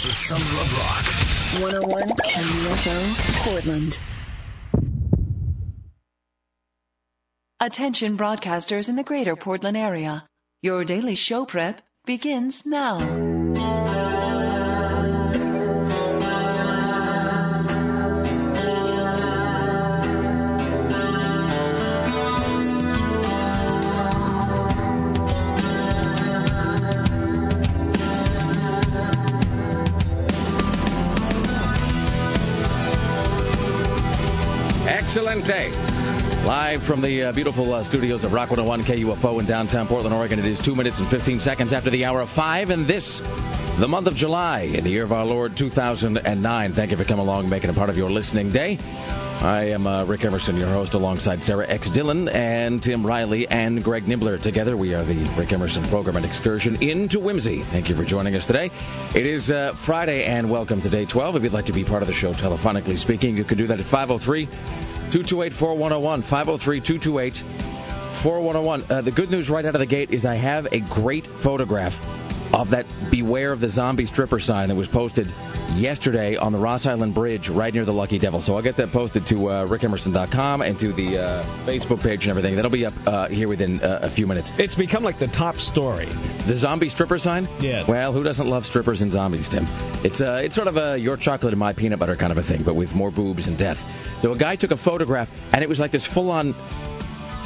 It's the Summer of Rock. 101 KUFO, Portland. Attention broadcasters in the greater Portland area. Your daily show prep begins now. Excelente. Live from the uh, beautiful uh, studios of Rock 101 KUFO in downtown Portland, Oregon. It is 2 minutes and 15 seconds after the hour of 5, and this, the month of July, in the year of our Lord 2009. Thank you for coming along, making a part of your listening day. I am uh, Rick Emerson, your host, alongside Sarah X. Dillon and Tim Riley and Greg Nibler. Together, we are the Rick Emerson program and excursion into Whimsy. Thank you for joining us today. It is uh, Friday, and welcome to day 12. If you'd like to be part of the show, telephonically speaking, you can do that at 503 228 4101. 503 228 4101. Uh, The good news right out of the gate is I have a great photograph of that Beware of the Zombie Stripper sign that was posted yesterday on the Ross Island Bridge right near the Lucky Devil. So I'll get that posted to uh, rickemerson.com and to the uh, Facebook page and everything. That'll be up uh, here within uh, a few minutes. It's become like the top story. The zombie stripper sign? Yes. Well, who doesn't love strippers and zombies, Tim? It's uh, it's sort of a your chocolate and my peanut butter kind of a thing, but with more boobs and death. So a guy took a photograph, and it was like this full on,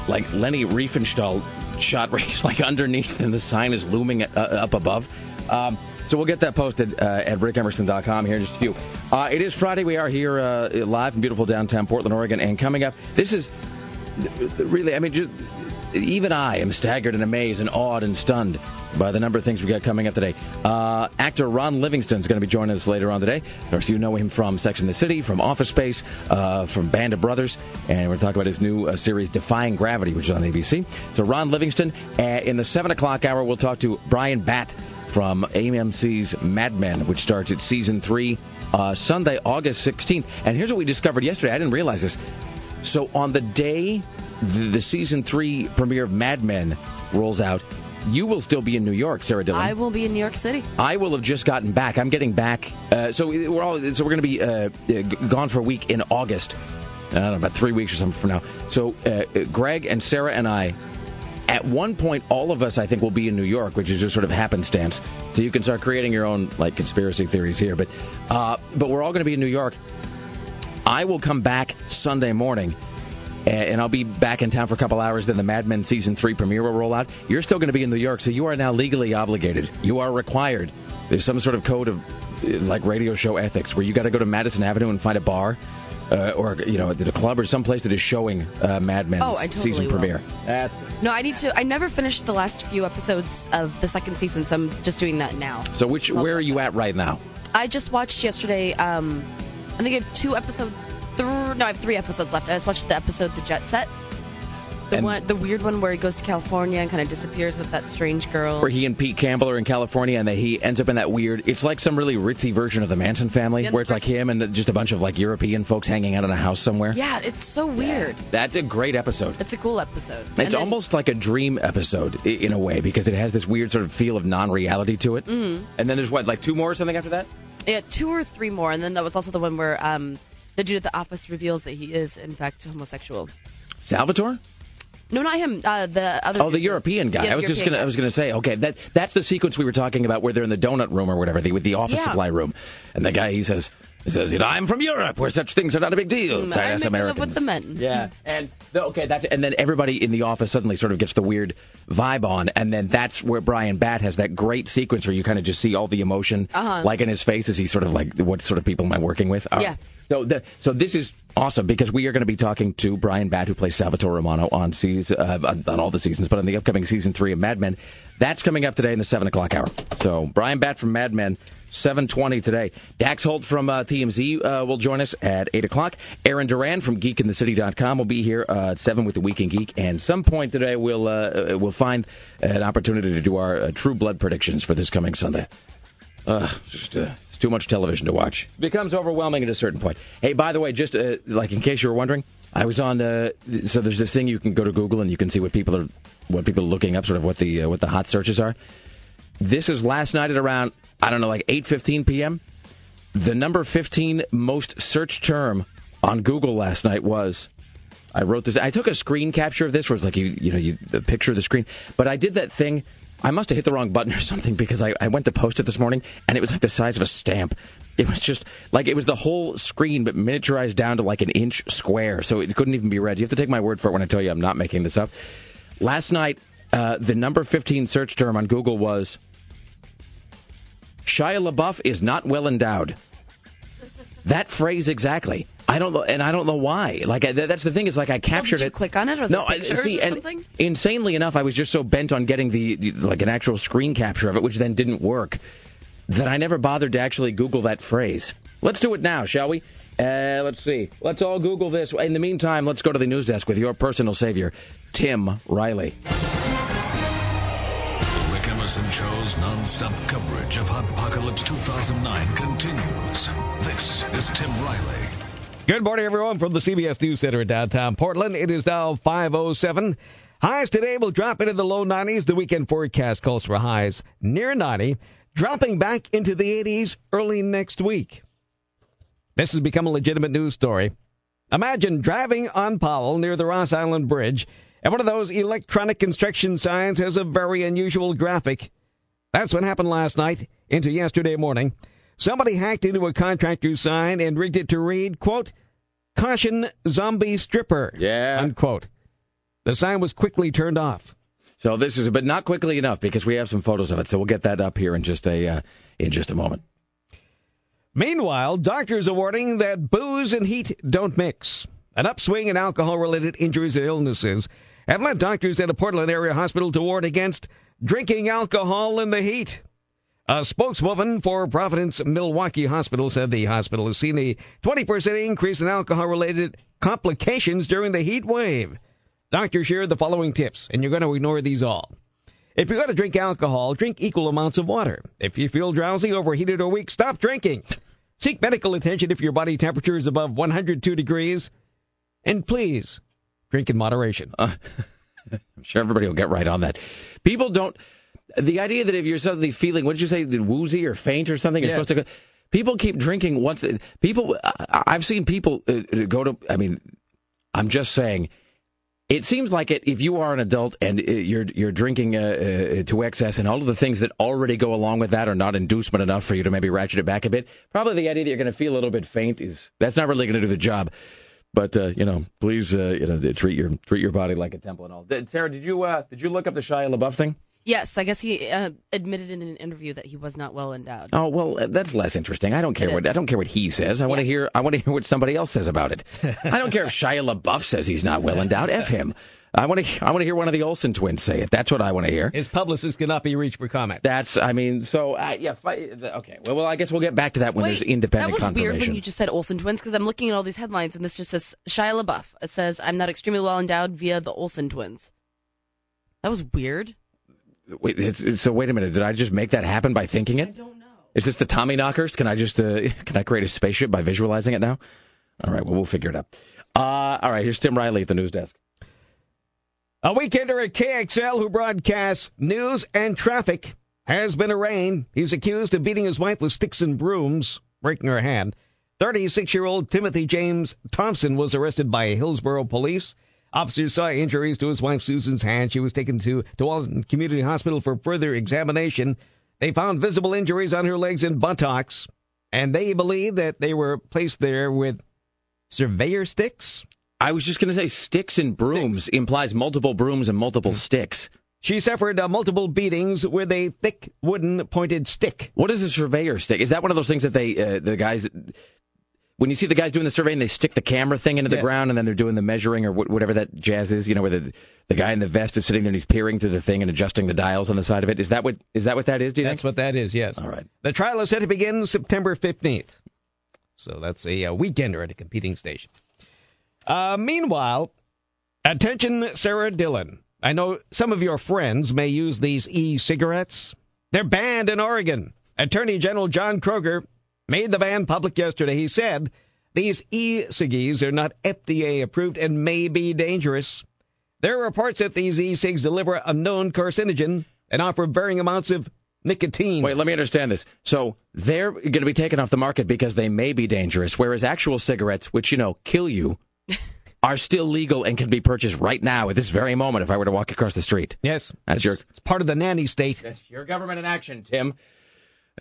like Leni Riefenstahl shot where like underneath, and the sign is looming uh, up above. Um, so we'll get that posted uh, at rickemerson.com here in just a few. Uh, it is Friday. We are here uh, live in beautiful downtown Portland, Oregon, and coming up, this is really, I mean, just, even I am staggered and amazed and awed and stunned by the number of things we got coming up today. Uh, actor Ron Livingston is going to be joining us later on today. Of course, you know him from Sex and the City, from Office Space, uh, from Band of Brothers, and we're going to talk about his new uh, series, Defying Gravity, which is on ABC. So, Ron Livingston. Uh, in the 7 o'clock hour, we'll talk to Bryan Batt from AMC's Mad Men, which starts at season 3 uh, Sunday, August 16th. And here's what we discovered yesterday. I didn't realize this. So, on the day the, the season 3 premiere of Mad Men rolls out, you will still be in New York, Sarah Dillon. I will be in New York City. I will have just gotten back. I'm getting back. Uh, so we're all. So we're going to be uh, g- gone for a week in August. I don't know about three weeks or something from now. So uh, Greg and Sarah and I. At one point, all of us, I think, will be in New York, which is just sort of happenstance. So you can start creating your own like conspiracy theories here. But, uh, but we're all going to be in New York. I will come back Sunday morning, and I'll be back in town for a couple hours. Then the Mad Men season three premiere will roll out. You're still going to be in New York, so you are now legally obligated. You are required. There's some sort of code of uh, like radio show ethics where you got to go to Madison Avenue and find a bar. Uh, or you know, at the club or someplace that is showing uh, Mad Men's Oh, I totally season will. premiere. No, I need to. I never finished the last few episodes of the second season, so I'm just doing that now. So, which where are you at right now? I just watched yesterday. Um, I think I have two episodes. Th- no, I have three episodes left. I just watched the episode "The Jet Set," the And- one, the weird one where he goes to California and kind of disappears with that strange girl. Where he and Pete Campbell are in California, and they, he ends up in that weird. It's like some really ritzy version of the Manson family, Yeah, where it's like him and just a bunch of like European folks hanging out in a house somewhere. yeah, it's so weird. That's a great episode. It's a cool episode. It's then- almost like a dream episode in a way because it has this weird sort of feel of non-reality to it. Mm-hmm. And then there's what, like two more or something after that? yeah, two or three more, and then that was also the one where um, the dude at the office reveals that he is in fact homosexual. Salvatore? No, not him. Uh, the other. Oh, the European guy. Yeah, I was just gonna. I was gonna say. Okay, that that's the sequence we were talking about where they're in the donut room or whatever, the, with the office Yeah. supply room, and the guy he says. He says, you know, I'm from Europe, where such things are not a big deal. Mm, I'm us Americans. with the men. Yeah, and the, okay, that's and then everybody in the office suddenly sort of gets the weird vibe on, and then that's where Bryan Batt has that great sequence where you kind of just see all the emotion, Uh-huh. like in his face as he's sort of like, what sort of people am I working with? All Yeah. So, the, so this is awesome because we are going to be talking to Bryan Batt, who plays Salvatore Romano on season, uh, on, all the seasons, but on the upcoming season three of Mad Men. That's coming up today in the seven o'clock hour. So Bryan Batt from Mad Men. 720 today. Dax Holt from uh, TMZ uh, will join us at 8 o'clock. Aaron Duran from geekinthecity.com will be here uh, at 7 with the Weekend Geek. And some point today, we'll, uh, we'll find an opportunity to do our uh, True Blood predictions for this coming Sunday. Uh, just uh, it's too much television to watch. Becomes overwhelming at a certain point. Hey, by the way, just uh, like in case you were wondering, I was on. Uh, so there's this thing you can go to Google and you can see what people are what people are looking up, sort of what the uh, what the hot searches are. This is last night at around I don't know, like 8:15 p.m. The number 15 most searched term on Google last night was. I wrote this. I took a screen capture of this, where it's like you, you know, you the picture of the screen. But I did that thing. I must have hit the wrong button or something because I, I went to post it this morning and it was like the size of a stamp. It was just like it was the whole screen, but miniaturized down to like an inch square, so it couldn't even be read. You have to take my word for it when I tell you I'm not making this up. Last night, uh, the number 15 search term on Google was Shia LaBeouf is not well endowed. That phrase exactly. I don't know, and I don't know why. Like I, that's the thing is, like I captured did you it. click on it or the no? I- see, or and something? insanely enough, I was just so bent on getting the, the like an actual screen capture of it, which then didn't work, that I never bothered to actually Google that phrase. Let's do it now, shall we? Uh, let's see. Let's all Google this. In the meantime, let's go to the news desk with your personal savior, Tim Riley. Show's non-stop coverage of Apocalypse 2009 continues. This is Tim Riley. Good morning, everyone, from the CBS News Center in downtown Portland. It is now 5.07. Highs today will drop into the low 90s. The weekend forecast calls for highs near 90, dropping back into the 80s early next week. This has become a legitimate news story. Imagine driving on Powell near the Ross Island Bridge, and one of those electronic construction signs has a very unusual graphic. That's what happened last night into yesterday morning. Somebody hacked into a contractor's sign and rigged it to read, quote, caution zombie stripper, Yeah. unquote. The sign was quickly turned off. So this is, but not quickly enough because we have some photos of it. So we'll get that up here in just a uh, in just a moment. Meanwhile, doctors are warning that booze and heat don't mix. An upswing in alcohol related injuries and illnesses have led doctors at a Portland area hospital to warn against drinking alcohol in the heat. A spokeswoman for Providence Milwaukie Hospital said the hospital has seen a 20% increase in alcohol related complications during the heat wave. Doctors shared the following tips, and you're going to ignore these all. If you're going to drink alcohol, drink equal amounts of water. If you feel drowsy, overheated, or weak, stop drinking. Seek medical attention if your body temperature is above 102 degrees. And please, drink in moderation. Uh, I'm sure everybody will get right on that. People don't. The idea that if you're suddenly feeling, what did you say, woozy or faint or something, you're Yeah. supposed to go. People keep drinking once. People, I've seen people uh, go to. I mean, I'm just saying. It seems like it. If you are an adult and uh, you're you're drinking uh, uh, to excess, and all of the things that already go along with that are not inducement enough for you to maybe ratchet it back a bit. Probably the idea that you're going to feel a little bit faint is that's not really going to do the job. But uh, you know, please, uh, you know, treat your treat your body like a temple and all. Did, Sarah, did you uh, did you look up the Shia LaBeouf thing? Yes, I guess he uh, admitted in an interview that he was not well endowed. Oh well, uh, that's less interesting. I don't care It what is. I don't care what he says. I want to Yeah. hear I want to hear what somebody else says about it. I don't care if Shia LaBeouf says he's not well endowed. F him. I want to I want to hear one of the Olsen twins say it. That's what I want to hear. His publicist cannot be reached for comment. That's I mean, so uh, yeah, fi- okay. Well, well, I guess we'll get back to that when there's independent that was confirmation. weird when you just said Olsen twins because I'm looking at all these headlines and this just says Shia LaBeouf. It says I'm not extremely well endowed via the Olsen twins. That was weird. Wait, it's, it's- so wait a minute. Did I just make that happen by thinking it? I don't know. Is this the Tommyknockers? Can I just uh, can I create a spaceship by visualizing it now? All right, well we'll figure it out. Uh, all right, here's Tim Riley at the news desk. A weekender at KXL who broadcasts news and traffic has been arraigned. He's accused of beating his wife with sticks and brooms, breaking her hand. 36 year old Timothy James Thompson was arrested by Hillsboro police. Officers saw injuries to his wife Susan's hand. She was taken to, to Walton Community Hospital for further examination. They found visible injuries on her legs and buttocks, and they believe that they were placed there with surveyor sticks. I was just going to say sticks and brooms implies multiple brooms and multiple sticks. She suffered uh, multiple beatings with a thick wooden pointed stick. What is a surveyor stick? Is that one of those things that they uh, the guys when you see the guys doing the surveying, they stick the camera thing into the Yes. ground and then they're doing the measuring or wh- whatever that jazz is. You know, where the the guy in the vest is sitting there and he's peering through the thing and adjusting the dials on the side of it. Is that what is that what that is? Do you That's think? what that is, yes. All right. The trial is set to begin September 15th. So that's a, uh weekender at a competing station. Uh, meanwhile, attention, Sarah Dillon. I know some of your friends may use these e cigarettes. They're banned in Oregon. Attorney General John Kroger made the ban public yesterday. He said these e ciggies are not FDA approved and may be dangerous. There are reports that these e cigs deliver a known carcinogen and offer varying amounts of nicotine. Wait, let me understand this. So they're going to be taken off the market because they may be dangerous, whereas actual cigarettes, which, you know, kill you, are still legal and can be purchased right now at this very moment if I were to walk across the street. yes, That's it's, your- it's part of the nanny state. That's your government in action, Tim.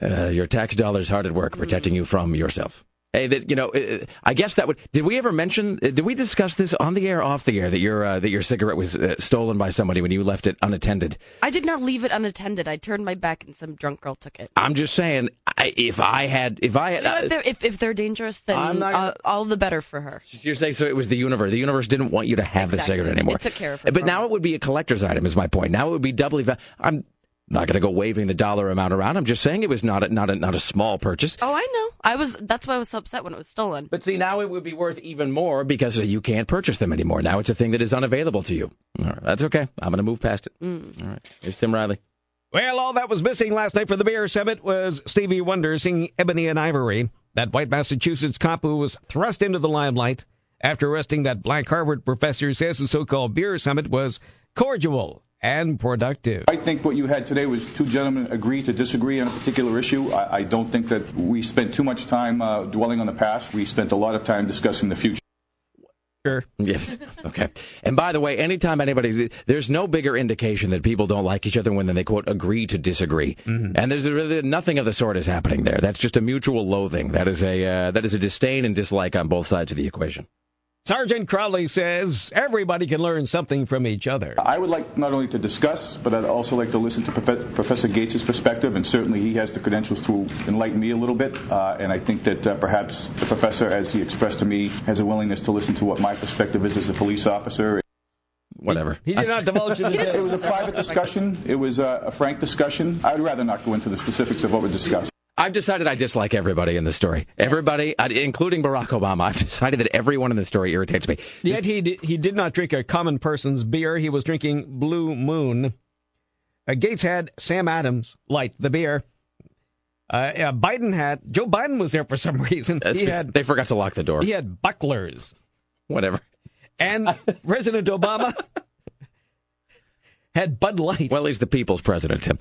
Uh, your tax dollars hard at work protecting you from yourself. Hey, that you know, uh, I guess that would. Did we ever mention? uh, Did we discuss this on the air, off the air, that your uh, that your cigarette was uh, stolen by somebody when you left it unattended? I did not leave it unattended. I turned my back and some drunk girl took it. I'm just saying, I, if I had, if I had, You know, if, uh, they're, if, if they're dangerous, then not uh, all the better for her. You're saying so it was the universe. The universe didn't want you to have the cigarette anymore. It took care of her But now it would be a collector's item. Is my point. Now it would be doubly. Va- I'm not going to go waving the dollar amount around. I'm just saying it was not a, not a, not a small purchase. Oh, I know. I was. That's why I was so upset when it was stolen. But see, now it would be worth even more because you can't purchase them anymore. Now it's a thing that is unavailable to you. All right, that's okay. I'm going to move past it. Mm. All right. Here's Tim Riley. Well, all that was missing last night for the Beer Summit was Stevie Wonder singing Ebony and Ivory. That white Massachusetts cop who was thrust into the limelight after arresting that black Harvard professor says the so-called Beer Summit was cordial and productive. I think what you had today was two gentlemen agree to disagree on a particular issue. I, I don't think that we spent too much time uh, dwelling on the past. We spent a lot of time discussing the future. Sure. Yes. Okay. And by the way, anytime anybody, there's no bigger indication that people don't like each other when they quote agree to disagree. And there's really nothing of the sort is happening there. That's just a mutual loathing. That is a uh, that is a disdain and dislike on both sides of the equation. Sergeant Crowley says everybody can learn something from each other. I would like not only to discuss, but I'd also like to listen to Profe- Professor Gates' perspective, and certainly he has the credentials to enlighten me a little bit. Uh, and I think that uh, perhaps the professor, as he expressed to me, has a willingness to listen to what my perspective is as a police officer. Whatever. He did not divulge it. It was a private discussion. It was uh, a frank discussion. I'd rather not go into the specifics of what we discussed. I've decided I dislike everybody in the story. Everybody, uh, including Barack Obama. I've decided that everyone in the story irritates me. Yet he did, he did not drink a common person's beer. He was drinking Blue Moon. Uh, Gates had Sam Adams light the beer. Uh, uh, Biden had Joe Biden was there for some reason. That's he had they forgot to lock the door. he had bucklers, Whatever. and President Obama had Bud Light. Well, he's the people's president, Tim.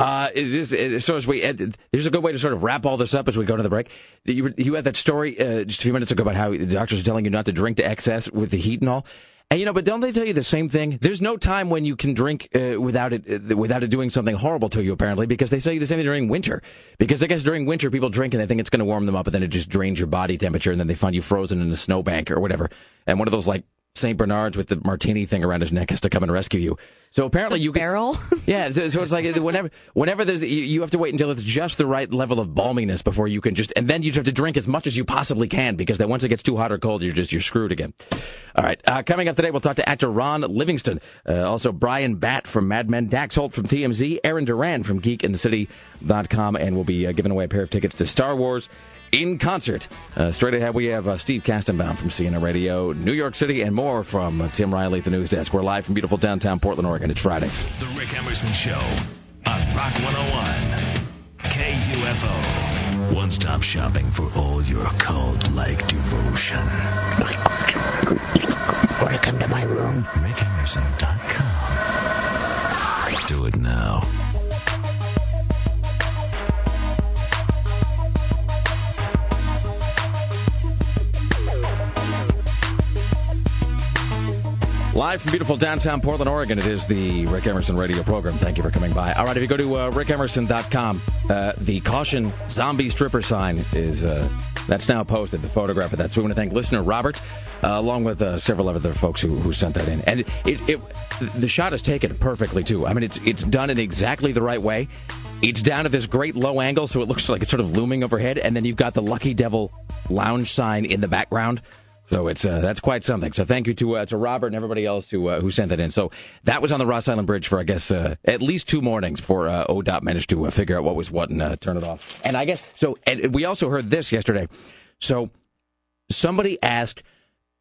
Uh, it is, so as we, end- here's a good way to sort of wrap all this up as we go to the break. You, you had that story uh, just a few minutes ago about how the doctors are telling you not to drink to excess with the heat and all. And you know, but don't they tell you the same thing? There's no time when you can drink uh, without it uh, without it doing something horrible to you. Apparently, because they say the same thing during winter. Because I guess during winter people drink and they think it's going to warm them up, and then it just drains your body temperature, and then they find you frozen in a snowbank or whatever. And one of those like Saint Bernards with the martini thing around his neck has to come and rescue you. So apparently you can, Barrel. yeah, so, so it's like whenever whenever there's you, you have to wait until it's just the right level of balminess before you can just and then you just have to drink as much as you possibly can because then once it gets too hot or cold you're just you're screwed again. All right, uh, coming up today we'll talk to actor Ron Livingston, uh, also Bryan Batt from Mad Men, Dax Holt from TMZ, Aaron Duran from GeekInTheCity.com, and we'll be uh, giving away a pair of tickets to Star Wars in concert. Uh, straight ahead, we have uh, Steve Kastenbaum from CNN Radio, New York City, and more from uh, Tim Riley at the news desk. We're live from beautiful downtown Portland, Oregon. It's Friday. The Rick Emerson Show on Rock 101. KUFO. One stop shopping for all your cult like devotion. Welcome to my room. RickEmerson.com. Do it now. Live from beautiful downtown Portland, Oregon, it is the Rick Emerson radio program. Thank you for coming by. All right, if you go to uh, rickemerson.com, uh, the caution zombie stripper sign is uh, that's now posted, the photograph of that. So we want to thank listener Robert, uh, along with uh, several other folks who, who sent that in. And it, it, the shot is taken perfectly, too. I mean, it's, it's done in exactly the right way. It's down at this great low angle, so it looks like it's sort of looming overhead. And then you've got the Lucky Devil lounge sign in the background. So it's uh, that's quite something. So thank you to uh, to Robert and everybody else who uh, who sent that in. So that was on the Ross Island Bridge for I guess uh, at least two mornings before uh, ODOT managed to uh, figure out what was what and turn it off. And I guess so. And we also heard this yesterday. So somebody asked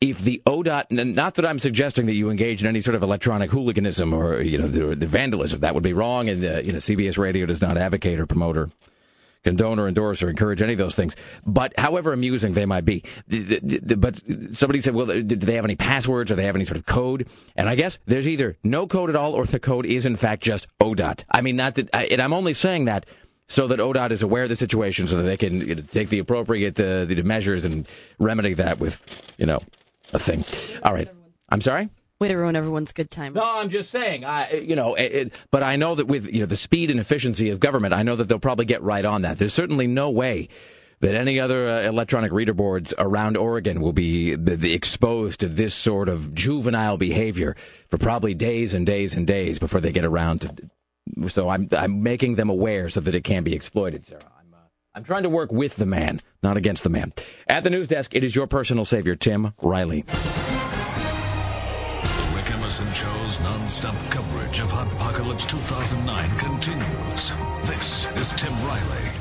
if the ODOT, not that I'm suggesting that you engage in any sort of electronic hooliganism or you know the, the vandalism, that would be wrong, and you know CBS Radio does not advocate or promote or condone or endorse or encourage any of those things. But however amusing they might be, but somebody said, well, do they have any passwords or they have any sort of code? And I guess there's either no code at all or the code is in fact just ODOT. I mean, not that, I, and I'm only saying that so that ODOT is aware of the situation so that they can take the appropriate uh, the measures and remedy that with, you know, a thing. All right. I'm sorry? Way to ruin everyone's good time. No, I'm just saying. I, you know, it, it, but I know that with you know the speed and efficiency of government, I know that they'll probably get right on that. There's certainly no way that any other uh, electronic reader boards around Oregon will be exposed to this sort of juvenile behavior for probably days and days and days before they get around to. So I'm I'm making them aware so that it can be exploited, Sarah. I'm uh, I'm trying to work with the man, not against the man. At the news desk, it is your personal savior, Tim Riley. Non-stop coverage of Apocalypse 2009 continues. This is Tim Riley.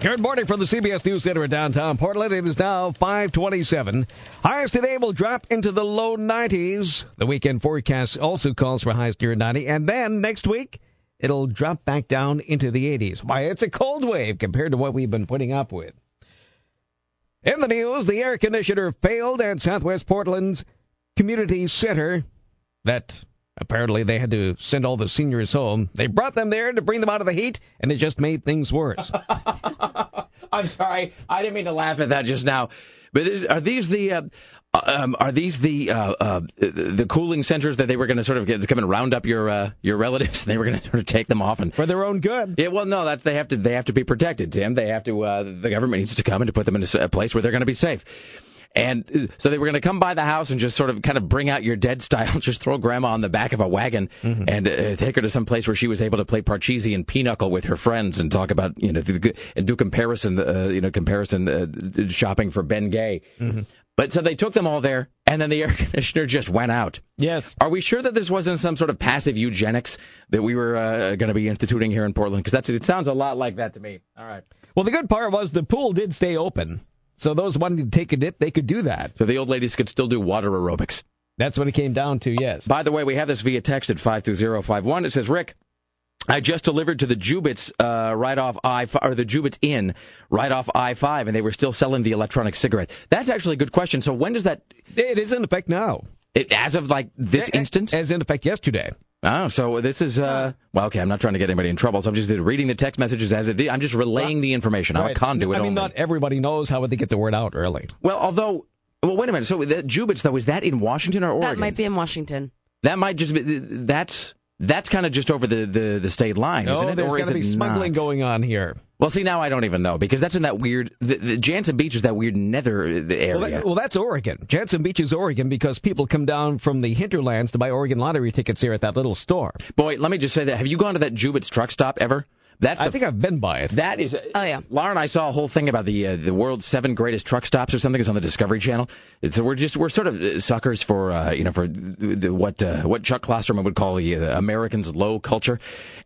Good morning from the CBS News Center in downtown Portland. It is now 527. Highs today will drop into the low 90s. The weekend forecast also calls for highs near 90. And then next week, it'll drop back down into the 80s. Why, it's a cold wave compared to what we've been putting up with. In the news, the air conditioner failed at Southwest Portland's community center that apparently they had to send all the seniors home. They brought them there to bring them out of the heat, and it just made things worse. I'm sorry, I didn't mean to laugh at that just now. But is, are these the uh, um, are these the uh, uh, the cooling centers that they were going to sort of get, come and round up your uh, your relatives? They were going to sort of take them off and For their own good. yeah. Well, no, that's they have to they have to be protected, Tim. They have to. Uh, the government needs to come and to put them in a place where they're going to be safe. And so they were going to come by the house and just sort of kind of bring out your dead style, just throw grandma on the back of a wagon and uh, take her to some place where she was able to play parcheesi and pinochle with her friends and talk about, you know, the, and do comparison, uh, you know, comparison uh, shopping for Ben Gay. But so they took them all there and then the air conditioner just went out. Yes. Are we sure that this wasn't some sort of passive eugenics that we were uh, going to be instituting here in Portland? Because that's it sounds a lot like that to me. All right. Well, the good part was the pool did stay open. So those wanting to take a dip, they could do that. So the old ladies could still do water aerobics. That's what it came down to, yes. By the way, we have this via text at 52051. It says, Rick, I just delivered to the Jubitz uh, right off I or the Jubitz Inn right off I five, and they were still selling the electronic cigarette. That's actually a good question. So when does that? It is in effect now. It, as of like this instant? As in effect yesterday. Oh, so this is uh, well, okay. I'm not trying to get anybody in trouble, so I'm just reading the text messages as it. I'm just relaying the information. I'm a conduit I mean, only. not everybody knows how would they get the word out early. Well, although, well, wait a minute. So the Jubitz though, is that in Washington or Oregon? That might be in Washington. That might just be. That's that's kind of just over the, the, the state line, isn't No, it? there's got to be smuggling not? going on here. Well, see, now I don't even know because that's in that weird. The, the Jantzen Beach is that weird nether uh, area. Well, that- well, that's Oregon. Jantzen Beach is Oregon because people come down from the hinterlands to buy Oregon lottery tickets here at that little store. Boy, let me just say that. Have you gone to that Jubitz truck stop ever? That's the I think I've been by it. That is. Oh, yeah. Laura and I saw a whole thing about the uh, the world's seven greatest truck stops or something. It's on the Discovery Channel. So we're just we're sort of uh, suckers for uh, you know for the, the, what uh, what Chuck Klosterman would call the uh, Americans low culture,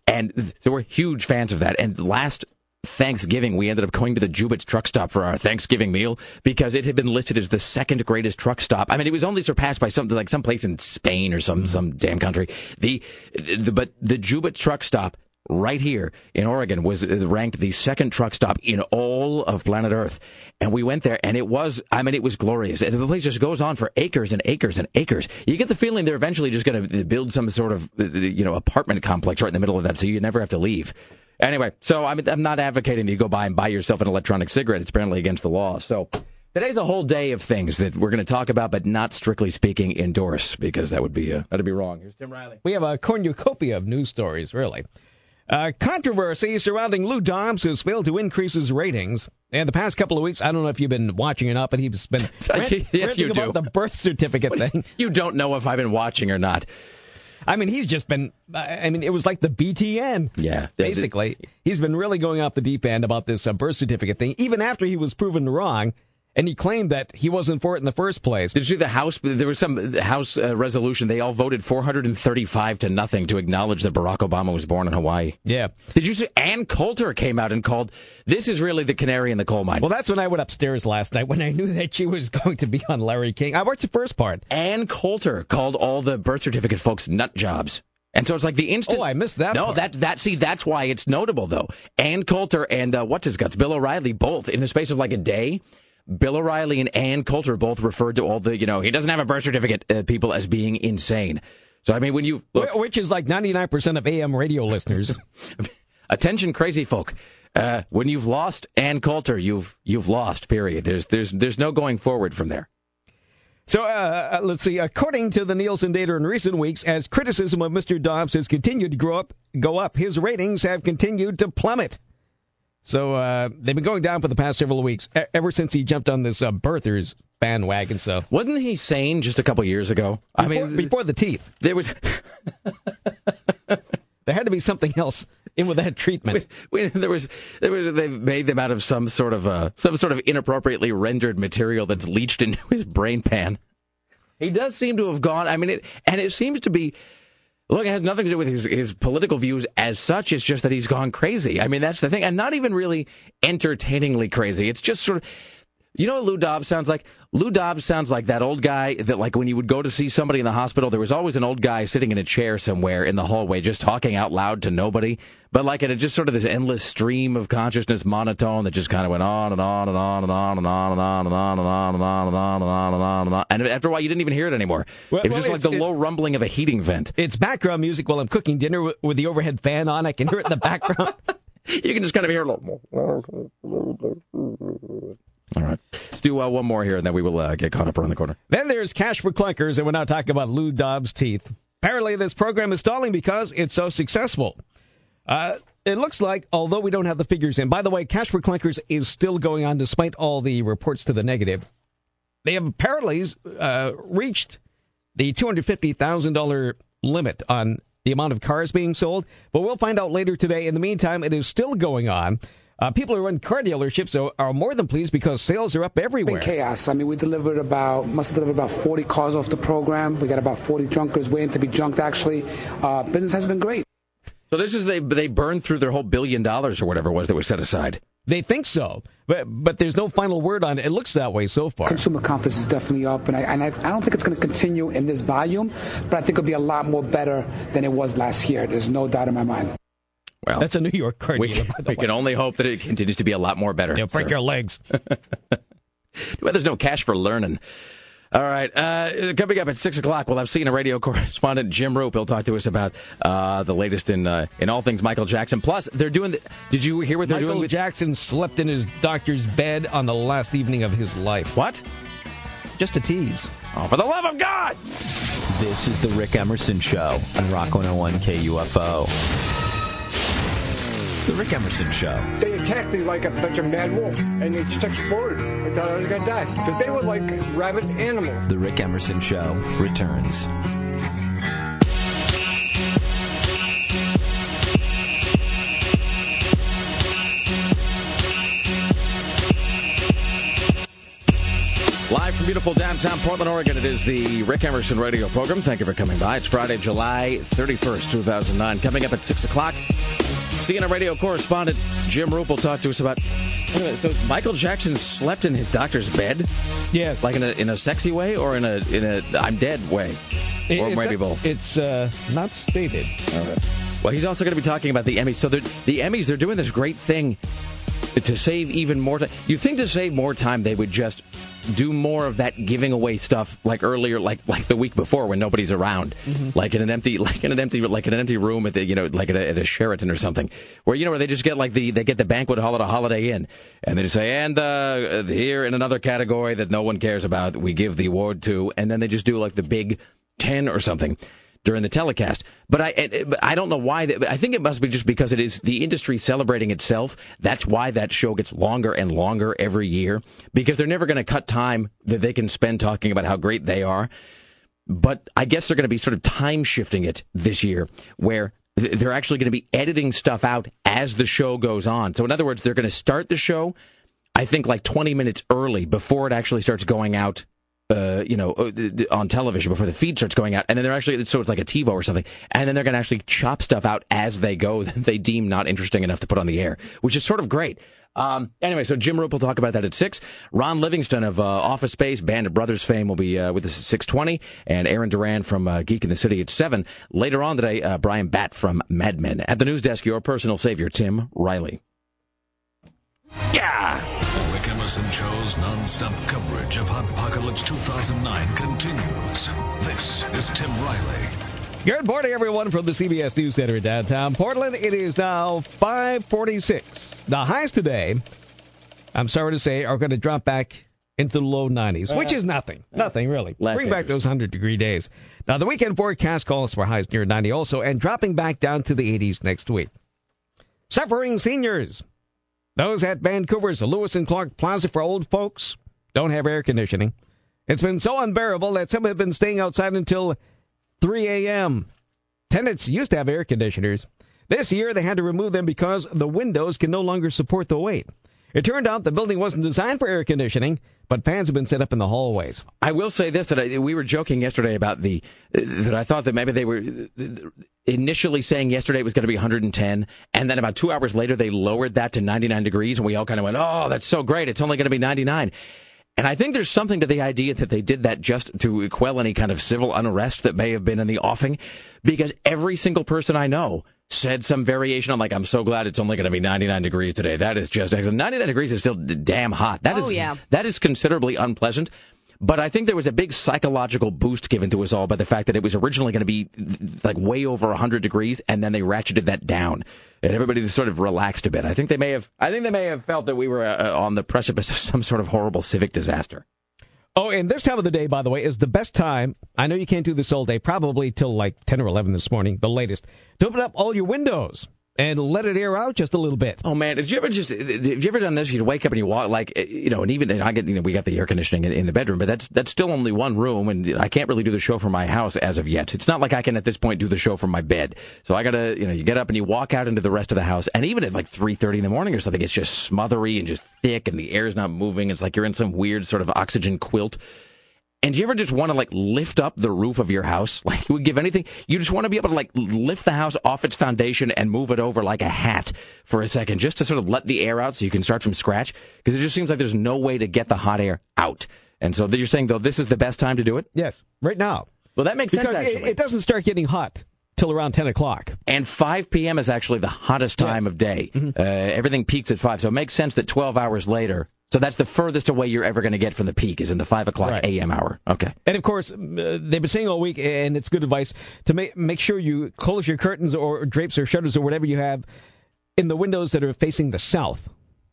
and th- so we're huge fans of that. And last. Thanksgiving, we ended up going to the Jubitz truck stop for our Thanksgiving meal because it had been listed as the second greatest truck stop. I mean, it was only surpassed by something like some place in Spain or some some damn country. The, the but the Jubitz truck stop right here in Oregon was ranked the second truck stop in all of planet Earth. And we went there and it was, I mean, it was glorious. And the place just goes on for acres and acres and acres. You get the feeling they're eventually just going to build some sort of, you know, apartment complex right in the middle of that so you never have to leave. Anyway, so I'm, I'm not advocating that you go buy and buy yourself an electronic cigarette. It's apparently against the law. So today's a whole day of things that we're going to talk about, but not strictly speaking endorse because that would be, uh, that'd be wrong. Here's Tim Riley. We have a cornucopia of news stories, really. Uh, controversy surrounding Lou Dobbs has failed to increase his ratings. And the past couple of weeks, I don't know if you've been watching or not, but he's been rant, Yes, you about do. the birth certificate thing. You don't know if I've been watching or not. I mean, he's just been. I mean, it was like the BTN. Yeah. basically, he's been really going off the deep end about this uh, birth certificate thing, even after he was proven wrong, and he claimed that he wasn't for it in the first place. Did you see the House? There was some House uh, resolution. They all voted 435 to nothing to acknowledge that Barack Obama was born in Hawaii. Yeah. Did you see Ann Coulter came out and called this is really the canary in the coal mine? Well, that's when I went upstairs last night when I knew that she was going to be on Larry King. I watched the first part. Ann Coulter called all the birth certificate folks nut jobs. And so it's like the instant. Oh, I missed that No, part. that that see that's why it's notable though. Ann Coulter and uh, what's his guts, Bill O'Reilly, both in the space of like a day. Bill O'Reilly and Ann Coulter both referred to all the you know he doesn't have a birth certificate uh, people as being insane. So I mean when you look, Which is like 99% of AM radio listeners. attention crazy folk. Uh, when you've lost Ann Coulter, you've you've lost. Period. There's there's there's no going forward from there. So uh, uh, let's see. According to the Nielsen data in recent weeks, as criticism of Mr. Dobbs has continued to grow up, go up, his ratings have continued to plummet. So uh, they've been going down for the past several weeks, e- ever since he jumped on this uh, birthers bandwagon. So Wasn't he sane just a couple years ago? I mean, before the teeth, there was. there had to be something else in with that treatment. We, there was, there was, they made them out of some sort of, uh, some sort of inappropriately rendered material that's leached into his brain pan. He does seem to have gone. I mean, it, and it seems to be. Look, it has nothing to do with his, his political views as such. It's just that he's gone crazy. I mean, that's the thing, and not even really entertainingly crazy. It's just sort of. You know what Lou Dobbs sounds like? Lou Dobbs sounds like that old guy that, like, when you would go to see somebody in the hospital, there was always an old guy sitting in a chair somewhere in the hallway, just talking out loud to nobody. But like, it had just sort of this endless stream of consciousness monotone that just kind of went on and on and on and on and on and on and on and on and on and on and on and on and on. And after a while, you didn't even hear it anymore. It was just like the low rumbling of a heating vent. It's background music while I'm cooking dinner with, with the overhead fan on. I can hear it in the background. You can just kind of hear a little. All right. Let's do uh, one more here, and then we will uh, get caught up around the corner. Then there's cash for clunkers, and we're now talking about Lou Dobbs' teeth. Apparently, this program is stalling because it's so successful. Uh, it looks like, although we don't have the figures in, by the way, cash for clunkers is still going on despite all the reports to the negative. They have apparently uh, reached the $250,000 limit on the amount of cars being sold, but we'll find out later today. In the meantime, it is still going on. Uh, people who run car dealerships are, are more than pleased because sales are up everywhere. chaos. I mean, we delivered about, must have delivered about 40 cars off the program. We got about 40 junkers waiting to be junked, actually. Uh, business has been great. So this is they they burned through their whole billion dollars or whatever it was that was set aside. They think so, but but there's no final word on it. It looks that way so far. Consumer confidence is definitely up, and I, and I, I don't think it's going to continue in this volume, but I think it'll be a lot more better than it was last year. There's no doubt in my mind. Well, That's a New York car we, dealer, by the we way. can only hope that it continues to be a lot more better. They'll break sir. your legs. Well, there's no cash for learning. All right. Uh, coming up at six o'clock, we'll have senior radio correspondent Jim Roope. He'll talk to us about uh, the latest in uh, in all things Michael Jackson. Plus, they're doing. The, did you hear what they're Michael doing with Jackson slept in his doctor's bed on the last evening of his life. what? Just a tease. Oh, for the love of God! This is the Rick Emerson Show on Rock 101 KUFO. The Rick Emerson Show. They attacked me like a bunch of mad wolves, and they just exploded. I thought I was gonna die because they were like rabid animals. The Rick Emerson Show returns. Live from beautiful downtown Portland, Oregon, it is the Rick Emerson radio program. Thank you for coming by. It's Friday, July 31st, 2009. Coming up at 6 o'clock, CNN radio correspondent Jim Roope will talk to us about. Minute, so Michael Jackson slept in his doctor's bed? Yes. Like in a, in a sexy way or in a, in a I'm dead way? It- or maybe a- both? It's uh, not stated. Well, he's also going to be talking about the Emmys. So the Emmys, they're doing this great thing to save even more time. You think to save more time, they would just do more of that giving away stuff like earlier, like like the week before when nobody's around, like in an empty, like in an empty, like in an empty room at the, you know, like at a, at a Sheraton or something, where you know where they just get like the they get the banquet hall at a Holiday Inn, and they just say, and uh, here in another category that no one cares about, we give the award to, and then they just do like the big ten or something during the telecast. But I, I- don't know why. I think it must be just because it is the industry celebrating itself. That's why that show gets longer and longer every year because they're never going to cut time that they can spend talking about how great they are. But I guess they're going to be sort of time shifting it this year where they're actually going to be editing stuff out as the show goes on. So in other words, they're going to start the show I think like 20 minutes early before it actually starts going out uh, you know, uh, on television before the feed starts going out, and then they're actually so it's like a TiVo or something, and then they're going to actually chop stuff out as they go that they deem not interesting enough to put on the air, which is sort of great. Um, anyway, so Jim Roope will talk about that at 6. Ron Livingston of uh, Office Space, Band of Brothers fame, will be uh, with us at 6.20. And Aaron Duran from uh, Geek in the City at 7. Later on today, uh, Bryan Batt from Mad Men. At the news desk, your personal savior, Tim Riley. Yeah! The Rick Emerson Show's non-stop coverage of Hot Apocalypse 2009 continues. This is Tim Riley. Good morning, everyone, from the CBS News Center in downtown Portland. It is now 546. The highs today, I'm sorry to say, are going to drop back into the low 90s, which uh, is nothing. Uh, nothing, really. Bring back those 100 degree days. Now, the weekend forecast calls for highs near 90 also, and dropping back down to the 80s next week. Suffering seniors. Those at Vancouver's Lewis and Clark Plaza for old folks don't have air conditioning. It's been so unbearable that some have been staying outside until 3 a.m. Tenants used to have air conditioners. This year they had to remove them because the windows can no longer support the weight. It turned out the building wasn't designed for air conditioning, but fans have been set up in the hallways. I will say this: that I, we were joking yesterday about the that I thought that maybe they were initially saying yesterday it was going to be 110, and then about two hours later they lowered that to 99 degrees, and we all kind of went, "Oh, that's so great! It's only going to be 99." And I think there's something to the idea that they did that just to quell any kind of civil unrest that may have been in the offing, because every single person I know said some variation on like, I'm so glad it's only going to be 99 degrees today. That is just 99 degrees is still damn hot. That is Oh, yeah. that is considerably unpleasant. But I think there was a big psychological boost given to us all by the fact that it was originally going to be like way over 100 degrees, and then they ratcheted that down, and everybody just sort of relaxed a bit. I think they may have, I think they may have felt that we were uh, on the precipice of some sort of horrible civic disaster. Oh, and this time of the day, by the way, is the best time. I know you can't do this all day, probably till like 10 or 11 this morning, the latest, to open up all your windows and let it air out just a little bit. Oh man, did you ever just have you ever done this? You wake up and you walk like eh, you know, and even and I get you know we got the air conditioning in, in the bedroom, but that's that's still only one room, and I can't really do the show from my house as of yet. It's not like I can at this point do the show from my bed. So I gotta you know you get up and you walk out into the rest of the house, and even at like three thirty in the morning or something, it's just smothery and just thick, and the air's not moving. It's like you're in some weird sort of oxygen quilt. And do you ever just want to like lift up the roof of your house? Like you would give anything. You just want to be able to like lift the house off its foundation and move it over like a hat for a second, just to sort of let the air out so you can start from scratch. Because it just seems like there's no way to get the hot air out. And so you're saying though this is the best time to do it? Yes, right now. Well, that makes because sense it- actually. It, doesn't start getting hot till around 10 o'clock. and 5 p.m. is actually the hottest time of day. Uh, everything peaks at 5. So it makes sense that 12 hours later, so that's the furthest away you're ever going to get from the peak is in the 5 o'clock Right. a.m. hour. Okay. And of course, uh, they've been saying all week, and it's good advice to make make sure you close your curtains or drapes or shutters or whatever you have in the windows that are facing the south,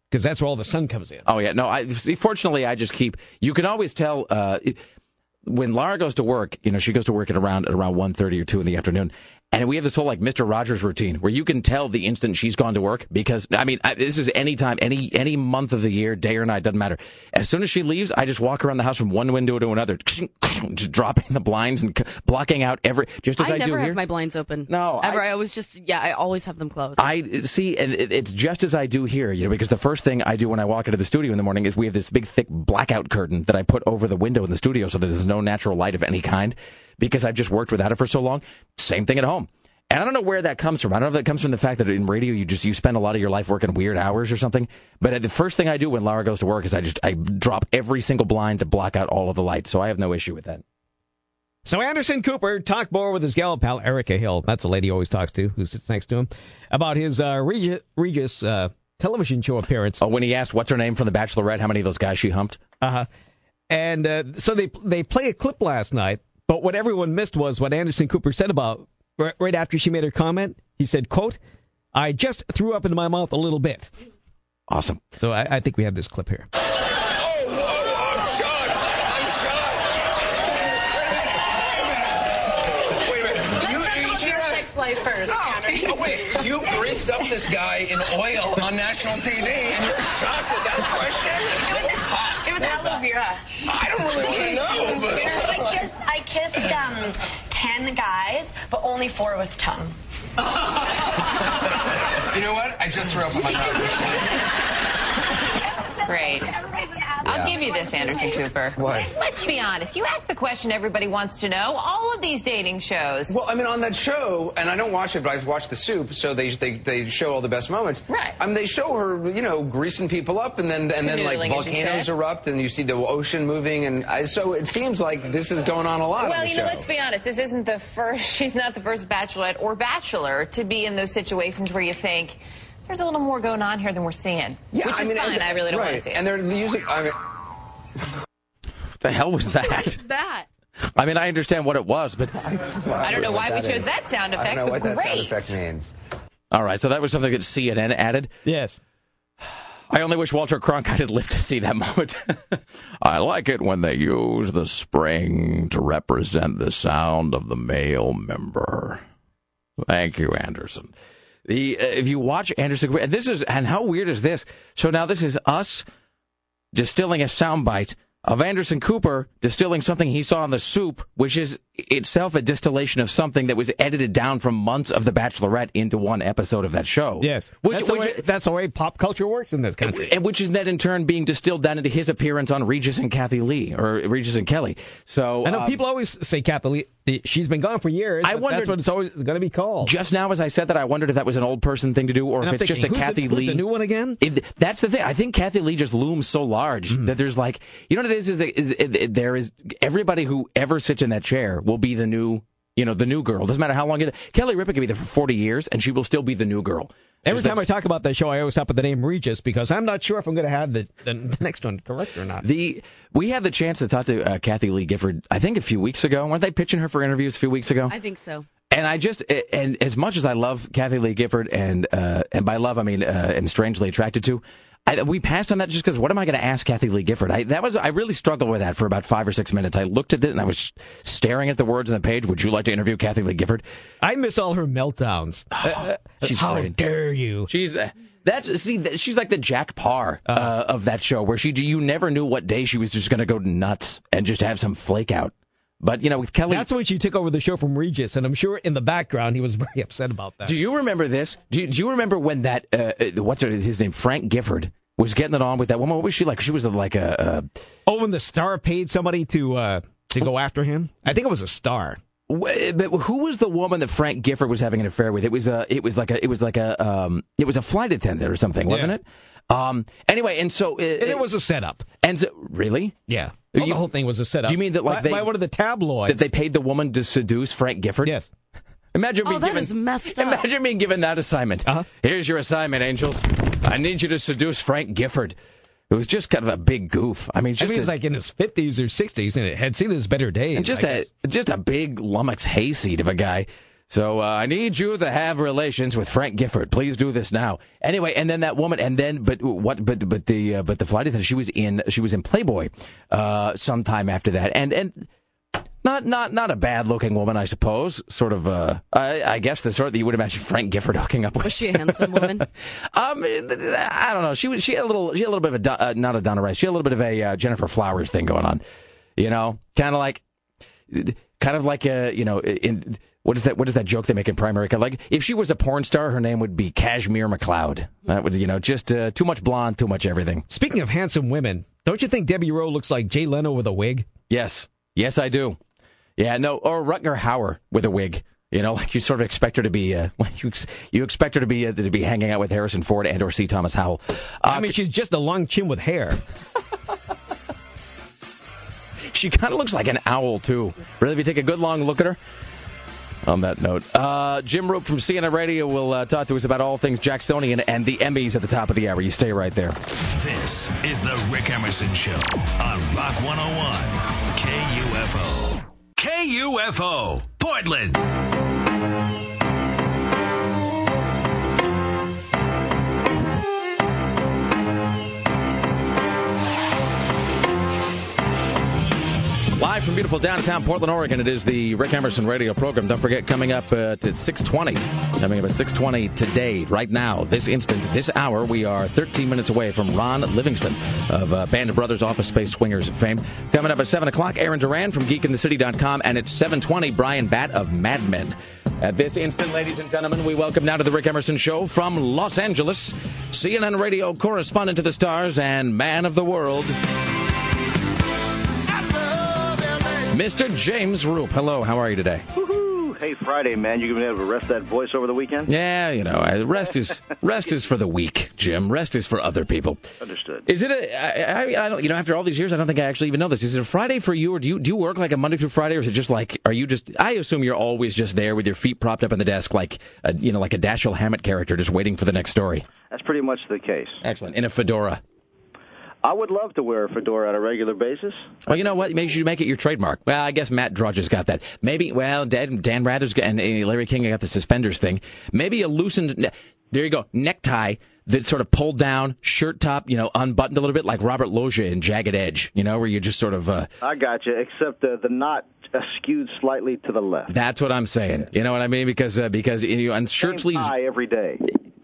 because that's where all the sun comes in. Oh yeah, no. I see, fortunately, I just keep. You can always tell uh, when Lara goes to work. You know, she goes to work at around at around one thirty or two in the afternoon, and we have this whole like Mister Rogers routine where you can tell the instant she's gone to work because I mean I, this is any time, any any month of the year, day or night, doesn't matter. As soon as she leaves, I just walk around the house from one window to another, just dropping the blinds and blocking out every just as I, I never do have here. my blinds open. No, ever. I- I, always just yeah. I always have them closed. I see, and it- it's just as I do here, you know, because the first thing I do when I walk into the studio in the morning is we have this big, thick blackout curtain that I put over the window in the studio so that there's no natural light of any kind because I've just worked without it for so long. Same thing at home. And I don't know where that comes from. I don't know if that comes from the fact that in radio you just you spend a lot of your life working weird hours or something. But the first thing I do when Laura goes to work is I just I drop every single blind to block out all of the light. So I have no issue with that. So Anderson Cooper talked more with his gal pal Erica Hill. That's the lady he always talks to, who sits next to him, about his uh, Regis, Regis uh, television show appearance. Oh, when he asked what's her name from The Bachelorette, how many of those guys she humped? Uh huh. And uh, so they they play a clip last night, but what everyone missed was what Anderson Cooper said about right, right after she made her comment. He said, "quote I just threw up into my mouth a little bit." Awesome. So I, I think we have this clip here. Oh, oh, oh I'm shocked. I'm shocked. Wait a minute. You, you, you sex life first. No, wait. You greased up this guy in oil on national TV, and you're shocked at that question? It was hot. It was aloe vera. I don't really want to know, but I kissed, I kissed um, ten guys, but only four with tongue. you know what? I just threw up in my mouth. Great. I'll give you this, Anderson Cooper. What? Let's be honest. You ask the question everybody wants to know. All of these dating shows. Well, I mean, on that show, and I don't watch it, but I watch The Soup, so they they, they show all the best moments. Right. I mean, they show her, you know, greasing people up, and then and then like Canoodling, as you volcanoes erupt, and you see the ocean moving, and I, so it seems like this is going on a lot. Well, you know, show. let's be honest. This isn't the first. She's not the first bachelorette or bachelor to be in those situations where you think there's a little more going on here than we're seeing. Yeah, which I is mean, fine. and- I really don't right. want to see it. And they're usually, I mean, What the hell was that? that? I mean, I understand what it was, but I don't know why we chose that sound effect, I don't know but what that sound effect means. all right. So that was something that CNN added. Yes. I only wish Walter Cronkite had lived to see that moment. I like it when they use the spring to represent the sound of the male member. Thank you, Anderson. The uh, if you watch Anderson, and this is and how weird is this? So now this is us distilling a soundbite of Anderson Cooper distilling something he saw in the soup, which is itself a distillation of something that was edited down from months of The Bachelorette into one episode of that show. Yes. Which, that's, the way, that's the way pop culture works in this country. and which is then in turn being distilled down into his appearance on Regis and Kathie Lee or Regis and Kelly. So I know um, people always say Kathie Lee, she's been gone for years. I wonder that's what it's always going to be called. just now, as I said that, I wondered if that was an old person thing to do, or And if I'm it's just a thinking, who's the- Kathy who's Lee. the new one again? If, that's the thing. I think Kathie Lee just looms so large Hmm. that there's like, you know what it is? Is, that- is, is there is everybody who ever sits in that chair will be the new, you know, the new girl. Doesn't matter how long. You, Kelly Ripa could be there for 40 years, and she will still be the new girl. Every Just time I talk about that show, I always stop at the name Regis because I'm not sure if I'm going to have the, the, the next one correct or not. The we had the chance to talk to uh, Kathie Lee Gifford. I think a few weeks ago. Weren't they pitching her for interviews a few weeks ago? I think so. And I just and as much as I love Kathie Lee Gifford and uh, and by love I mean uh, am strangely attracted to, I, we passed on that just because what am I going to ask Kathie Lee Gifford? I, that was I really struggled with that for about five or six minutes. I looked at it and I was staring at the words on the page. Would you like to interview Kathie Lee Gifford? I miss all her meltdowns. Uh, She's How great. dare you? She's uh, that's see she's like the Jack Paar uh, Uh-huh. of that show where she you never knew what day she was just going to go nuts and just have some flake out. But you know with Kelly, That's when she took over the show from Regis, and I'm sure in the background he was very upset about that. Do you remember this? Do you, do you remember when that uh, uh, what's her, his name Frank Gifford was getting it on with that woman? What was she like? She was like a, oh, when the star paid somebody to uh, to go after him, I think it was a star. but who was the woman that Frank Gifford was having an affair with? It was a it was like a it was like a um it was a flight attendant or something, wasn't Yeah. it? Um. Anyway, and so uh, And it was a setup. and so, really Yeah, well, You- the whole thing was a setup. Do you mean that, like, by, they- by one of the tabloids? that they paid the woman to seduce Frank Gifford? yes. Imagine Oh, being that given is messed up. Imagine being given that assignment. Uh-huh. Here's your assignment, angels. I need you to seduce Frank Gifford. It was just kind of a big goof. I mean, I just mean, a- he's like in his 50s or 60s, and it had seen his better days. And just I a guess. just a big lummox hayseed of a guy. So uh, I need you to have relations with Frank Gifford. Please do this now. Anyway, and then that woman, and then but what? But but the uh, but the flight attendant, she was in she was in Playboy uh, sometime after that, and and. Not not not a bad looking woman, I suppose. Sort of, uh, I, I guess the sort that you would imagine Frank Gifford hooking up with. Was she a handsome woman? Um, I don't know. She was she had a little she had a little bit of a uh, not a Donna Rice. She had a little bit of a uh, Gennifer Flowers thing going on. You know, kind of like, kind of like a you know in what is that what is that joke they make in primary? Like if she was a porn star, her name would be Cashmere McLeod. That was you know just uh, too much blonde, too much everything. Speaking of handsome women, don't you think Debbie Rowe looks like Jay Leno with a wig? Yes, yes, I do. Yeah, no, or Rutger Hauer with a wig. You know, like you sort of expect her to be, uh, you ex- you expect her to be uh, to be hanging out with Harrison Ford and or C. Thomas Howell. Uh, I mean, she's just a long chin with hair. She kind of looks like an owl, too. Really, if you take a good long look at her. On that note, uh, Jim Roope from CNN Radio will uh, talk to us about all things Jacksonian and the Emmys at the top of the hour. You stay right there. This is the Rick Emerson Show on Rock 101 KUFO. KUFO, Portland. Live from beautiful downtown Portland, Oregon, it is the Rick Emerson radio program. Don't forget, coming up uh, at 620, coming up at 620 today, right now, this instant, this hour, we are 13 minutes away from Ron Livingston of uh, Band of Brothers Office Space Swingers of fame. Coming up at 7 o'clock, Aaron Duran from GeekInTheCity.com, and at 720, Bryan Batt of Mad Men. At this instant, ladies and gentlemen, we welcome now to the Rick Emerson Show from Los Angeles, CNN radio correspondent to the stars and man of the world, Mr. James Roope. Hello, how are you today? Woohoo! Hey, Friday, man. You gonna be able to rest that voice over the weekend? Yeah, you know, rest is rest is for the weak, Jim. Rest is for other people. Understood. Is it a? I, I, I don't. You know, after all these years, I don't think I actually even know this. Is it a Friday for you, or do you do you work like a Monday through Friday, or is it just like? Are you just? I assume you're always just there with your feet propped up on the desk, like a, you know, like a Dashiell Hammett character, just waiting for the next story. That's pretty much the case. Excellent. In a fedora. I would love to wear a fedora on a regular basis. Well, you know what? Maybe you should make it your trademark. Well, I guess Matt Drudge has got that. Maybe, well, Dan, Dan Rather's got, and Larry King got the suspenders thing. Maybe a loosened, there you go, necktie that sort of pulled down, shirt top, you know, unbuttoned a little bit like Robert Loggia in Jagged Edge, you know, where you just sort of. Uh, I got you, except the, the knot skewed slightly to the left. that's what I'm saying. You know what I mean? Because uh, because you know, and shirt Same sleeves. every day.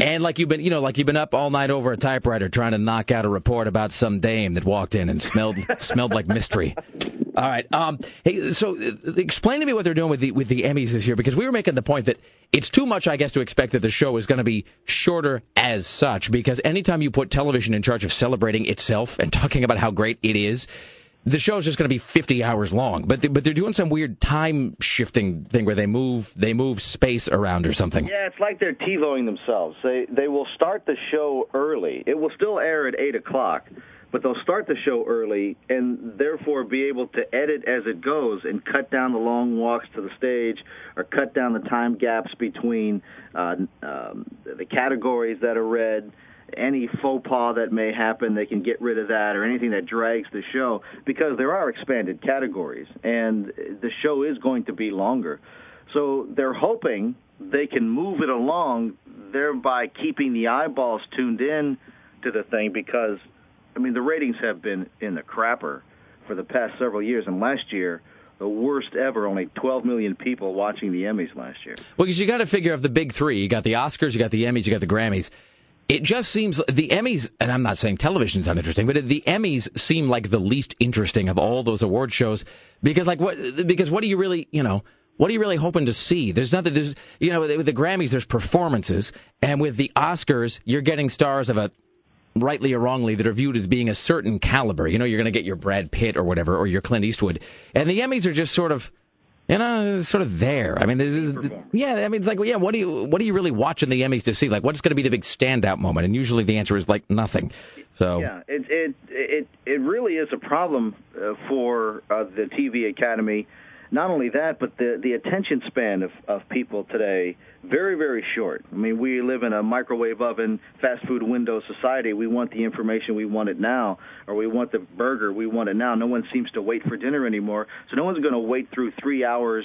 And like you've been, you know, like you've been up all night over a typewriter trying to knock out a report about some dame that walked in and smelled smelled like mystery. All right. Um, hey, so uh, explain to me what they're doing with the with the Emmys this year because we were making the point that it's too much, I guess, to expect that the show is going to be shorter as such. Because anytime you put television in charge of celebrating itself and talking about how great it is. The show's just going to be 50 hours long, but they, but they're doing some weird time shifting thing where they move they move space around or something. Yeah, it's like they're TiVoing themselves. They they will start the show early. It will still air at eight o'clock, but they'll start the show early and therefore be able to edit as it goes and cut down the long walks to the stage or cut down the time gaps between uh, um, the categories that are read. Any faux pas that may happen, they can get rid of that, or anything that drags the show, because there are expanded categories, and the show is going to be longer. So they're hoping they can move it along, thereby keeping the eyeballs tuned in to the thing. Because, I mean, the ratings have been in the crapper for the past several years, and last year, the worst ever. Only 12 million people watching the Emmys last year. Well, because you got to figure of the big three. You got the Oscars, you got the Emmys, you got the Grammys. It just seems the Emmys, and I'm not saying television's uninteresting, but the Emmys seem like the least interesting of all those award shows because, like, what? Because what do you really, you know? What are you really hoping to see? There's nothing. There's, you know, with the Grammys, there's performances, and with the Oscars, you're getting stars of a rightly or wrongly, that are viewed as being a certain caliber. You know, you're going to get your Brad Pitt or whatever, or your Clint Eastwood. And the Emmys are just sort of, you know, sort of there. I mean, there's, yeah, I mean, it's like, yeah, what do you, what are you really watching the Emmys to see? Like, what's going to be the big standout moment? And usually the answer is like nothing. So, Yeah, it it it it really is a problem uh, for uh, the TV Academy. Not only that, but the the attention span of of people today very very short. I mean, we live in a microwave oven, fast food window society. We want the information, we want it now, or we want the burger, we want it now. No one seems to wait for dinner anymore, so no one's going to wait through three hours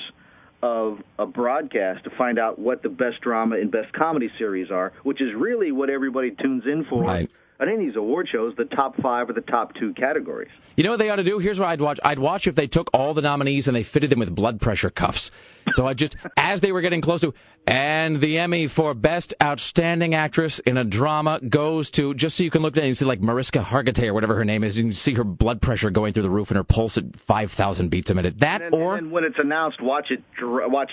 of a broadcast to find out what the best drama and best comedy series are, which is really what everybody tunes in for. Right. On any of these award shows, the top five or the top two categories. You know what they ought to do? Here's what I'd watch. I'd watch if they took all the nominees and they fitted them with blood pressure cuffs. So I just, as they were getting close to, and the Emmy for Best Outstanding Actress in a Drama goes to, just so you can look at it and see like Mariska Hargitay or whatever her name is, and you see her blood pressure going through the roof and her pulse at 5,000 beats a minute. That And then, or. and then when it's announced, watch it. Watch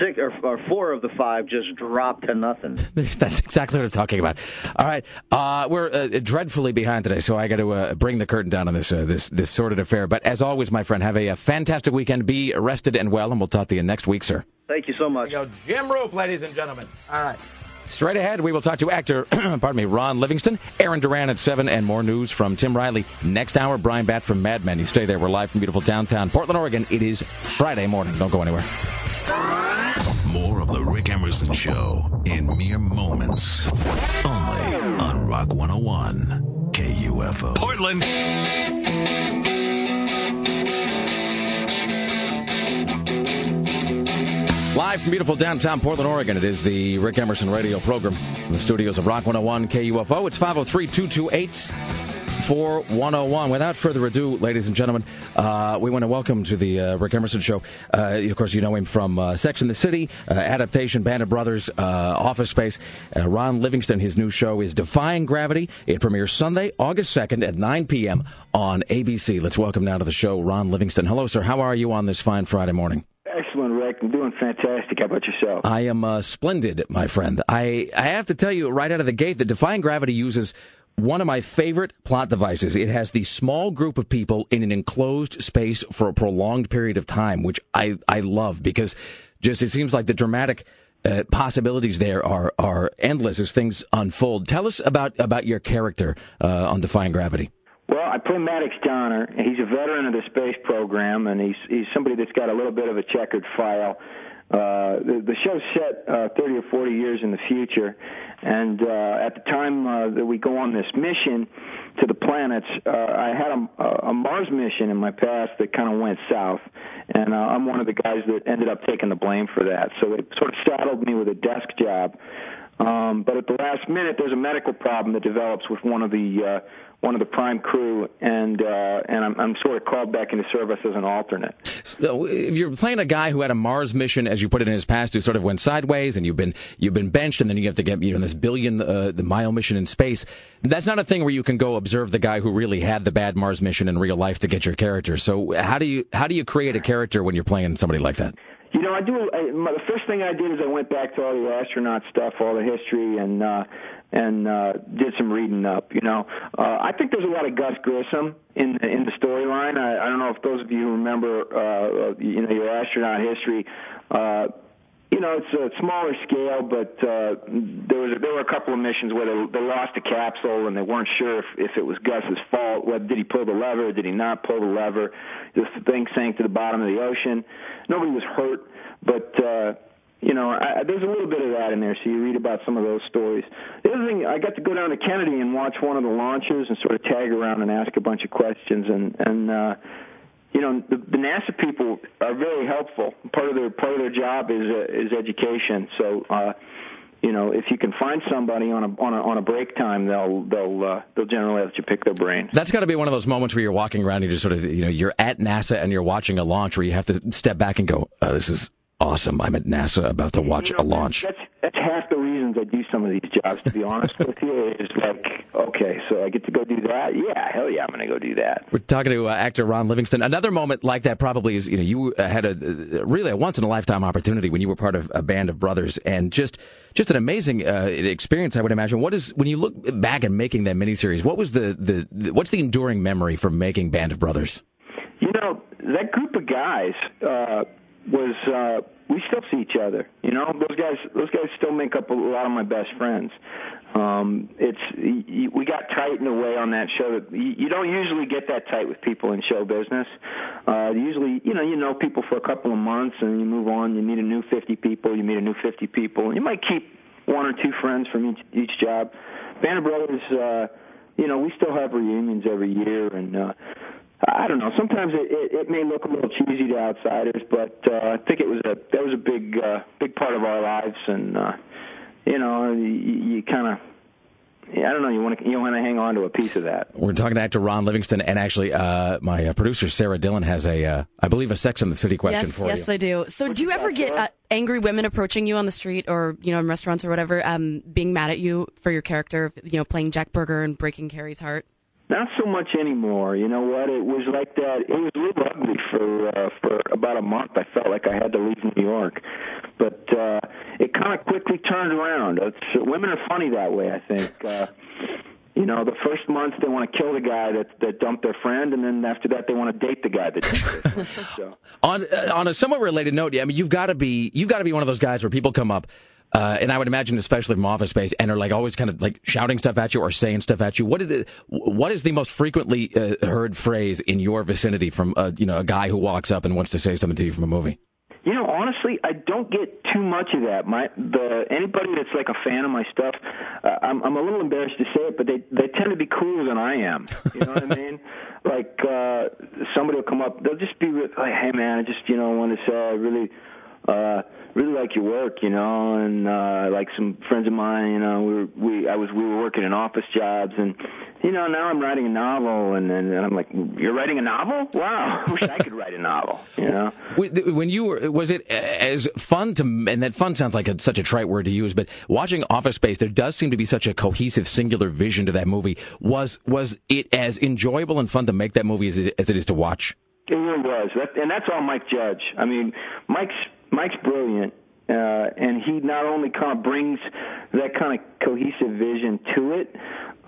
six or, or four of the five just dropped to nothing. That's exactly what I'm talking about. All right, uh, we're uh, dreadfully behind today, so I got to uh, bring the curtain down on this uh, this this sordid affair. But as always, my friend, have a, uh fantastic weekend. Be rested and well, and we'll talk to you next week, sir. Thank you so much. Jim Roope, ladies and gentlemen. All right. Straight ahead, we will talk to actor, pardon me, Ron Livingston, Aaron Duran at 7, and more news from Tim Riley. Next hour, Bryan Batt from Mad Men. You stay there. We're live from beautiful downtown Portland, Oregon. It is Friday morning. Don't go anywhere. More of the Rick Emerson Show in mere moments. Only on Rock 101 KUFO. Portland. Live from beautiful downtown Portland, Oregon, it is the Rick Emerson radio program in the studios of Rock 101 KUFO. It's 503 228 4101. Without further ado, ladies and gentlemen, uh, we want to welcome to the uh, Rick Emerson Show. Uh, of course, you know him from uh, Sex and the City, uh, Adaptation, Band of Brothers, uh, Office Space. Uh, Ron Livingston, his new show is Defying Gravity. It premieres Sunday, August 2nd at 9 p.m. on ABC. Let's welcome now to the show Ron Livingston. Hello, sir. How are you on this fine Friday morning? Excellent, Rick. I'm doing fantastic. How about yourself? I am uh, splendid, my friend. I, I have to tell you right out of the gate that Defying Gravity uses one of my favorite plot devices. It has the small group of people in an enclosed space for a prolonged period of time, which I, I love because just it seems like the dramatic uh, possibilities there are are endless as things unfold. Tell us about about your character uh, on Defying Gravity. Well, I play Maddux Donner. He's a veteran of the space program, and he's he's somebody that's got a little bit of a checkered file. Uh, the, the show's set uh, 30 or 40 years in the future, and uh, at the time uh, that we go on this mission to the planets, uh, I had a, a Mars mission in my past that kind of went south, and uh, I'm one of the guys that ended up taking the blame for that. So it sort of saddled me with a desk job. Um, but at the last minute, there's a medical problem that develops with one of the uh, one of the prime crew, and uh, and I'm, I'm sort of called back into service as an alternate. So if you're playing a guy who had a Mars mission, as you put it in his past, who sort of went sideways, and you've been you've been benched, and then you have to get you know this billion uh, the mile mission in space. That's not a thing where you can go observe the guy who really had the bad Mars mission in real life to get your character. So how do you how do you create a character when you're playing somebody like that? You know, I do. I, my, the first thing I did is I went back to all the astronaut stuff, all the history, and uh, and uh, did some reading up. You know, uh, I think there's a lot of Gus Grissom in the, in the storyline. I, I don't know if those of you remember, uh, you know, your astronaut history. Uh, you know, it's a smaller scale, but uh, there was there were a couple of missions where they, they lost a capsule and they weren't sure if, if it was Gus's fault. Whether did he pull the lever? Did he not pull the lever? This thing sank to the bottom of the ocean. Nobody was hurt, but uh, you know, I, there's a little bit of that in there. So you read about some of those stories. The other thing, I got to go down to Kennedy and watch one of the launches and sort of tag around and ask a bunch of questions and and. uh you know the, the NASA people are very helpful. Part of their part of their job is uh, is education. So uh, you know if you can find somebody on a on a on a break time, they'll they'll uh, they'll generally let you pick their brain. That's got to be one of those moments where you're walking around, you just sort of you know you're at NASA and you're watching a launch where you have to step back and go, oh, this is awesome. I'm at NASA about to watch you know, a launch. That's that's half the reasons I do some of these jobs. To be honest with you, is like okay, so I get to go do that. Yeah, hell yeah, I'm going to go do that. We're talking to uh, actor Ron Livingston. Another moment like that probably is you know you uh, had a uh, really a once in a lifetime opportunity when you were part of a band of brothers and just just an amazing uh, experience. I would imagine. What is when you look back at making that miniseries? What was the, the, the what's the enduring memory from making Band of Brothers? You know that group of guys uh, was. Uh, we still see each other. You know, those guys those guys still make up a lot of my best friends. Um, it's we got tight in a way on that show that you don't usually get that tight with people in show business. Uh, usually, you know, you know people for a couple of months and you move on. You meet a new 50 people. You meet a new 50 people. You might keep one or two friends from each each job. Band of Brothers, uh, you know, we still have reunions every year and. uh I don't know. Sometimes it, it, it may look a little cheesy to outsiders, but uh, I think it was a that was a big uh, big part of our lives, and uh, you know, you, you kind of. Yeah, I don't know. You want to you want to hang on to a piece of that. We're talking to actor Ron Livingston, and actually, uh, my uh, producer Sarah Dillon has a, uh, I believe, a Sex in the City question yes, for yes, you. I do. So, do you ever get uh, angry women approaching you on the street or you know in restaurants or whatever, um, being mad at you for your character, you know, playing Jack Berger and breaking Carrie's heart? Not so much anymore. You know what? It was like that. It was a little ugly for uh, for about a month. I felt like I had to leave New York, but uh, it kind of quickly turned around. It's, women are funny that way. I think. Uh, you know, the first month they want to kill the guy that that dumped their friend, and then after that they want to date the guy that dumped their friend. So. On uh, on a somewhat related note, yeah, I mean, you've got to be you've got to be one of those guys where people come up. Uh, and I would imagine, especially from Office Space, and are like always kind of like shouting stuff at you or saying stuff at you. What is the what is the most frequently uh, heard phrase in your vicinity from uh, you know a guy who walks up and wants to say something to you from a movie? You know, honestly, I don't get too much of that. My the anybody that's like a fan of my stuff, uh, I'm I'm a little embarrassed to say it, but they they tend to be cooler than I am. You know what I mean? Like uh somebody will come up, they'll just be like, "Hey man, I just you know want to say I really." Uh really like your work, you know, and uh like some friends of mine, you know, we were we I was we were working in office jobs and you know, now I'm writing a novel and and, and I'm like, You're writing a novel? Wow, I wish I could write a novel, you know. When you were was it as fun to and that fun sounds like a, such a trite word to use, but watching Office Space there does seem to be such a cohesive singular vision to that movie. Was was it as enjoyable and fun to make that movie as it, as it is to watch? It really was, and that's all Mike Judge. I mean, Mike's Mike's brilliant, uh, and he not only kind of brings that kind of cohesive vision to it,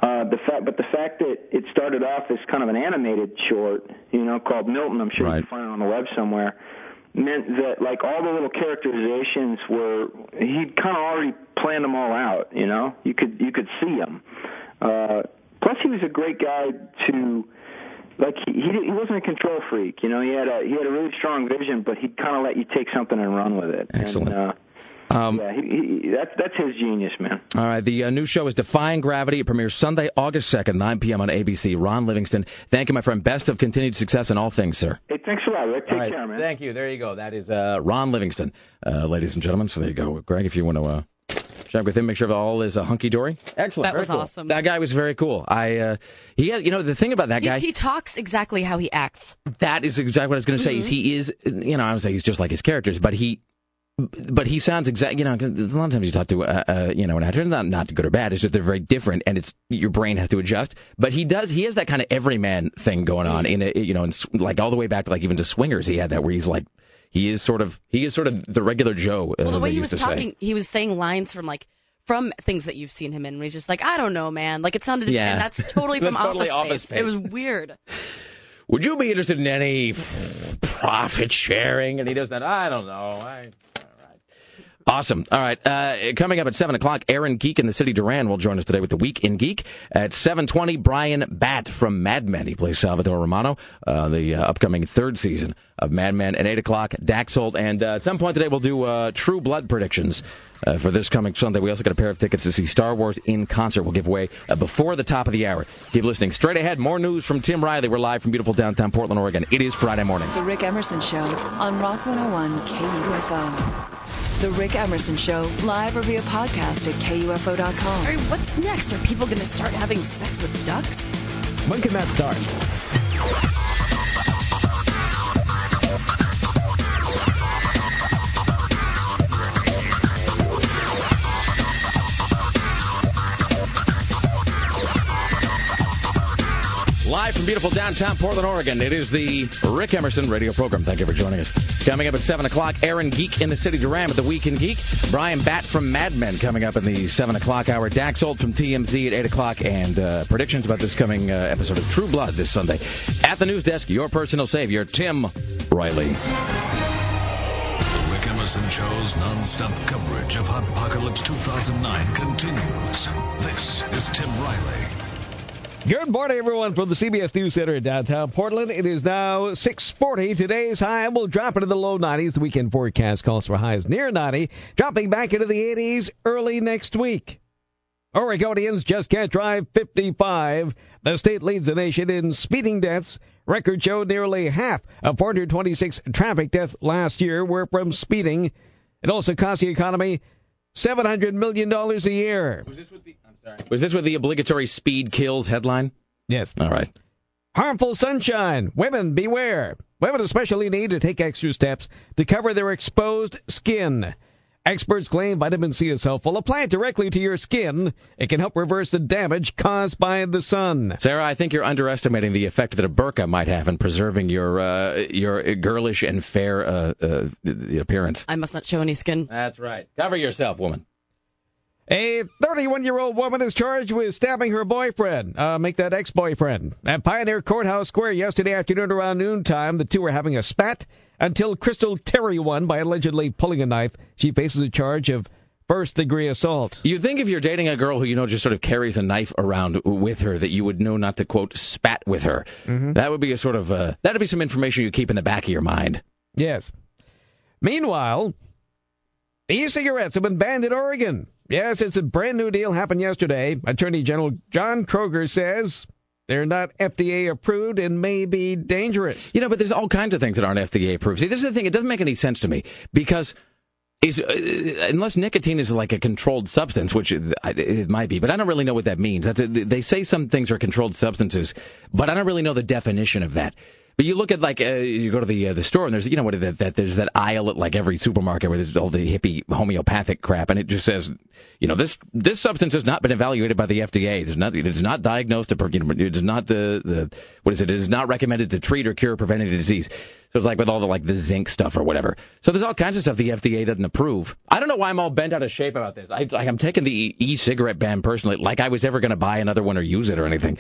Uh, the fact, but the fact that it started off as kind of an animated short, you know, called Milton. I'm sure you can find it on the web somewhere. Meant that like all the little characterizations were he'd kind of already planned them all out. You know, you could you could see them. Uh, plus, he was a great guy to like he he, he wasn't a control freak. You know, he had a he had a really strong vision, but he'd kind of let you take something and run with it. Excellent. And, uh, Um, yeah, he, he, that's that's his genius, man. All right, the uh, new show is Defying Gravity. It premieres Sunday, August 2nd, 9 p.m. on ABC. Ron Livingston, thank you, my friend. Best of continued success in all things, sir. Hey, thanks a lot, Rick. Take All right, care, man. Thank you. There you go. That is uh, Ron Livingston, uh, ladies and gentlemen. So there you go. Greg, if you want to uh, check with him, make sure that all is uh, hunky dory. Excellent. That Very was cool. awesome. That guy was very cool. I, uh, he, has, you know, the thing about that guy. He talks exactly how he acts. That is exactly what I was going to say. Mm-hmm. he is, you know, I would say he's just like his characters, but he, but he sounds exact. You know, 'cause a lot of times you talk to, uh, uh, you know, an actor, not not good or bad. It's just they're very different, and it's your brain has to adjust. But he does. He has that kind of everyman thing going on in a, you know, in, like all the way back to like even to Swingers. He had that where he's like, he is sort of, he is sort of the regular Joe. Uh, Well, the way he was to say. talking, he was saying lines from like from things that you've seen him in. And he's just like, I don't know, man. Like it sounded, Yeah. and that's totally from That's totally Office, Office Space. It was weird. Would you be interested in any profit sharing? And he does that. I don't know. I. Awesome. All right. Uh, coming up at 7 o'clock, Aaron Geek in the City Duran will join us today with the Week in Geek. At 7.20, Bryan Batt from Mad Men. He plays Salvatore Romano, uh, the uh, upcoming third season of Mad Men. At 8 o'clock, Dax Holt. And uh, at some point today, we'll do uh, True Blood predictions uh, for this coming Sunday. We also got a pair of tickets to see Star Wars in concert. We'll give away before the top of the hour. Keep listening. Straight ahead, more news from Tim Riley. We're live from beautiful downtown Portland, Oregon. It is Friday morning. The Rick Emerson Show on Rock 101 KUFO. The Rick Emerson Show, live or via podcast at KUFO.com. All right, what's next? Are people going to start having sex with ducks? When can that start? Live from beautiful downtown Portland, Oregon, it is the Rick Emerson radio program. Thank you for joining us. Coming up at 7 o'clock, Aaron Geek in the City Duran at the Weekend Geek. Bryan Batt from Mad Men coming up in the 7 o'clock hour. Dax Holt from TMZ at 8 o'clock. And uh, predictions about this coming uh, episode of True Blood this Sunday. At the news desk, your personal savior, Tim Riley. The Rick Emerson Show's non-stop coverage of Hot Apocalypse 2009 continues. This is Tim Riley. Good morning, everyone, from the CBS News Center in downtown Portland. It is now 640. Today's high will drop into the low 90s. The weekend forecast calls for highs near 90, dropping back into the 80s early next week. Oregonians just can't drive 55. The state leads the nation in speeding deaths. Records show nearly half of 426 traffic deaths last year were from speeding. It also cost the economy $700 million a year. Was this with the obligatory speed kills headline? Yes. All right. Harmful sunshine. Women, beware. Women especially need to take extra steps to cover their exposed skin. Experts claim vitamin C is helpful. Apply it directly to your skin. It can help reverse the damage caused by the sun. Sarah, I think you're underestimating the effect that a burqa might have in preserving your uh, your girlish and fair uh, uh, appearance. I must not show any skin. That's right. Cover yourself, woman. A 31 year old woman is charged with stabbing her boyfriend, uh, make that ex boyfriend. At Pioneer Courthouse Square yesterday afternoon around noontime, the two were having a spat until Crystal Terry won by allegedly pulling a knife. She faces a charge of first degree assault. You think if you're dating a girl who you know just sort of carries a knife around with her, that you would know not to quote spat with her. That would be a sort of uh, that'd be some information you keep in the back of your mind. Yes. Meanwhile, e-cigarettes have been banned in Oregon. Yes, it's a brand new deal happened yesterday. Attorney General John Kroger says they're not FDA approved and may be dangerous. You know, but there's all kinds of things that aren't FDA approved. See, this is the thing; it doesn't make any sense to me because. Is, uh, unless nicotine is like a controlled substance, which it, it might be, but I don't really know what that means. A, they say some things are controlled substances, but I don't really know the definition of that. But you look at like uh, you go to the uh, the store and there's you know what that, that there's that aisle at like every supermarket where there's all the hippie homeopathic crap and it just says you know this this substance has not been evaluated by the FDA. It's not it is not diagnosed to you know, it is not the the what is it? It is not recommended to treat or cure or prevent disease. So it's like with all the like the zinc stuff or whatever. So there's all kinds of stuff the FDA doesn't approve. I don't know why I'm all bent out of shape about this. I, I'm taking the e-cigarette ban personally, like I was ever going to buy another one or use it or anything.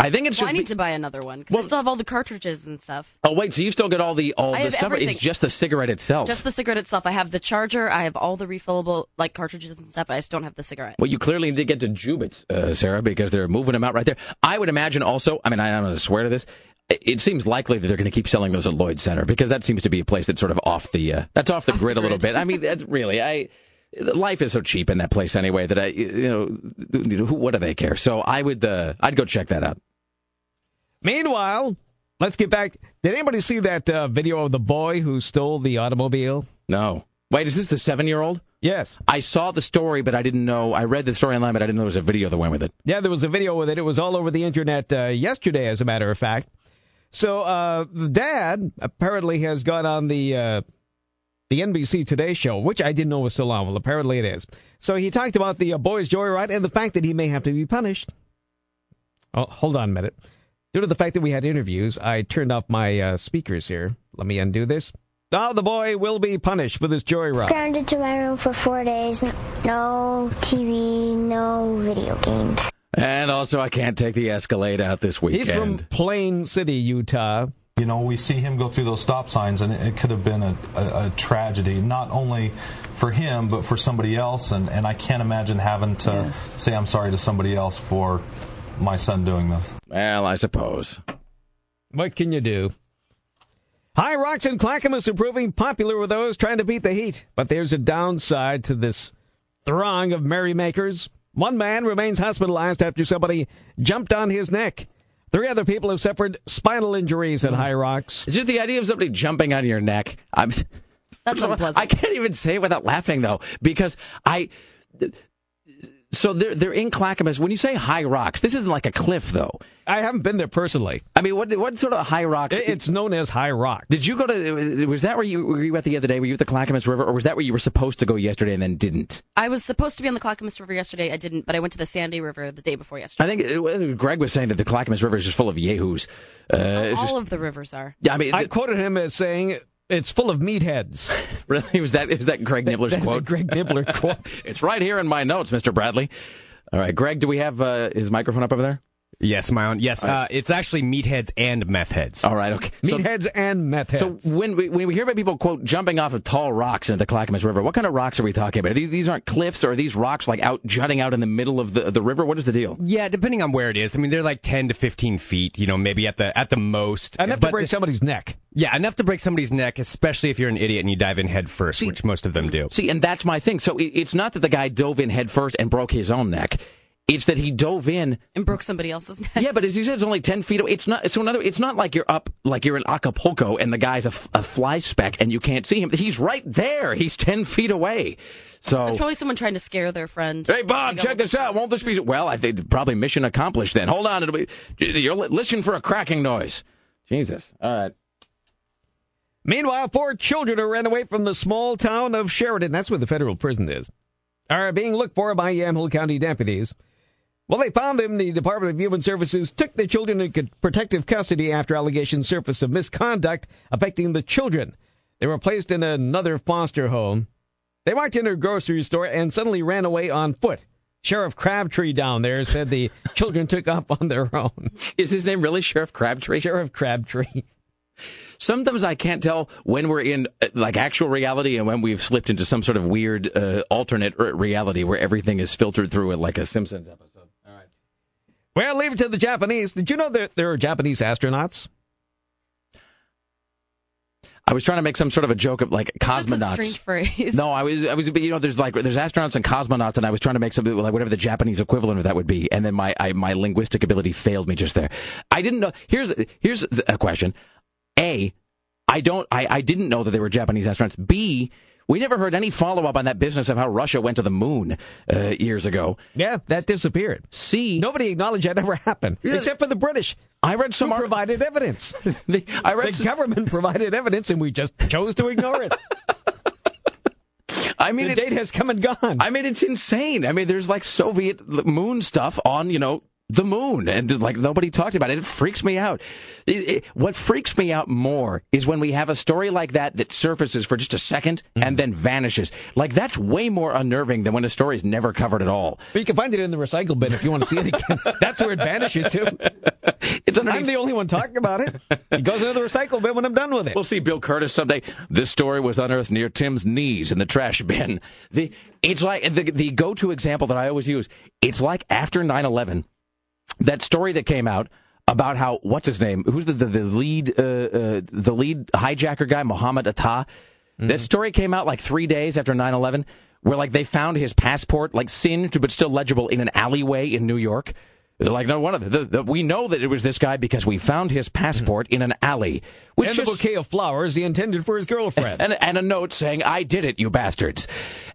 I think it's Well, just. I need to buy another one because I still have all the cartridges and stuff. oh wait, so you still get all the all I the stuff? It's just the cigarette itself. Just the cigarette itself. I have the charger. I have all the refillable like cartridges and stuff. I just don't have the cigarette. Well, you clearly need to get to Jubitz, uh, Sarah, because they're moving them out right there. I would imagine also, I mean, I, I'm going to swear to this, it- seems likely that they're going to keep selling those at Lloyd Center because that seems to be a place that's sort of off the, uh, that's off the grid a little bit. I mean, that, really, I, life is so cheap in that place anyway that I, you know, who, what do they care? So I would, uh, I'd go check that out. Meanwhile, let's get back. Did anybody see that uh, video of the boy who stole the automobile? No. Wait, is this the seven year old? Yes. I saw the story, but I didn't know. I read the story online, but I didn't know there was a video that went with it. Yeah, there was a video with it. It was all over the internet uh, yesterday, as a matter of fact. So uh, the dad apparently has gone on the uh, the NBC Today show, which I didn't know was still on. Well, apparently it is. So he talked about the uh, boys' joyride and the fact that he may have to be punished. Oh, hold on a minute. Due to the fact that we had interviews, I turned off my uh, speakers here. Let me undo this. Now the boy will be punished for this joyride. Grounded to my room for four days. No TV, no video games. And also, I can't take the Escalade out this weekend. He's from Plain City, Utah. You know, we see him go through those stop signs, and it, it could have been a, a, a tragedy, not only for him, but for somebody else. And, and I can't imagine having to say I'm sorry to somebody else for my son doing this. Well, I suppose. What can you do? High Rocks and Clackamas are proving popular with those trying to beat the heat. But there's a downside to this throng of merrymakers. One man remains hospitalized after somebody jumped on his neck. Three other people have suffered spinal injuries at hmm. High Rocks. It's just the idea of somebody jumping on your neck. I'm. That's unpleasant. I can't even say it without laughing though, because I. So they're they're in Clackamas. When you say high rocks, this isn't like a cliff though. I haven't been there personally. I mean, what what sort of high rocks? It's known as High Rocks. Did you go to? Was that where you were you at the other day? Were you at the Clackamas River, or was that where you were supposed to go yesterday and then didn't? I was supposed to be on the Clackamas River yesterday. I didn't, but I went to the Sandy River the day before yesterday. I think uh, Greg was saying that the Clackamas River is just full of yahoos. Uh, All just- of the rivers are. yeah, I mean, I quoted him as saying it's full of meatheads. really, was that is that Greg Nibler's That's a quote? Greg Nibler quote. It's right here in my notes, Mr. Bradley. All right, Greg, do we have uh, his microphone up over there? Yes, my own. Yes, uh, it's actually meatheads and meth heads. All right, okay. So- Meatheads and meth heads. So when we, when we hear about people quote jumping off of tall rocks into the Clackamas River, what kind of rocks are we talking about? Are these, these aren't cliffs, or are these rocks like out jutting out in the middle of the the river? What is the deal? Yeah, depending on where it is. I mean, they're like ten to fifteen feet. You know, maybe at the at the most. Enough to break it's- somebody's neck. Yeah, enough to break somebody's neck, especially if you're an idiot and you dive in head first, which most of them do. See, and that's my thing. So it, it's not that the guy dove in head first and broke his own neck. It's that he dove in and broke somebody else's neck. Yeah, but as you said, it's only ten feet away. It's not. So another. It's not like you're up, like you're in Acapulco, and the guy's a, a fly speck, and you can't see him. He's right there. He's ten feet away. So It's probably someone trying to scare their friend. Hey Bob, check oh, this out. Won't this be well? I think probably mission accomplished. Then hold on, it'll be. You're li- listen for a cracking noise. Jesus. All right. Meanwhile, four children who ran away from the small town of Sheridan, that's where the federal prison is, are being looked for by Yamhill County deputies. Well, they found them. The Department of Human Services took the children into protective custody after allegations surfaced of misconduct affecting the children. They were placed in another foster home. They walked into a grocery store and suddenly ran away on foot. Sheriff Crabtree down there said the children took off on their own. Is his name really Sheriff Crabtree? Sheriff Crabtree. Sometimes I can't tell when we're in uh, like actual reality and when we've slipped into some sort of weird uh, alternate reality where everything is filtered through it like a Simpsons episode. Well, leave it to the Japanese. Did you know that there are Japanese astronauts? I was trying to make some sort of a joke of like That's a cosmonauts. strange phrase. No, I was, I was, you know, there's like, there's astronauts and cosmonauts, and I was trying to make something like whatever the Japanese equivalent of that would be, and then my, I, my linguistic ability failed me just there. I didn't know. Here's, here's a question. A, I don't, I, I didn't know that they were Japanese astronauts. B, we never heard any follow up on that business of how Russia went to the moon uh, years ago. Yeah, that disappeared. C, Nobody acknowledged that ever happened, except for the British. I read some art- provided evidence. the, I read the some- government provided evidence, and we just chose to ignore it. I mean, the it's- date has come and gone. I mean, it's insane. I mean, there's like Soviet moon stuff on, you know, the moon, and like nobody talked about it. It freaks me out. It, it, what freaks me out more is when we have a story like that that surfaces for just a 2nd mm-hmm. and then vanishes. Like that's way more unnerving than when a story is never covered at all. But you can find it in the recycle bin if you want to see it again. That's where it vanishes to. It's I'm the only one talking about it. It goes into the recycle bin when I'm done with it. We'll see Bill Kurtis someday. This story was unearthed near Tim's knees in the trash bin. The it's like the the go to example that I always use. It's like after 9-11, that story that came out about how what's his name? Who's the the, the lead uh, uh, the lead hijacker guy? Mohammed Atta. That story came out like three days after 9-11, where like they found his passport like singed but still legible in an alleyway in New York. They're like, no, one of the, the, the, we know that it was this guy because we found his passport in an alley. Which and just, the bouquet of flowers he intended for his girlfriend. and, and a note saying, I did it, you bastards.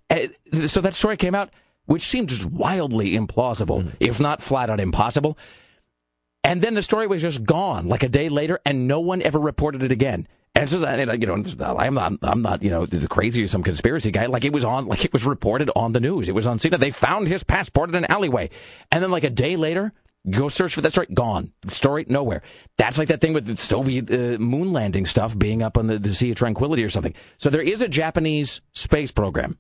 Uh, so that story came out, which seemed just wildly implausible, if not flat out impossible. And then the story was just gone like a day later, and no one ever reported it again. And so, you know, I'm not, I'm not, you know, the crazy or some conspiracy guy. Like it was on, like it was reported on the news. It was on CNN. They found his passport in an alleyway, and then like a day later, go search for that story. Gone. Story nowhere. That's like that thing with the Soviet uh, moon landing stuff being up on the, the Sea of Tranquility or something. So there is a Japanese space program.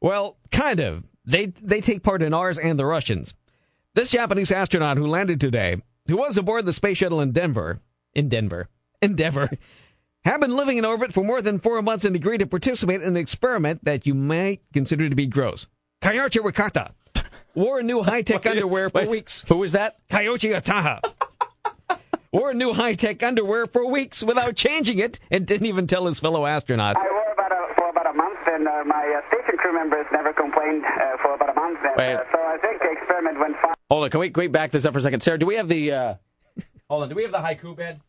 Well, kind of. They they take part in ours and the Russians. This Japanese astronaut who landed today, who was aboard the space shuttle in Denver, in Denver, Endeavor, had been living in orbit for more than four months and agreed to participate in an experiment that you might consider to be gross. Kayoshi Wakata wore a new high-tech underwear for weeks. Who was that? Kayoshi Ataha. wore a new high-tech underwear for weeks without changing it and didn't even tell his fellow astronauts. I wore about a, for about a month, and uh, my uh, station crew members never complained uh, for about a month. And, Wait. uh, so I think the experiment went fine. Hold on, can we, can we back this up for a second? Sarah, do we have the, uh, hold on, do we have the haiku bed?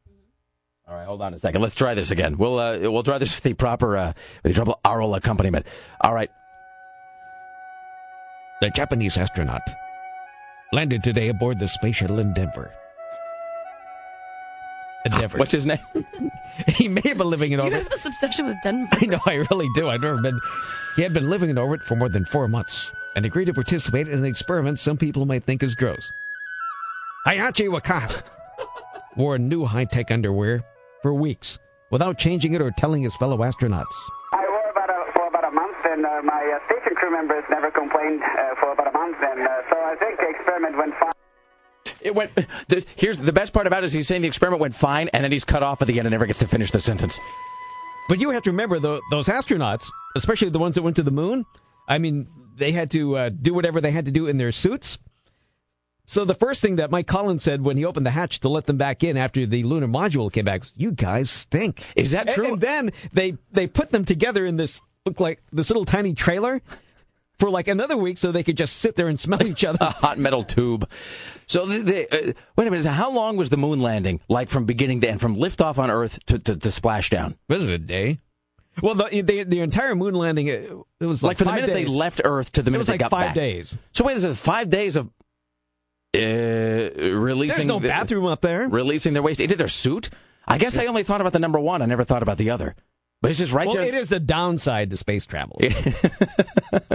All right, hold on a second. Let's try this again. We'll, uh, we'll try this with the proper, uh, with the proper aural accompaniment. All right. The Japanese astronaut landed today aboard the space shuttle in Denver. Endeavor. What's his name? he may have been living in Orbit. You orbit. have this obsession with Denver. I know, I really do. I've never been. He had been living in orbit for more than four months and agreed to participate in an experiment some people might think is gross. Hayachi Wakata wore new high tech underwear for weeks without changing it or telling his fellow astronauts. I wore about a, for about a month, and uh, my uh, station crew members never complained uh, for about a month. And uh, so I think the experiment went fine. It went, the, here's the best part about it is he's saying the experiment went fine, and then he's cut off at the end and never gets to finish the sentence. But you have to remember, though, those astronauts, especially the ones that went to the moon, I mean, they had to uh, do whatever they had to do in their suits. So the first thing that Mike Collins said when he opened the hatch to let them back in after the lunar module came back was, "You guys stink." Is that true? And, and then they they put them together in this look like this little tiny trailer for like another week, so they could just sit there and smell each other. a other. hot metal tube. So, the, the, uh, wait a minute. How long was the moon landing, like from beginning to end, from liftoff on Earth to, to, to splashdown? Was it a day? Well, the the, the entire moon landing it, it was like, Like from the minute days. they left Earth to the minute It minute was they like got five back. days. So wait, this is five days of uh, releasing. There's no the- bathroom up there. Releasing their waste into their suit. I guess I only thought about the number one. I never thought about the other. But it's just right well, there. it is the downside to space travel. the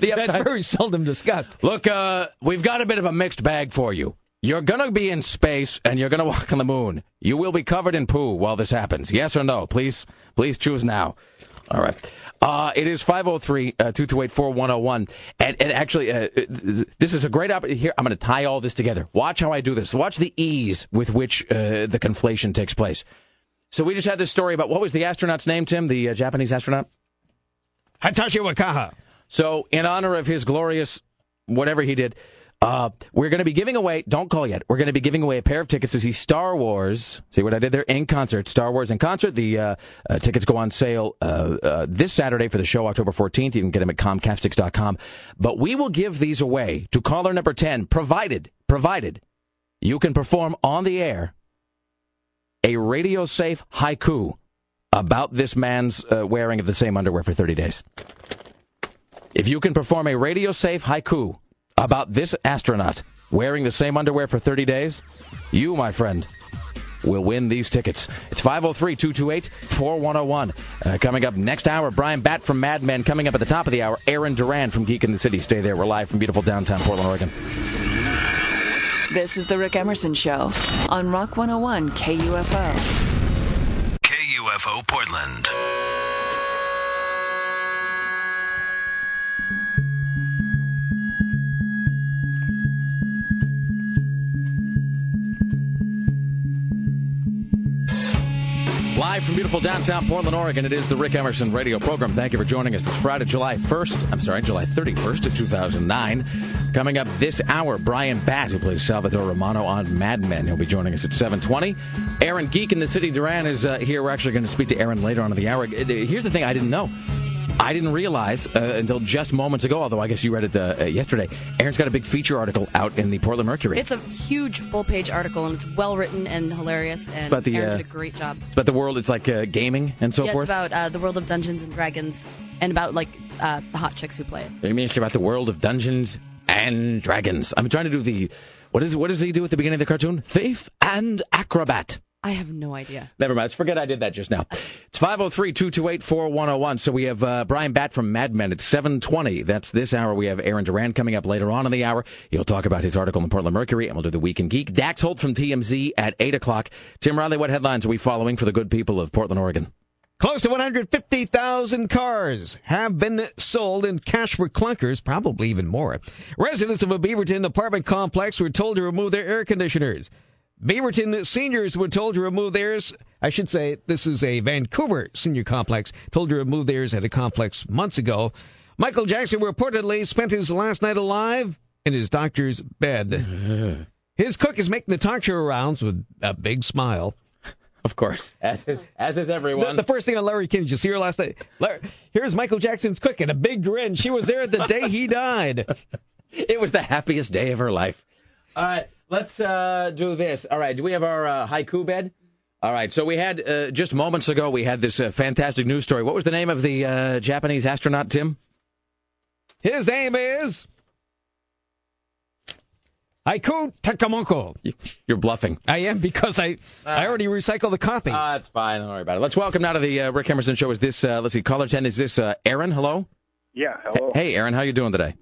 That's very seldom discussed. Look, uh, we've got a bit of a mixed bag for you. You're going to be in space and you're going to walk on the moon. You will be covered in poo while this happens. Yes or no? Please, please choose now. All right. Uh, it is 503 uh, 228 4101. And, and actually, uh, this is a great opportunity. Here, I'm going to tie all this together. Watch how I do this. Watch the ease with which uh, the conflation takes place. So we just had this story about what was the astronaut's name, Tim? The uh, Japanese astronaut? Hitachi Wakaha. So, in honor of his glorious whatever he did, uh, we're going to be giving away, don't call yet, we're going to be giving away a pair of tickets to see Star Wars. See what I did there? In concert. Star Wars in concert. The uh, uh, tickets go on sale uh, uh, this Saturday for the show, October 14th. You can get them at comcastix.com. But we will give these away to caller number 10, provided, provided you can perform on the air a radio safe haiku about this man's uh, wearing of the same underwear for 30 days. If you can perform a radio safe haiku about this astronaut wearing the same underwear for 30 days, you, my friend, will win these tickets. It's 503 228 4101. Uh, Coming up next hour, Bryan Batt from Mad Men. Coming up at the top of the hour, Aaron Duran from Geek in the City. Stay there. We're live from beautiful downtown Portland, Oregon. This is The Rick Emerson Show on Rock 101 KUFO. KUFO Portland. Live from beautiful downtown Portland, Oregon, it is the Rick Emerson radio program. Thank you for joining us. It's Friday, July 1st. I'm sorry, July 31st of 2009. Coming up this hour, Bryan Batt, who plays Salvatore Romano on Mad Men. He'll be joining us at 720. Aaron Geek in the City Duran is uh, here. We're actually going to speak to Aaron later on in the hour. Uh, Here's the thing I didn't know. I didn't realize uh, until just moments ago, although I guess you read it uh, uh, yesterday. Aaron's got a big feature article out in the Portland Mercury. It's a huge full page article and it's well written and hilarious. And about the, Aaron uh, did a great job. It's about the world. It's like uh, gaming and so yeah, forth. it's about the world of Dungeons and Dragons and about like the hot chicks who play it. You mean it's about the world of Dungeons and Dragons? I'm trying to do the what is what does he do at the beginning of the cartoon? Thief and acrobat. I have no idea. Never mind. Let's Forget I did that just now. It's 503 228 4101. So we have uh, Bryan Batt from Mad Men at 720. That's this hour. We have Aaron Duran coming up later on in the hour. He'll talk about his article in the Portland Mercury, and we'll do the Week in Geek. Dax Holt from TMZ at 8 o'clock. Tim Riley, what headlines are we following for the good people of Portland, Oregon? Close to 150,000 cars have been sold in cash for clunkers, probably even more. Residents of a Beaverton apartment complex were told to remove their air conditioners. Beaverton seniors were told to remove theirs. I should say this is a Vancouver senior complex, told to remove theirs at a complex months ago. Michael Jackson reportedly spent his last night alive in his doctor's bed. His cook is making the talk show rounds with a big smile. Of course, as is, as is everyone. the first thing on Larry King, did you see her last night? Larry, here's Michael Jackson's cook and a big grin. She was there the day he died. It was the happiest day of her life. All right, let's uh, do this. All right, do we have our uh, haiku bed? All right, so we had uh, just moments ago we had this uh, fantastic news story. What was the name of the uh, Japanese astronaut, Tim? His name is Haiku Takamoko. You're bluffing. I am because I I already recycled the copy. Ah, that's fine. Don't worry about it. Let's welcome now to the uh, Rick Emerson Show. Is this, uh, let's see, caller 10, is this uh, Aaron? Hello? Yeah, hello. Hey, Aaron, how you doing today?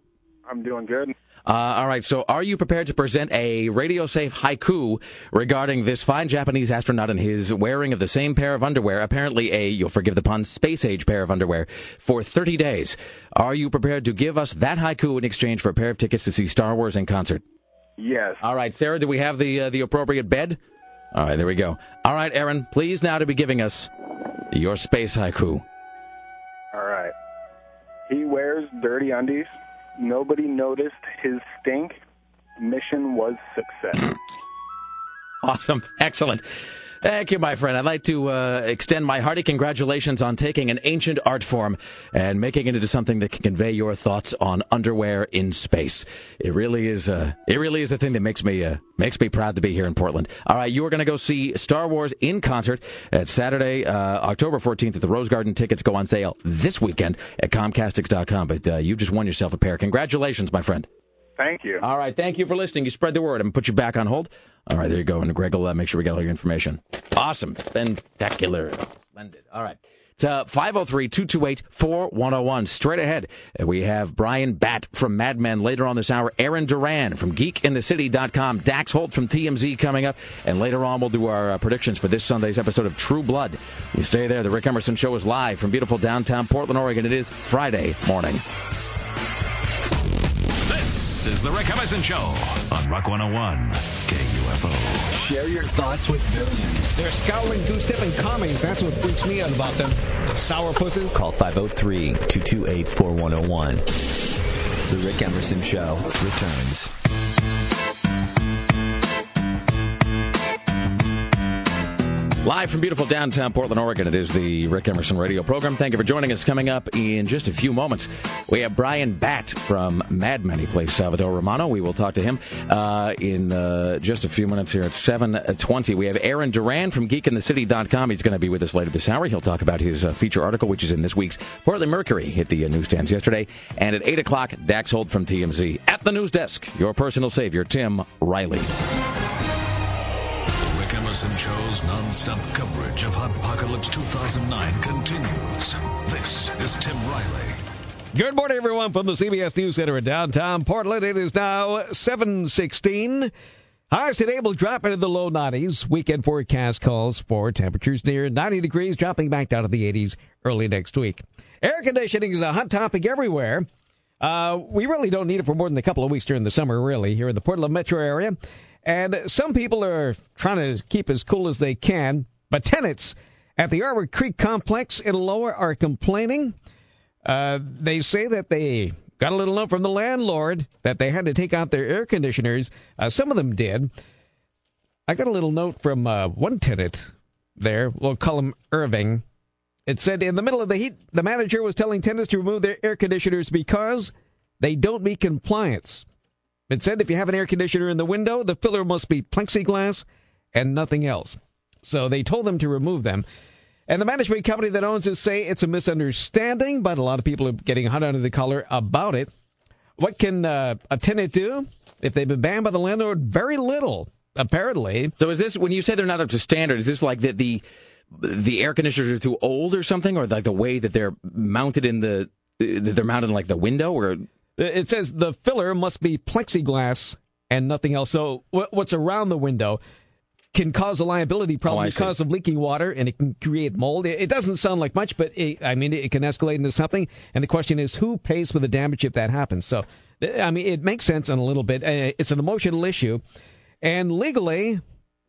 I'm doing good. Uh, all right, so are you prepared to present a radio safe haiku regarding this fine Japanese astronaut and his wearing of the same pair of underwear, apparently a, you'll forgive the pun, space age pair of underwear, for 30 days? Are you prepared to give us that haiku in exchange for a pair of tickets to see Star Wars in concert? Yes. All right, Sarah, do we have the uh, the appropriate bed? All right, there we go. All right, Aaron, please now to be giving us your space haiku. All right. He wears dirty undies. Nobody noticed his stink. Mission was success. Awesome. Excellent. Thank you, my friend. I'd like to uh, extend my hearty congratulations on taking an ancient art form and making it into something that can convey your thoughts on underwear in space. It really is. Uh, it really is a thing that makes me uh, makes me proud to be here in Portland. All right, you are going to go see Star Wars in concert at Saturday, uh, October 14th at the Rose Garden. Tickets go on sale this weekend at Comcastix.com. But uh, you've just won yourself a pair. Congratulations, my friend. Thank you. All right, thank you for listening. You spread the word. I'm going to put you back on hold. All right, there you go. And Greg will uh, make sure we get all your information. Awesome. Spectacular. Splendid. All right. It's uh, 503 228 4101. Straight ahead, uh, we have Bryan Batt from Mad Men later on this hour, Aaron Duran from geekinthecity.com, Dax Holt from TMZ coming up, and later on we'll do our uh, predictions for this Sunday's episode of True Blood. You stay there. The Rick Emerson Show is live from beautiful downtown Portland, Oregon. It is Friday morning. This is the Rick Emerson Show on Rock 101 KUFO. Share your thoughts with billions. They're scowling, goose-stepping commies. That's what freaks me out about them. Sour pusses. Call 503 228 4101. The Rick Emerson Show returns. Live from beautiful downtown Portland, Oregon, it is the Rick Emerson radio program. Thank you for joining us. Coming up in just a few moments, we have Bryan Batt from Mad Men. He plays Salvatore Romano. We will talk to him uh, in uh, just a few minutes here at 7.20. We have Aaron Duran from geekinthecity.com. He's going to be with us later this hour. He'll talk about his uh, feature article, which is in this week's Portland Mercury. Hit the uh, newsstands yesterday. And at 8 o'clock, Dax Holt from TMZ. At the news desk, your personal savior, Tim Riley. Emerson Show's non-stop coverage of Apocalypse 2009 continues. This is Tim Riley. Good morning, everyone, from the CBS News Center in downtown Portland. It is now 716. Highs today will drop into the low 90s. Weekend forecast calls for temperatures near 90 degrees, dropping back down to the 80s early next week. Air conditioning is a hot topic everywhere. Uh, we really don't need it for more than a couple of weeks during the summer, really, here in the Portland metro area. And some people are trying to keep as cool as they can, but tenants at the Arbor Creek complex in Lower are complaining. Uh, they say that they got a little note from the landlord that they had to take out their air conditioners. Uh, some of them did. I got a little note from uh, one tenant there. We'll call him Irving. It said in the middle of the heat, the manager was telling tenants to remove their air conditioners because they don't meet compliance. It said if you have an air conditioner in the window, the filler must be plexiglass and nothing else. So they told them to remove them. And the management company that owns it say it's a misunderstanding, but a lot of people are getting hot under the collar about it. What can uh, a tenant do if they've been banned by the landlord? Very little, apparently. So is this when you say they're not up to standard? Is this like that the the air conditioners are too old or something, or like the way that they're mounted in the they're mounted in like the window, or It says the filler must be plexiglass and nothing else. So what's around the window can cause a liability problem Oh, because of leaking water, and it can create mold. It, it doesn't sound like much, but it, I mean, it can escalate into something. And the question is, who pays for the damage if that happens? So, I mean, it makes sense in a little bit. Uh, It's an emotional issue, and legally.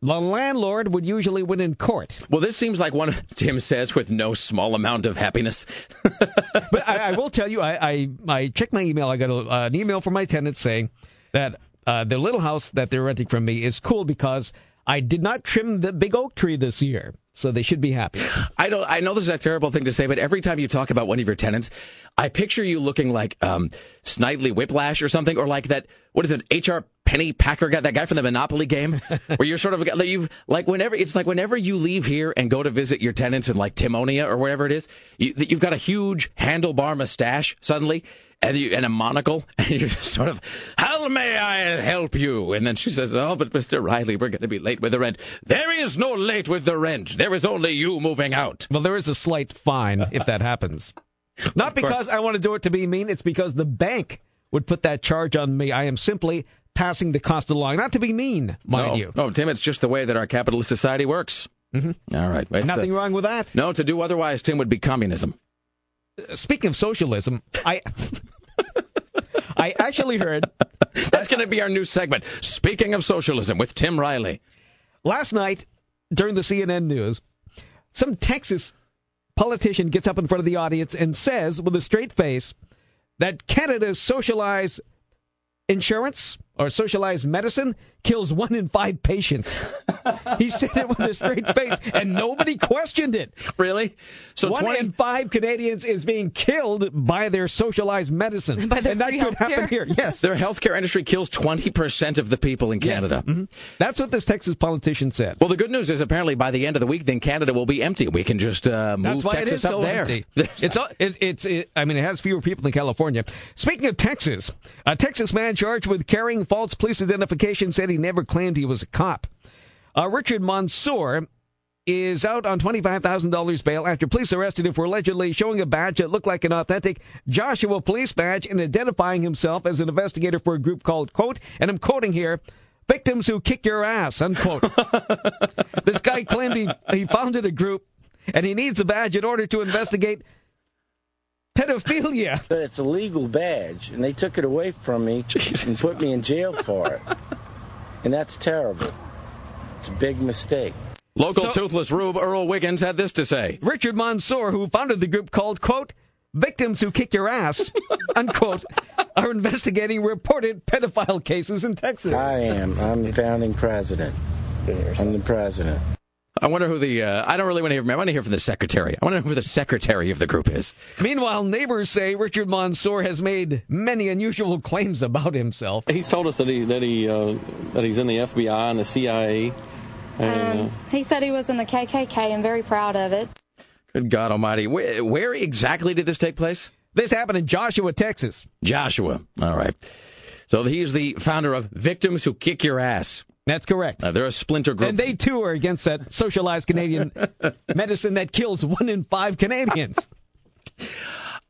The landlord would usually win in court. well, this seems like one Tim says with no small amount of happiness. but I, I will tell you, I, I, I checked my email. I got a, uh, an email from my tenant saying that uh, the little house that they're renting from me is cool because I did not trim the big oak tree this year. So they should be happy. I don't. I know this is a terrible thing to say, but every time you talk about one of your tenants, I picture you looking like um, Snidely Whiplash or something, or like that. What is it? H.R. Penny Packer guy, that guy from the Monopoly game, where you're sort of like you like whenever it's like whenever you leave here and go to visit your tenants in like Timonia or wherever it is, you, you've got a huge handlebar mustache suddenly. And, you, and a monocle, and you're just sort of, how may I help you? And then she says, oh, but Mr. Riley, we're going to be late with the rent. There is no late with the rent. There is only you moving out. Well, there is a slight fine if that happens. Not because I want to do it to be mean, it's because the bank would put that charge on me. I am simply passing the cost along. Not to be mean, mind no, you. No, Tim, it's just the way that our capitalist society works. Mm-hmm. All right. Nothing uh, wrong with that. No, to do otherwise, Tim, would be communism. Speaking of socialism, I I actually heard That's going to be our new segment. Speaking of socialism with Tim Riley. last night during the CNN news, some Texas politician gets up in front of the audience and says with a straight face that Canada's socialized insurance or socialized medicine kills one in five patients. he said it with a straight face, and nobody questioned it. Really? So one 20 in five Canadians is being killed by their socialized medicine, By their and that free could healthcare? happen here. Yes, Their healthcare industry kills 20% of the people in Canada. Yes. Mhm. That's what this Texas politician said. Well, the good news is apparently by the end of the week, then Canada will be empty. We can just uh, move That's why Texas it is up so there. empty. It's it, it's it, I mean it has fewer people than California. Speaking of Texas, a Texas man charged with carrying false police identification said he never claimed he was a cop. Uh, Richard Mansour is out on $25,000 bail after police arrested him for allegedly showing a badge that looked like an authentic Joshua police badge and identifying himself as an investigator for a group called, quote, and I'm quoting here, Victims Who Kick Your Ass, unquote. this guy claimed he, he founded a group and he needs a badge in order to investigate pedophilia. But it's a legal badge, and they took it away from me and put me in jail for it. And that's terrible. It's a big mistake. Local So- toothless rube Earl Wiggins had this to say. Richard Mansour, who founded the group called, quote, Victims Who Kick Your Ass, unquote, are investigating reported pedophile cases in Texas. I am. I'm the founding president. I'm the president. I wonder who the. Uh, I don't really want to hear from. I want to hear from the secretary. I want to know who the secretary of the group is. Meanwhile, neighbors say Richard Mansour has made many unusual claims about himself. He's told us that he that he uh, that he's in the FBI and the CIA. And, Um, he said he was in the KKK and very proud of it. Good God Almighty! Where, where exactly did this take place? This happened in Joshua, Texas. Joshua. All right. So he's the founder of Victims Who Kick Your Ass. That's correct. Uh, they're a splinter group. And they too are against that socialized Canadian medicine that kills one in five Canadians.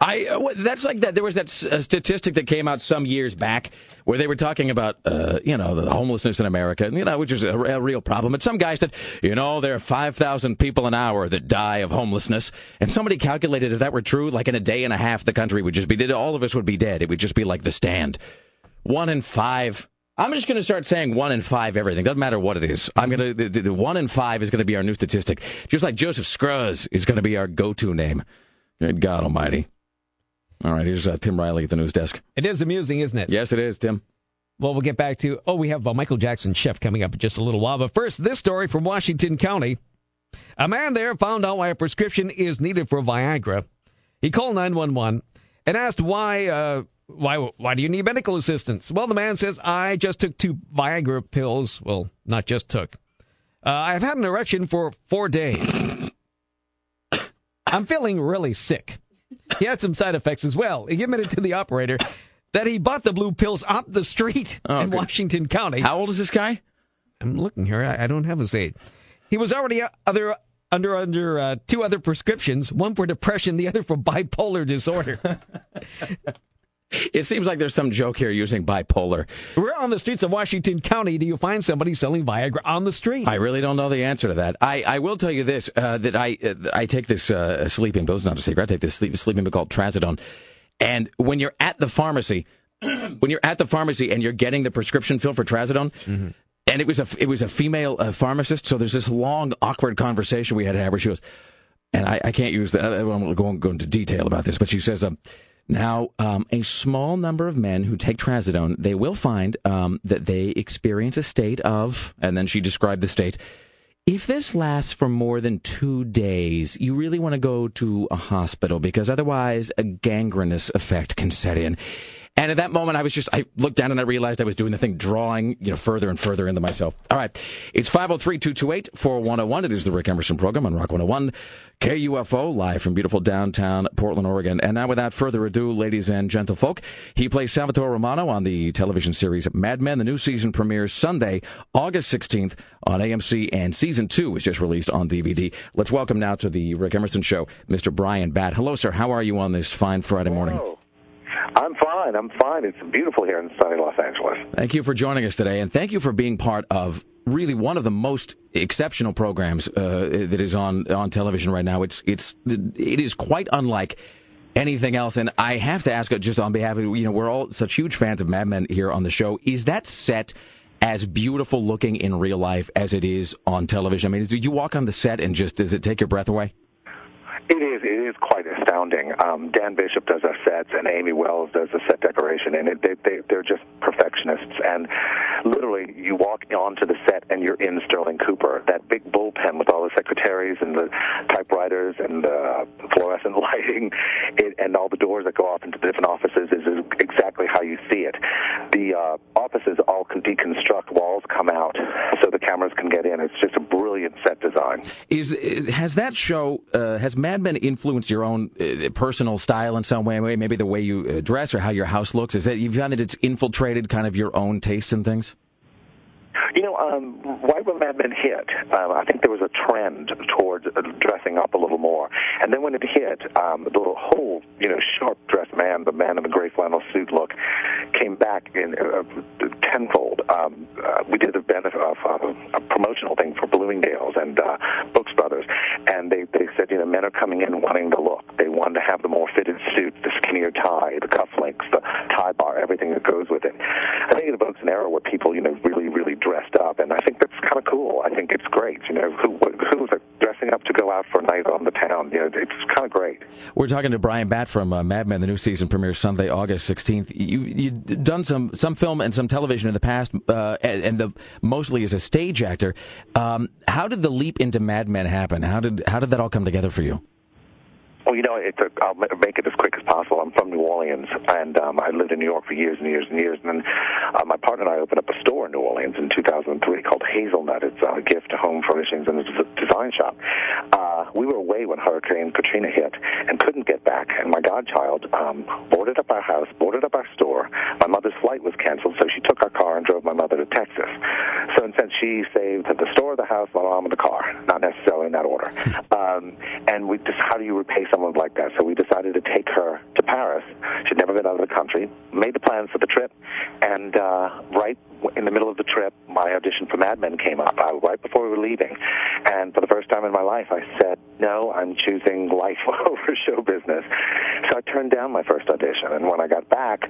I uh, that's like that. There was that s- uh, statistic that came out some years back where they were talking about uh, you know the homelessness in America, you know, which is a, a real problem. But some guy said, you know, there are five thousand people an hour that die of homelessness, and somebody calculated if that were true, like in a day and a half, the country would just be dead. All of us would be dead. It would just be like the stand. One in five. I'm just going to start saying one in five everything. Doesn't matter what it is. I'm going to the, the, the one in five is going to be our new statistic. Just like Joseph Scruggs is going to be our go-to name. Good God Almighty. All right, here's uh, Tim Riley at the news desk. It is amusing, isn't it? Yes, it is, Tim. Well, we'll get back to. Oh, we have uh, Michael Jackson chef coming up in just a little while. But first, this story from Washington County. A man there found out why a prescription is needed for Viagra. He called 911 and asked why. Uh, why? Why do you need medical assistance? Well, the man says, "I just took two Viagra pills. Well, not just took. Uh, I've had an erection for four days. I'm feeling really sick. He had some side effects as well. He admitted to the operator that he bought the blue pills off the street Oh, in good. Washington County. How old is this guy? I'm looking here. I, I don't have his age. He was already other under under uh, two other prescriptions, one for depression, the other for bipolar disorder. It seems like there's some joke here using bipolar. We're on the streets of Washington County. Do you find somebody selling Viagra on the street? I really don't know the answer to that. I, I will tell you this: uh, that I uh, I take this uh, sleeping pill. It's not a secret. I take this sleep, sleeping pill called Trazodone, and when you're at the pharmacy, when you're at the pharmacy and you're getting the prescription fill for Trazodone. And it was a it was a female uh, pharmacist, so there's this long awkward conversation we had to have where she goes, and I, I can't use that. I won't go, go into detail about this, but she says, um, now um, a small number of men who take trazodone, they will find um, that they experience a state of, and then she described the state. If this lasts for more than two days, you really want to go to a hospital because otherwise a gangrenous effect can set in. And at that moment, I was just, I looked down and I realized I was doing the thing, drawing, you know, further and further into myself. All right. It's 503 228 4101. It is the Rick Emerson program on Rock 101. KUFO, live from beautiful downtown Portland, Oregon. And now, without further ado, ladies and gentlefolk, he plays Salvatore Romano on the television series Mad Men. The new season premieres Sunday, August 16th on AMC, and season two is just released on DVD. Let's welcome now to the Rick Emerson show, Mr. Bryan Batt. Hello, sir. How are you on this fine Friday morning? I'm fine. I'm fine. It's beautiful here in sunny Los Angeles. Thank you for joining us today, and thank you for being part of really one of the most exceptional programs uh, that is on on television right now. It's it's it is quite unlike anything else. And I have to ask, uh, just on behalf of you know, we're all such huge fans of Mad Men here on the show. Is that set? As beautiful looking in real life as it is on television. I mean, do you walk on the set and just does it take your breath away? It is. It is quite astounding. Um, Dan Bishop does our sets, and Amy Wells does the set decoration, and it, they, they, they're just perfectionists. And literally, you walk onto the set, and you're in Sterling Cooper. That big bullpen with all the secretaries and the typewriters and the fluorescent lighting, it, and all the doors that go off into the different offices is exactly how you see it. The uh, offices all can deconstruct, walls come out, so the cameras can get in. It's just a brilliant set design. Is, has that show uh, has Mad Men influenced your own uh, personal style in some way? Maybe the way you uh, dress or how your house looks. Is that you found that it's infiltrated kind of your own tastes and things? You know, um, right when Mad Men hit, um, I think there was a trend towards uh, dressing up a little more. And then when it hit, um, the whole, you know, sharp-dressed man, the man in the gray flannel suit look, came back in uh, tenfold. Um, uh, we did a, benefit of, uh, a promotional thing for Bloomingdale's and uh, Brooks Brothers, and they, they said, you know, men are coming in wanting to look. They want to have the more fitted suit, the skinnier tie, the cufflinks, the tie bar, everything that goes with it. I think it evokes an era where people, you know, really, really dressed up, and I think that's kind of cool. I think it's great. You know, who who was dressing showing up to out for a night on the town. You know, it's kind of great. We're talking to Bryan Batt from uh, Mad Men. The new season premieres Sunday, August 16th. You, you've done some, some film and some television in the past, uh, and, and the, mostly as a stage actor. Um, how did the leap into Mad Men happen? How did, how did that all come together for you? Well, you know, it's a, I'll make it as quick as possible. I'm from New Orleans, and um, I lived in New York for years and years and years. And then uh, my partner and I opened up a store in New Orleans in 2003 called Hazelnut. It's a gift, to home furnishings, and it's a design shop. Uh, we were away when Hurricane Katrina hit and couldn't get back. And my godchild um, boarded up our house, boarded up our store. My mother's flight was canceled, so she took our car and drove my mother to Texas. So in a sense, she saved the store, the house, my mom, and the car. Not necessarily in that order. Um, and we just, how do you repay someone like that? So we decided to take her to Paris. She'd never been out of the country. Made the plans for the trip, and uh, right in the middle of the trip, my audition for Mad Men came up. I, right before we were leaving, and for the first time in my life, I said, "No, I'm choosing life over show business." So I turned down my first audition, and when I got back,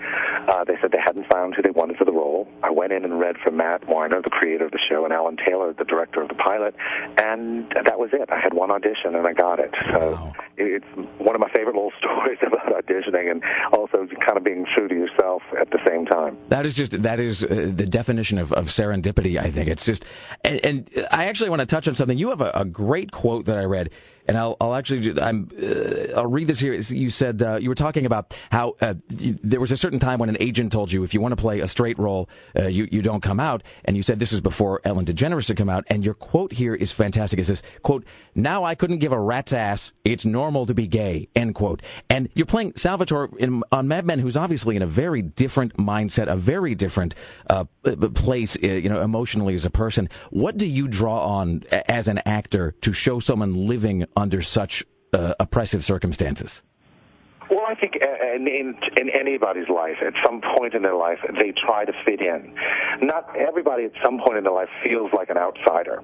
uh, they said they hadn't found who they wanted for the role. I went in and read for Matt Weiner, the creator of the show, and Alan Taylor, the director of the pilot, and that was it. I had one audition, and I got it. So it's one of my favorite little stories about auditioning, and also kind of being true to yourself at the same time. That is just that is uh, the definition of, of serendipity. I think it's just, and, and I actually want to touch on something. You have a, a great quote that I read, and I'll, I'll actually I'm uh, I'll read this here. You said uh, you were talking about how uh, you, there was a certain time when an agent told you if you want to play a straight role, uh, you you don't come out, and you said this is before Ellen DeGeneres had come out. And your quote here is fantastic. It says, "quote Now I couldn't give a rat's ass. It's normal to be gay." End quote. And you're playing Salvatore in, on Mad Men, who's obviously in a very different mindset, a very different uh, place, uh, you know, emotionally as a person. What do you draw on as an actor to show someone living under such uh, oppressive circumstances? Well, I think uh, in, in in anybody's life, at some point in their life, they try to fit in. Not everybody at some point in their life feels like an outsider,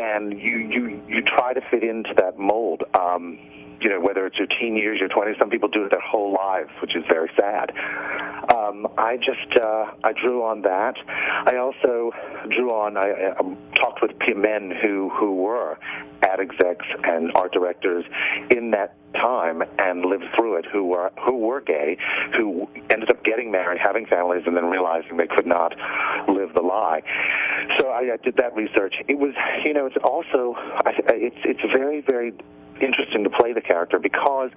and you you you try to fit into that mold. Um, you know, whether it's your teen years, your 20s, some people do it their whole lives, which is very sad. Um, I just uh, I drew on that. I also drew on. I, I talked with men who who were ad execs and art directors in that time and lived through it who were who were gay who ended up getting married having families and then realizing they could not live the lie so I, I did that research it was you know it's also it's it's very very interesting to play the character because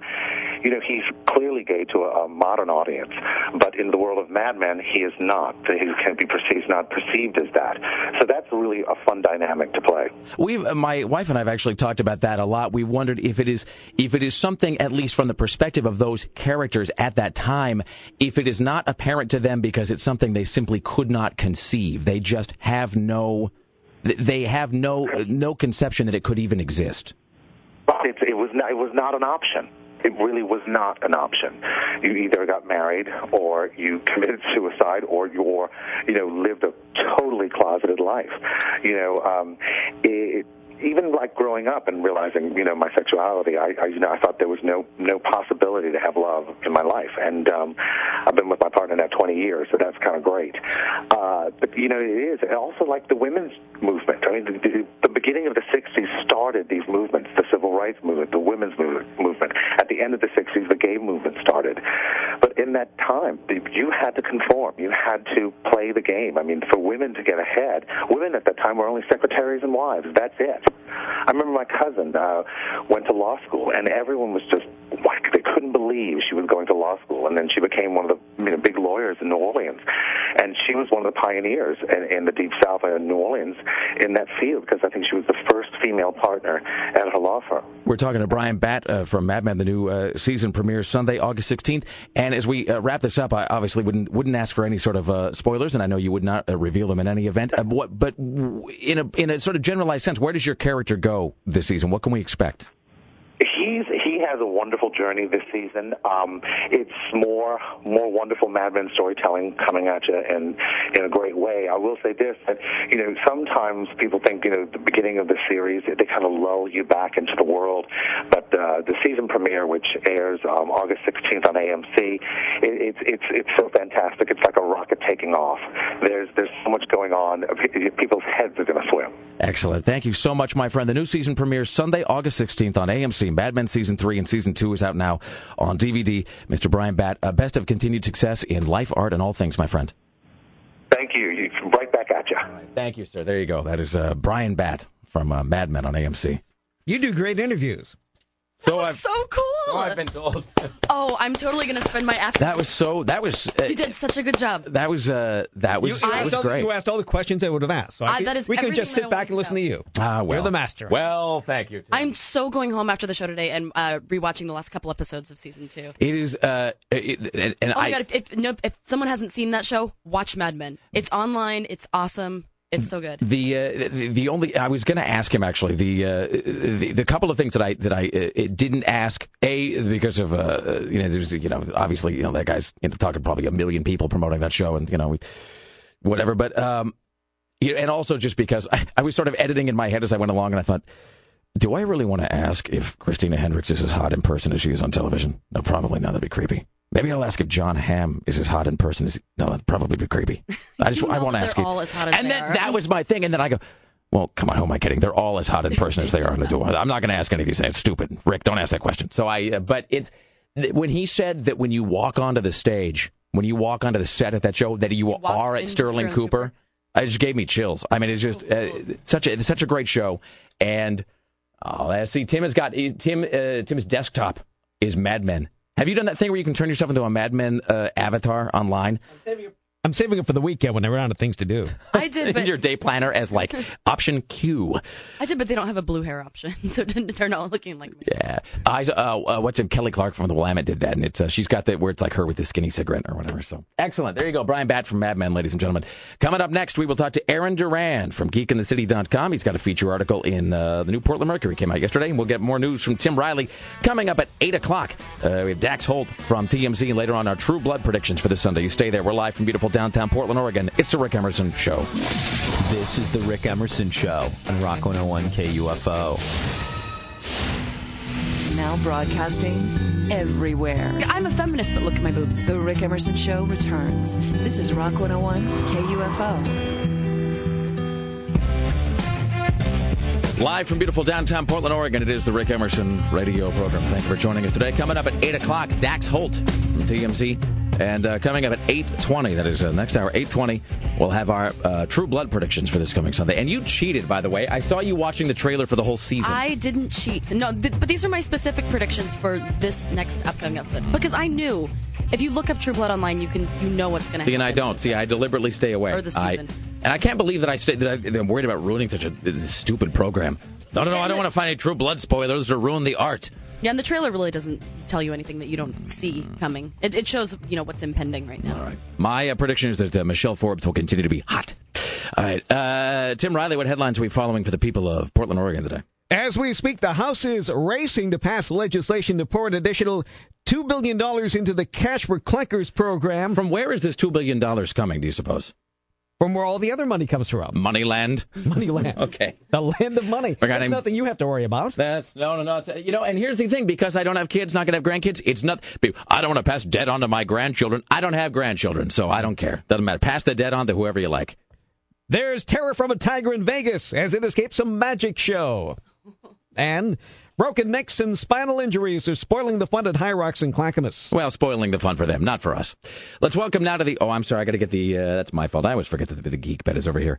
you know he's clearly gay to a, a modern audience but in the world of Mad Men he is not he can be perceived not perceived as that so that's really a fun dynamic to play We've uh, my wife and I've actually talked about that a lot. We've wondered if it is if it is something at least from the perspective of those characters at that time, if it is not apparent to them because it's something they simply could not conceive. They just have no they have no uh, no conception that it could even exist. It, it was not, it was not an option. It really was not an option. You either got married, or you committed suicide, or you, you know lived a totally closeted life. You know, um, it, even like growing up and realizing you know my sexuality, I, I you know I thought there was no no possibility to have love in my life, and um, I've been with my partner now 20 years, so that's kind of great. Uh, but you know it is and also like the women's movement. I mean, the, the, beginning of the 60s started these movements, the civil rights movement, the women's movement. At the end of the 60s, the gay movement started. But in that time, you had to conform. You had to play the game. I mean, for women to get ahead, women at that time were only secretaries and wives. That's it. I remember my cousin uh, went to law school, and everyone was just they couldn't believe she was going to law school, and then she became one of the you know, big lawyers in New Orleans, and she was one of the pioneers in, in the Deep South in New Orleans in that field because I think she was the first female partner at her law firm. We're talking to Bryan Batt uh, from Mad Men. The new uh, season premieres Sunday, August 16th. And as we uh, wrap this up, I obviously wouldn't wouldn't ask for any sort of uh, spoilers, and I know you would not uh, reveal them in any event. Uh, what, but in a in a sort of generalized sense, where does your character go this season? What can we expect? Has a wonderful journey this season. Um, it's more more wonderful Mad Men storytelling coming at you in in a great way. I will say this: that you know sometimes people think you know the beginning of the series they kind of lull you back into the world, but uh, the season premiere, which airs um, August 16th on AMC, it, it's it's it's so fantastic. It's like a rocket taking off. There's there's so much going on. People's heads are going to swim. Excellent. Thank you so much, my friend. The new season premieres Sunday, August 16th on AMC. Mad Men Season 3 and Season 2 is out now on DVD. Mr. Bryan Batt, uh, best of continued success in life, art, and all things, my friend. Thank you. you right back at you. Thank you, sir. There you go. That is uh, Bryan Batt from uh, Mad Men on AMC. You do great interviews. So that was so cool. So I've been told. oh, I'm totally gonna spend my afternoon. That was so. That was. Uh, you did such a good job. That was. Uh, that was. You, that was all, great. You asked all the questions I would have asked. So I, that is we can just sit back and listen to you. Ah, well. You're the master. Well, thank you. Tim. I'm so going home after the show today and uh, rewatching the last couple episodes of season two. It is. Uh, it, and, and oh my I, god! If, if, no, if someone hasn't seen that show, watch Mad Men. It's online. It's awesome. It's so good. The uh, the, only I was going to ask him actually the, uh, the the couple of things that I that I uh, didn't ask a because of uh, you know there's you know obviously you know that guy's you know, talking probably a million people promoting that show and you know whatever but um you know, and also just because I, I was sort of editing in my head as I went along and I thought do I really want to ask if Christina Hendricks is as hot in person as she is on television? No, probably not. That'd be creepy. Maybe I'll ask if Jon Hamm is as hot in person as. No, that'd probably be creepy. I just I want to ask you. all as hot as and they then are. that was my thing. And then I go, well, come on, who am I kidding? They're all as hot in person as they are on the door. I'm not going to ask any of these things. It's stupid. Rick, don't ask that question. So I, uh, but it's when he said that when you walk onto the stage, when you walk onto the set at that show, that you, walk are at into Sterling, Sterling Cooper, Cooper. It just gave me chills. I mean, it's just uh, such a such a great show. And oh, let's see, Tim has got Tim uh, Tim's desktop is Mad Men. Have you done that thing where you can turn yourself into a Mad Men uh, avatar online? I'm saving it for the weekend when I run out of things to do. I did, but your day planner as like option Q. I did, but they don't have a blue hair option, so it didn't turn out looking like me. Yeah, I uh, uh, what's it? Kelly Clark from the Willamette did that, and it's uh, she's got that where it's like her with the skinny cigarette or whatever. So excellent. There you go, Bryan Batt from Mad Men, ladies and gentlemen. Coming up next, we will talk to Aaron Duran from GeekInTheCity.com. He's got a feature article in uh, the New Portland Mercury came out yesterday, and we'll get more news from Tim Riley coming up at eight o'clock. Uh, we have Dax Holt from TMZ, and later on our True Blood predictions for this Sunday. You stay there. We're live from beautiful downtown Portland, Oregon. It's the Rick Emerson Show. This is the Rick Emerson Show on Rock 101 KUFO. Now broadcasting everywhere. I'm a feminist, but look at my boobs. The Rick Emerson Show returns. This is Rock 101 KUFO. Live from beautiful downtown Portland, Oregon, it is the Rick Emerson radio program. Thank you for joining us today. Coming up at 8 o'clock, Dax Holt from TMZ. And uh, coming up at 8.20, that is uh, next hour, 8.20, we'll have our uh, True Blood predictions for this coming Sunday. And you cheated, by the way. I saw you watching the trailer for the whole season. I didn't cheat. No, th- but these are my specific predictions for this next upcoming episode because I knew if you look up True Blood online, you can you know what's going to happen. See, and I don't. See, I deliberately stay away. Or the I- season. and I can't believe that I stay, that I, I'm worried about ruining such a, a stupid program. No, no, no, I don't want to find any True Blood spoilers or ruin the art. Yeah, and the trailer really doesn't tell you anything that you don't see coming. It, it shows you know what's impending right now. All right. My uh, prediction is that uh, Michelle Forbes will continue to be hot. All right. Uh, Tim Riley, what headlines are we following for the people of Portland, Oregon today? As we speak, the House is racing to pass legislation to pour an additional $2 billion into the Cash for Clunkers program. From where is this $2 billion coming, do you suppose? From where all the other money comes from. Moneyland. Moneyland. okay. The land of money. guy That's named- nothing you have to worry about. That's no, no, no. It's, you know, and here's the thing: because I don't have kids, not gonna have grandkids. It's not. I don't want to pass debt on to my grandchildren. I don't have grandchildren, so I don't care. Doesn't matter. Pass the debt on to whoever you like. There's terror from a tiger in Vegas as it escapes a magic show. And broken necks and spinal injuries are spoiling the fun at High Rocks in Clackamas. Well, spoiling the fun for them, not for us. Let's welcome now to the. Oh, I'm sorry, I got to get the. Uh, that's my fault. I always forget that the, the geek bed is over here.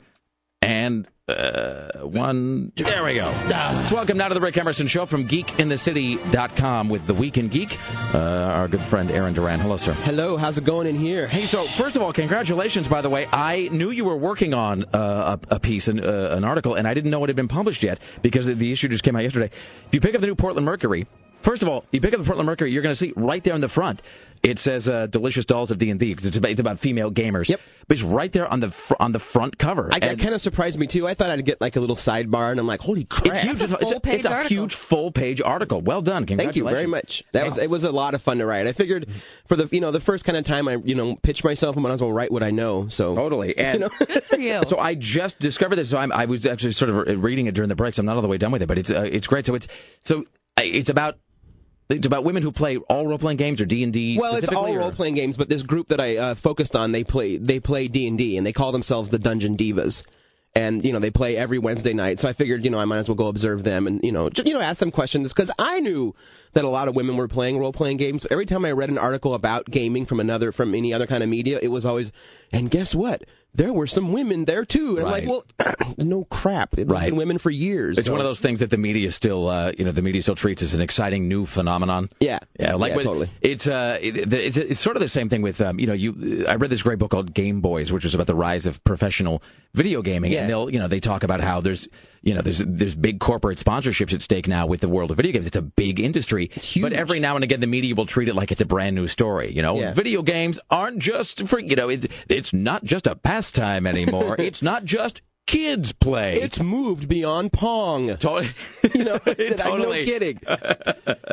And uh, one. There we go. Let's welcome now to the Rick Emerson Show from geekinthecity.com with the Weekend Geek, uh, our good friend Aaron Duran. Hello, sir. Hello, how's it going in here? Hey, so first of all, congratulations, by the way. I knew you were working on uh, a, a piece, an, uh, an article, and I didn't know it had been published yet because the issue just came out yesterday. If you pick up the new Portland Mercury, First of all, you pick up the Portland Mercury, you're going to see right there in the front. It says uh, "Delicious Dolls of D and D" because it's about, it's about female gamers. Yep. But it's right there on the fr- on the front cover. I, that kind of surprised me too. I thought I'd get like a little sidebar, and I'm like, holy crap! It's huge. It's a full-page it's a huge full page article. Well done. Thank you very much. That was it was a lot of fun to write. I figured for the you know the first kind of time I you know pitch myself, I might as well write what I know. So Totally. And Good for you. So I just discovered this. So I'm, I was actually sort of reading it during the break. So I'm not all the way done with it, but it's uh, it's great. So it's so uh, it's about it's about women who play all role playing games or D and D. Well, it's all role playing games, but this group that I uh, focused on, they play they play D and D, and they call themselves the Dungeon Divas. And you know they play every Wednesday night, so I figured you know I might as well go observe them and you know just, you know ask them questions because I knew that a lot of women were playing role playing games. Every time I read an article about gaming from another from any other kind of media, it was always and guess what? There were some women there too. And Right. I'm like, well, no crap. It's Right. been women for years. It's so- one of those things that the media still, uh, you know, the media still treats as an exciting new phenomenon. Yeah, Yeah, like Yeah, with- totally. It's uh, it, it's, it's sort of the same thing with um, you know, you. I read this great book called Game Boys, which is about the rise of professional video gaming, Yeah. and they'll, you know, they talk about how there's, you know, there's there's big corporate sponsorships at stake now with the world of video games. It's a big industry, but every now and again the media will treat it like it's a brand new story. You know, Yeah. video games aren't just for you know, it's it's not just a pastime anymore. it's not just kids play. It's moved beyond Pong. Totally. You know, that I- no kidding.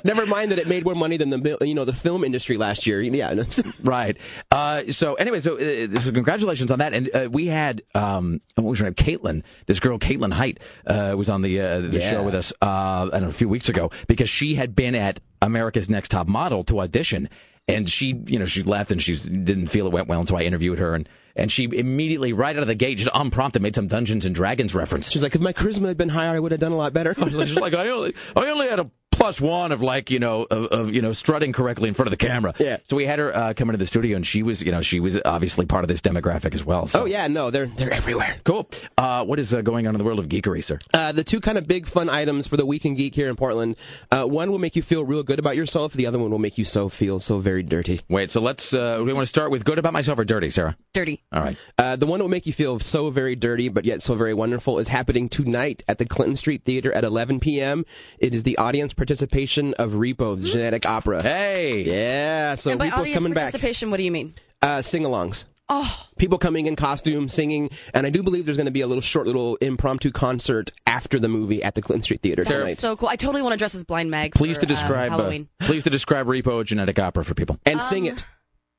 Never mind that it made more money than the you know the film industry last year. Yeah, Right. Uh, so anyway, so, uh, so congratulations on that. And uh, we had um, what was her name? Caitlin. This girl, Caitlin Height, uh, was on the uh, the Yeah. show with us. Uh, I don't know, a few weeks ago because she had been at America's Next Top Model to audition. And she, you know, she left and she didn't feel it went well, and so I interviewed her, and, and she immediately, right out of the gate, just unprompted, made some Dungeons and Dragons reference. She's like, if my charisma had been higher, I would have done a lot better. She's like, I only, I only had a plus one of like, you know, of, of you know, strutting correctly in front of the camera. Yeah. So we had her uh, come into the studio, and she was, you know, she was obviously part of this demographic as well. So. Oh yeah, no, they're they're everywhere. Cool. Uh, what is uh, going on in the world of geekery, sir? Uh, the two kind of big fun items for the weekend geek here in Portland. Uh, one will make you feel real good about yourself. The other one will make you so feel so very dirty. Wait, so let's. Uh, we want to start with good about myself or dirty, Sarah? Dirty. All right. Uh, the one that will make you feel so very dirty, but yet so very wonderful, is happening tonight at the Clinton Street Theater at 11 p.m. It is the audience participation of Repo, the Genetic Opera. Hey, yeah. So and by Repo's audience coming back. participation, what do you mean? Uh, sing-alongs. Oh, People coming in costume, singing, and I do believe there's going to be a little short, little impromptu concert after the movie at the Clinton Street Theater that's tonight. so cool. I totally want to dress as Blind Mag. Please for, to describe. uh, uh, Halloween. please to describe Repo Genetic Opera for people. and sing it.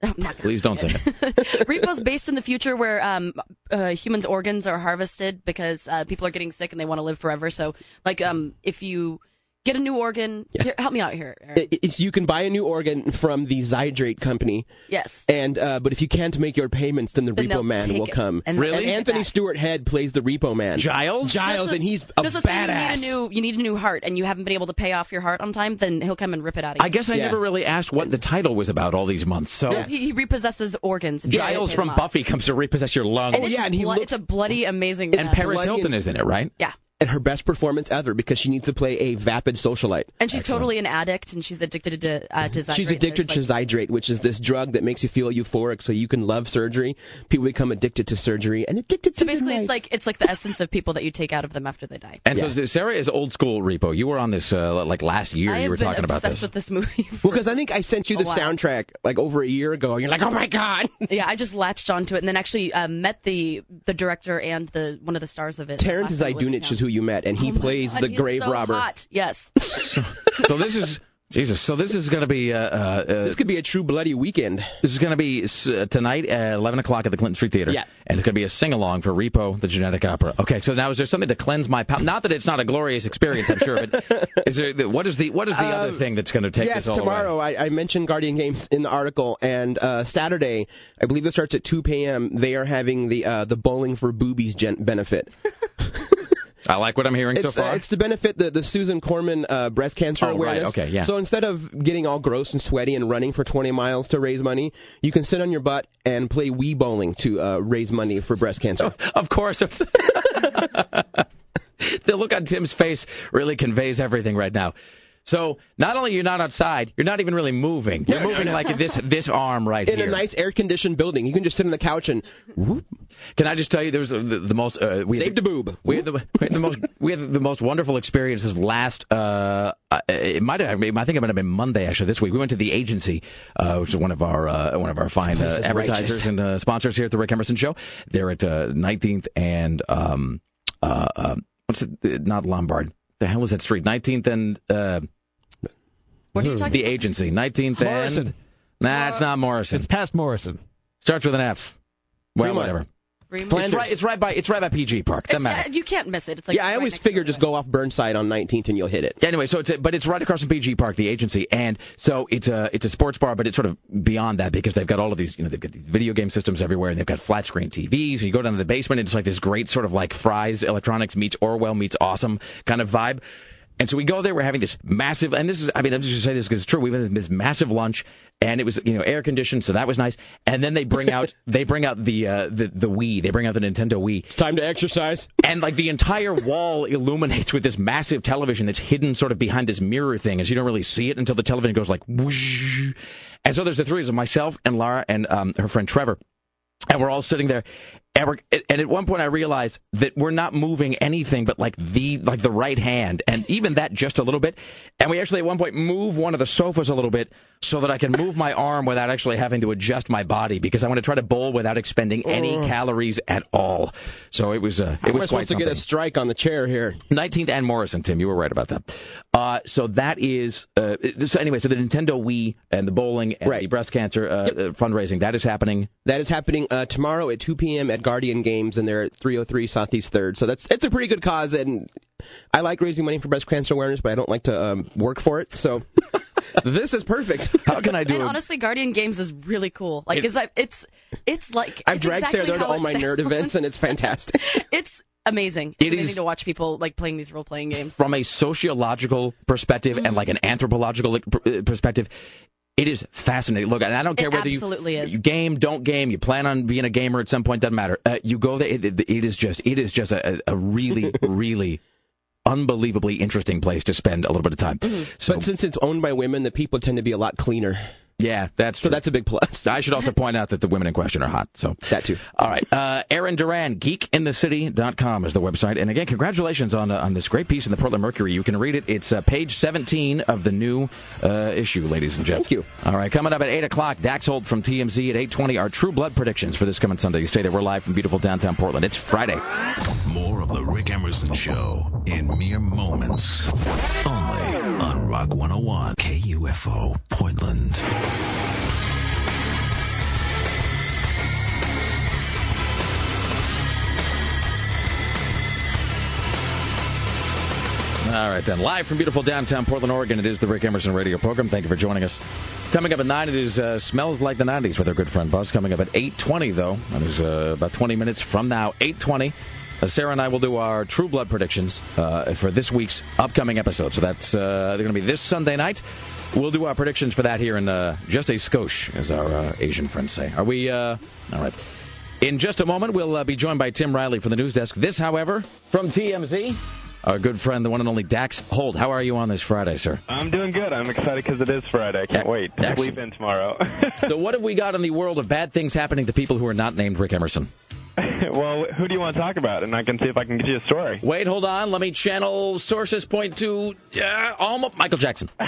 Please don't sing it. Repo's based in the future where um, uh, humans' organs are harvested because uh, people are getting sick and they want to live forever. So, like, um, if you get a new organ, here, help me out here. Aaron. It's you can buy a new organ from the Zydrate company. Yes. And uh, but if you can't make your payments, then the Then Repo Man will it come. and Really? And Anthony. Stewart Head plays the Repo Man. Giles. Giles, So- and he's a no, so say you badass. need a new you need a new heart and you haven't been able to pay off your heart on time, then he'll come and rip it out of you. I guess I Yeah. never really asked what the title was about all these months. So he, he repossesses organs. And you gotta Giles from. Buffy comes to repossess your lungs. And it's, yeah, and he blo- looks- it's a bloody, amazing. and mess. Paris Hilton is in it, right? Yeah. And her best performance ever because she needs to play a vapid socialite. And she's totally an addict, and she's addicted to uh, to She's Zydrate. addicted to like- Zydrate, which is this drug that makes you feel euphoric, so you can love surgery. People become addicted to surgery and addicted So to basically, life. it's like it's like the essence of people that you take out of them after they die. And so Sarah is old school Repo. You were on this uh, like last year. I you were talking about obsessed this. with this movie. well, because I think I sent you the soundtrack like over a year ago, and you're like, "Oh my god!" yeah, I just latched onto it, and then actually uh, met the the director and the one of the stars of it. Terrance last time I was in Zdunich is who you met, and he Oh plays God, the he's grave so robber. Hot. Yes. so this is Jesus. So this is going to be. Uh, uh, uh, This could be a true bloody weekend. This is going to be uh, tonight at 11 o'clock at the Clinton Street Theater. Yeah. And it's going to be a sing along for Repo, the genetic opera. Okay, so now is there something to cleanse my palate? Not that it's not a glorious experience, I'm sure, but is there, what is the, what is the other thing that's going to take Uh, yes, this all away? tomorrow I, I mentioned Guardian Games in the article, and uh, Saturday, I believe it starts at 2 p.m. They are having the uh, the bowling for boobies gen- benefit. I like what I'm hearing It's, so uh, far. it's to benefit the, the Susan Komen uh, breast cancer Oh, right, awareness. okay, yeah. So instead of getting all gross and sweaty and running for 20 miles to raise money, you can sit on your butt and play Wii bowling to uh, raise money for breast cancer. of course. the look on Tim's face really conveys everything right now. So not only you're not outside, you're not even really moving. You're moving like this this arm right here. in here. a nice air conditioned building. You can just sit on the couch and whoop. Can I just tell you, there was the, the most uh, we Saved a boob. We had the, we had the most we had the most wonderful experiences last. Uh, uh, it might have. I think it might have been Monday actually. This week we went to the agency, uh, which is one of our uh, one of our fine uh, advertisers righteous. and uh, sponsors here at the Rick Emerson Show. They're at uh, 19th and um, what's it? Not Lombard. The hell is that street? 19th and uh, What are you talking the agency. 19th Morrison. and nah, it's not Morrison. It's past Morrison. Starts with an F. Well, Fremont. whatever. Fremont? It's right. It's right by. It's right by PG Park. Doesn't matter. uh, you can't miss it. It's like yeah, I always next figure just go off Burnside on 19th and you'll hit it. Anyway, so it's a, but it's right across from PG Park, the agency, and so it's a it's a sports bar, but it's sort of beyond that because they've got all of these you know they've got these video game systems everywhere, and they've got flat screen TVs, and you go down to the basement, and it's like this great sort of like Fry's Electronics meets Orwell meets Awesome kind of vibe. And so we go there. We're having this massive, and this is, I mean, I'm just going to say this because it's true. We've had this massive lunch, and it was, you know, air conditioned, so that was nice. And then they bring out, they bring out the, uh, the, the Wii. They bring out the Nintendo Wii. It's time to exercise. And like the entire wall illuminates with this massive television that's hidden sort of behind this mirror thing, as you don't really see it until the television goes like whoosh. And so there's the three of us, myself and Lara and um, her friend Trevor, and we're all sitting there. And, and at one point, I realized that we're not moving anything but like the like the right hand, and even that just a little bit. And we actually at one point move one of the sofas a little bit so that I can move my arm without actually having to adjust my body because I want to try to bowl without expending any Oh. calories at all. So it was uh, it am was quite supposed to get a strike on the chair here? 19th and Morrison, Tim. You were right about that. Uh, so that is. Uh, so anyway, so the Nintendo Wii and the bowling and the breast cancer uh, uh, fundraising that is happening. That is happening uh, tomorrow at 2 p.m. at Guardian Games, and they're at 303 Southeast Third. So that's it's a pretty good cause, and I like raising money for breast cancer awareness, but I don't like to um, work for it. So this is perfect. How can I do? It? And honestly, Guardian Games is really cool. Like It- it's like it's it's like I've it's dragged exactly Sarah there to all it my nerd events, and it's fantastic. It's amazing. It It's is- to watch people like playing these role playing games. From a sociological perspective and like an anthropological like, pr- uh, perspective, it is fascinating. Look, and I don't care It whether absolutely you, is. you game, don't game, you plan on being a gamer at some point, doesn't matter. Uh, you go there, it, it- it is just, it is just a, a really, really unbelievably interesting place to spend a little bit of time. So, but since it's owned by women, the people tend to be a lot cleaner. Yeah, that's So that's a big plus. I should also point out that the women in question are hot. So that too. All right, uh, Aaron Duran, geekinthecity.com is the website. And again, congratulations on uh, on this great piece in the Portland Mercury. You can read it. It's uh, page 17 of the new uh, issue, ladies and gents. Thank you. All right, coming up at 8 o'clock, Dax Holt from TMZ at 820, our True Blood predictions for this coming Sunday. You stay there. We're live from beautiful downtown Portland. It's Friday. More of the Rick Emerson Show in mere moments. Only on Rock 101 KUFO Portland. All right, then. Live from beautiful downtown Portland, Oregon, it is the Rick Emerson radio program. Thank you for joining us. Coming up at 9, it is uh, Smells Like the 90s with our good friend Buzz. Coming up at 8.20, though. That is uh, about 20 minutes from now. 8.20. Uh, Sarah and I will do our True Blood predictions uh, for this week's upcoming episode. So that's uh, going to be this Sunday night. We'll do our predictions for that here in uh, just a skosh, as our uh, Asian friends say. Are we? Uh, all right. In just a moment, we'll uh, be joined by Tim Riley from the news desk. This, however, from TMZ, our good friend, the one and only Dax Holt. How are you on this Friday, sir? I'm doing good. I'm excited because it is Friday. I can't wait. to excellent. Sleep in tomorrow. so, what have we got in the world of bad things happening to people who are not named Rick Emerson? Well, who do you want to talk about? And I can see if I can get you a story. Wait, hold on. Let me channel sources point to uh, almost Michael Jackson.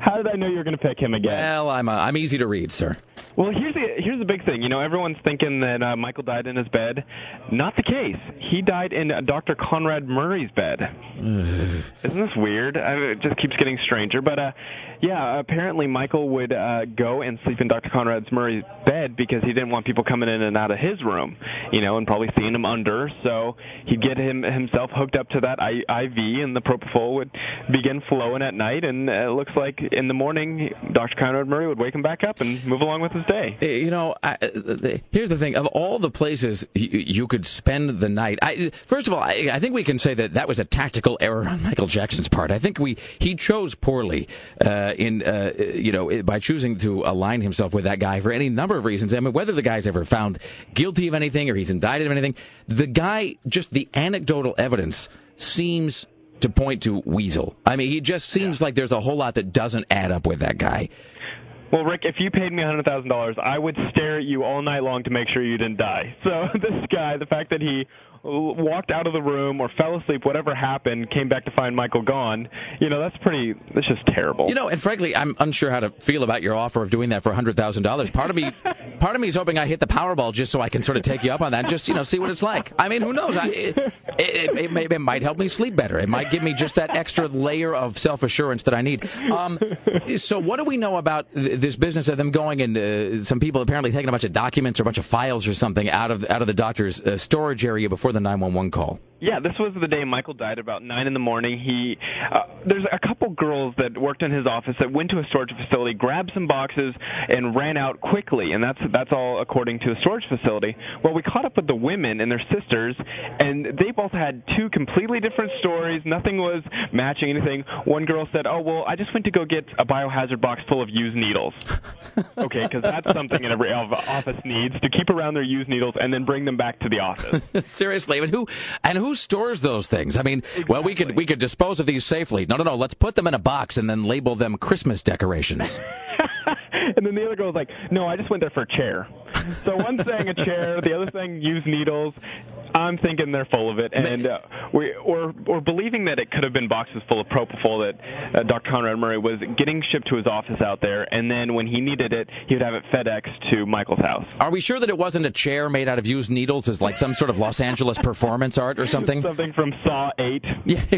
How did I know you were going to pick him again? Well, I'm uh, I'm easy to read, sir. Well, here's the here's the big thing. You know, everyone's thinking that uh, Michael died in his bed. Not the case. He died in uh, Dr. Conrad Murray's bed. Isn't this weird? I mean, it just keeps getting stranger. But uh, yeah, apparently Michael would uh, go and sleep in Dr. Conrad's Murray's bed because he didn't want people coming in and out of his room, you know, and probably seeing him under. So he'd get him himself hooked up to that I- IV, and the propofol would begin flowing at night. And it looks like in the morning, Dr. Conrad Murray would wake him back up and move along with his day. You know, I, uh, here's the thing: of all the places you, you could spend the night, I, first of all, I, I think we can say that that was a tactical error on Michael Jackson's part. I think we he chose poorly uh, in uh, you know by choosing to align himself with that guy for any number of reasons. I mean, whether the guy's ever found guilty of anything or he's indicted of anything, the guy just the anecdotal evidence seems to point to Weasel. I mean, he just seems like there's a whole lot that doesn't add up with that guy. Well, Rick, if you paid me $100,000, I would stare at you all night long to make sure you didn't die. So this guy, the fact that he walked out of the room or fell asleep, whatever happened, came back to find Michael gone, you know, that's pretty, that's just terrible. You know, and frankly, I'm unsure how to feel about your offer of doing that for $100,000. Part of me, part of me is hoping I hit the Powerball just so I can sort of take you up on that and just, you know, see what it's like. I mean, who knows? I, it, it, it, it might help me sleep better. It might give me just that extra layer of self assurance that I need. Um, so, what do we know about th- this business of them going and uh, some people apparently taking a bunch of documents or a bunch of files or something out of out of the doctor's uh, storage area before the 911 call? Yeah, this was the day Michael died about nine in the morning. He, uh, there's a couple girls that worked in his office that went to a storage facility, grabbed some boxes, and ran out quickly. And that's that's all according to the storage facility. Well, we caught up with the women and their sisters, and they both had two completely different stories. Nothing was matching anything. One girl said, "Oh well, I just went to go get a biohazard box full of used needles." okay, because that's something in every office needs to keep around their used needles and then bring them back to the office. Seriously, mean, who and who stores those things? I mean, well, we could we could dispose of these safely. No, no, no. Let's put them in a box and then label them Christmas decorations. And then the other girl was like, "No, I just went there for a chair." So one's saying a chair, the other saying used needles. I'm thinking they're full of it, and uh, we or or believing that it could have been boxes full of propofol that uh, Dr. Conrad Murray was getting shipped to his office out there, and then when he needed it, he would have it FedEx to Michael's house. Are we sure that it wasn't a chair made out of used needles as like some sort of Los Angeles performance art or something? Something from Saw Eight. Yeah,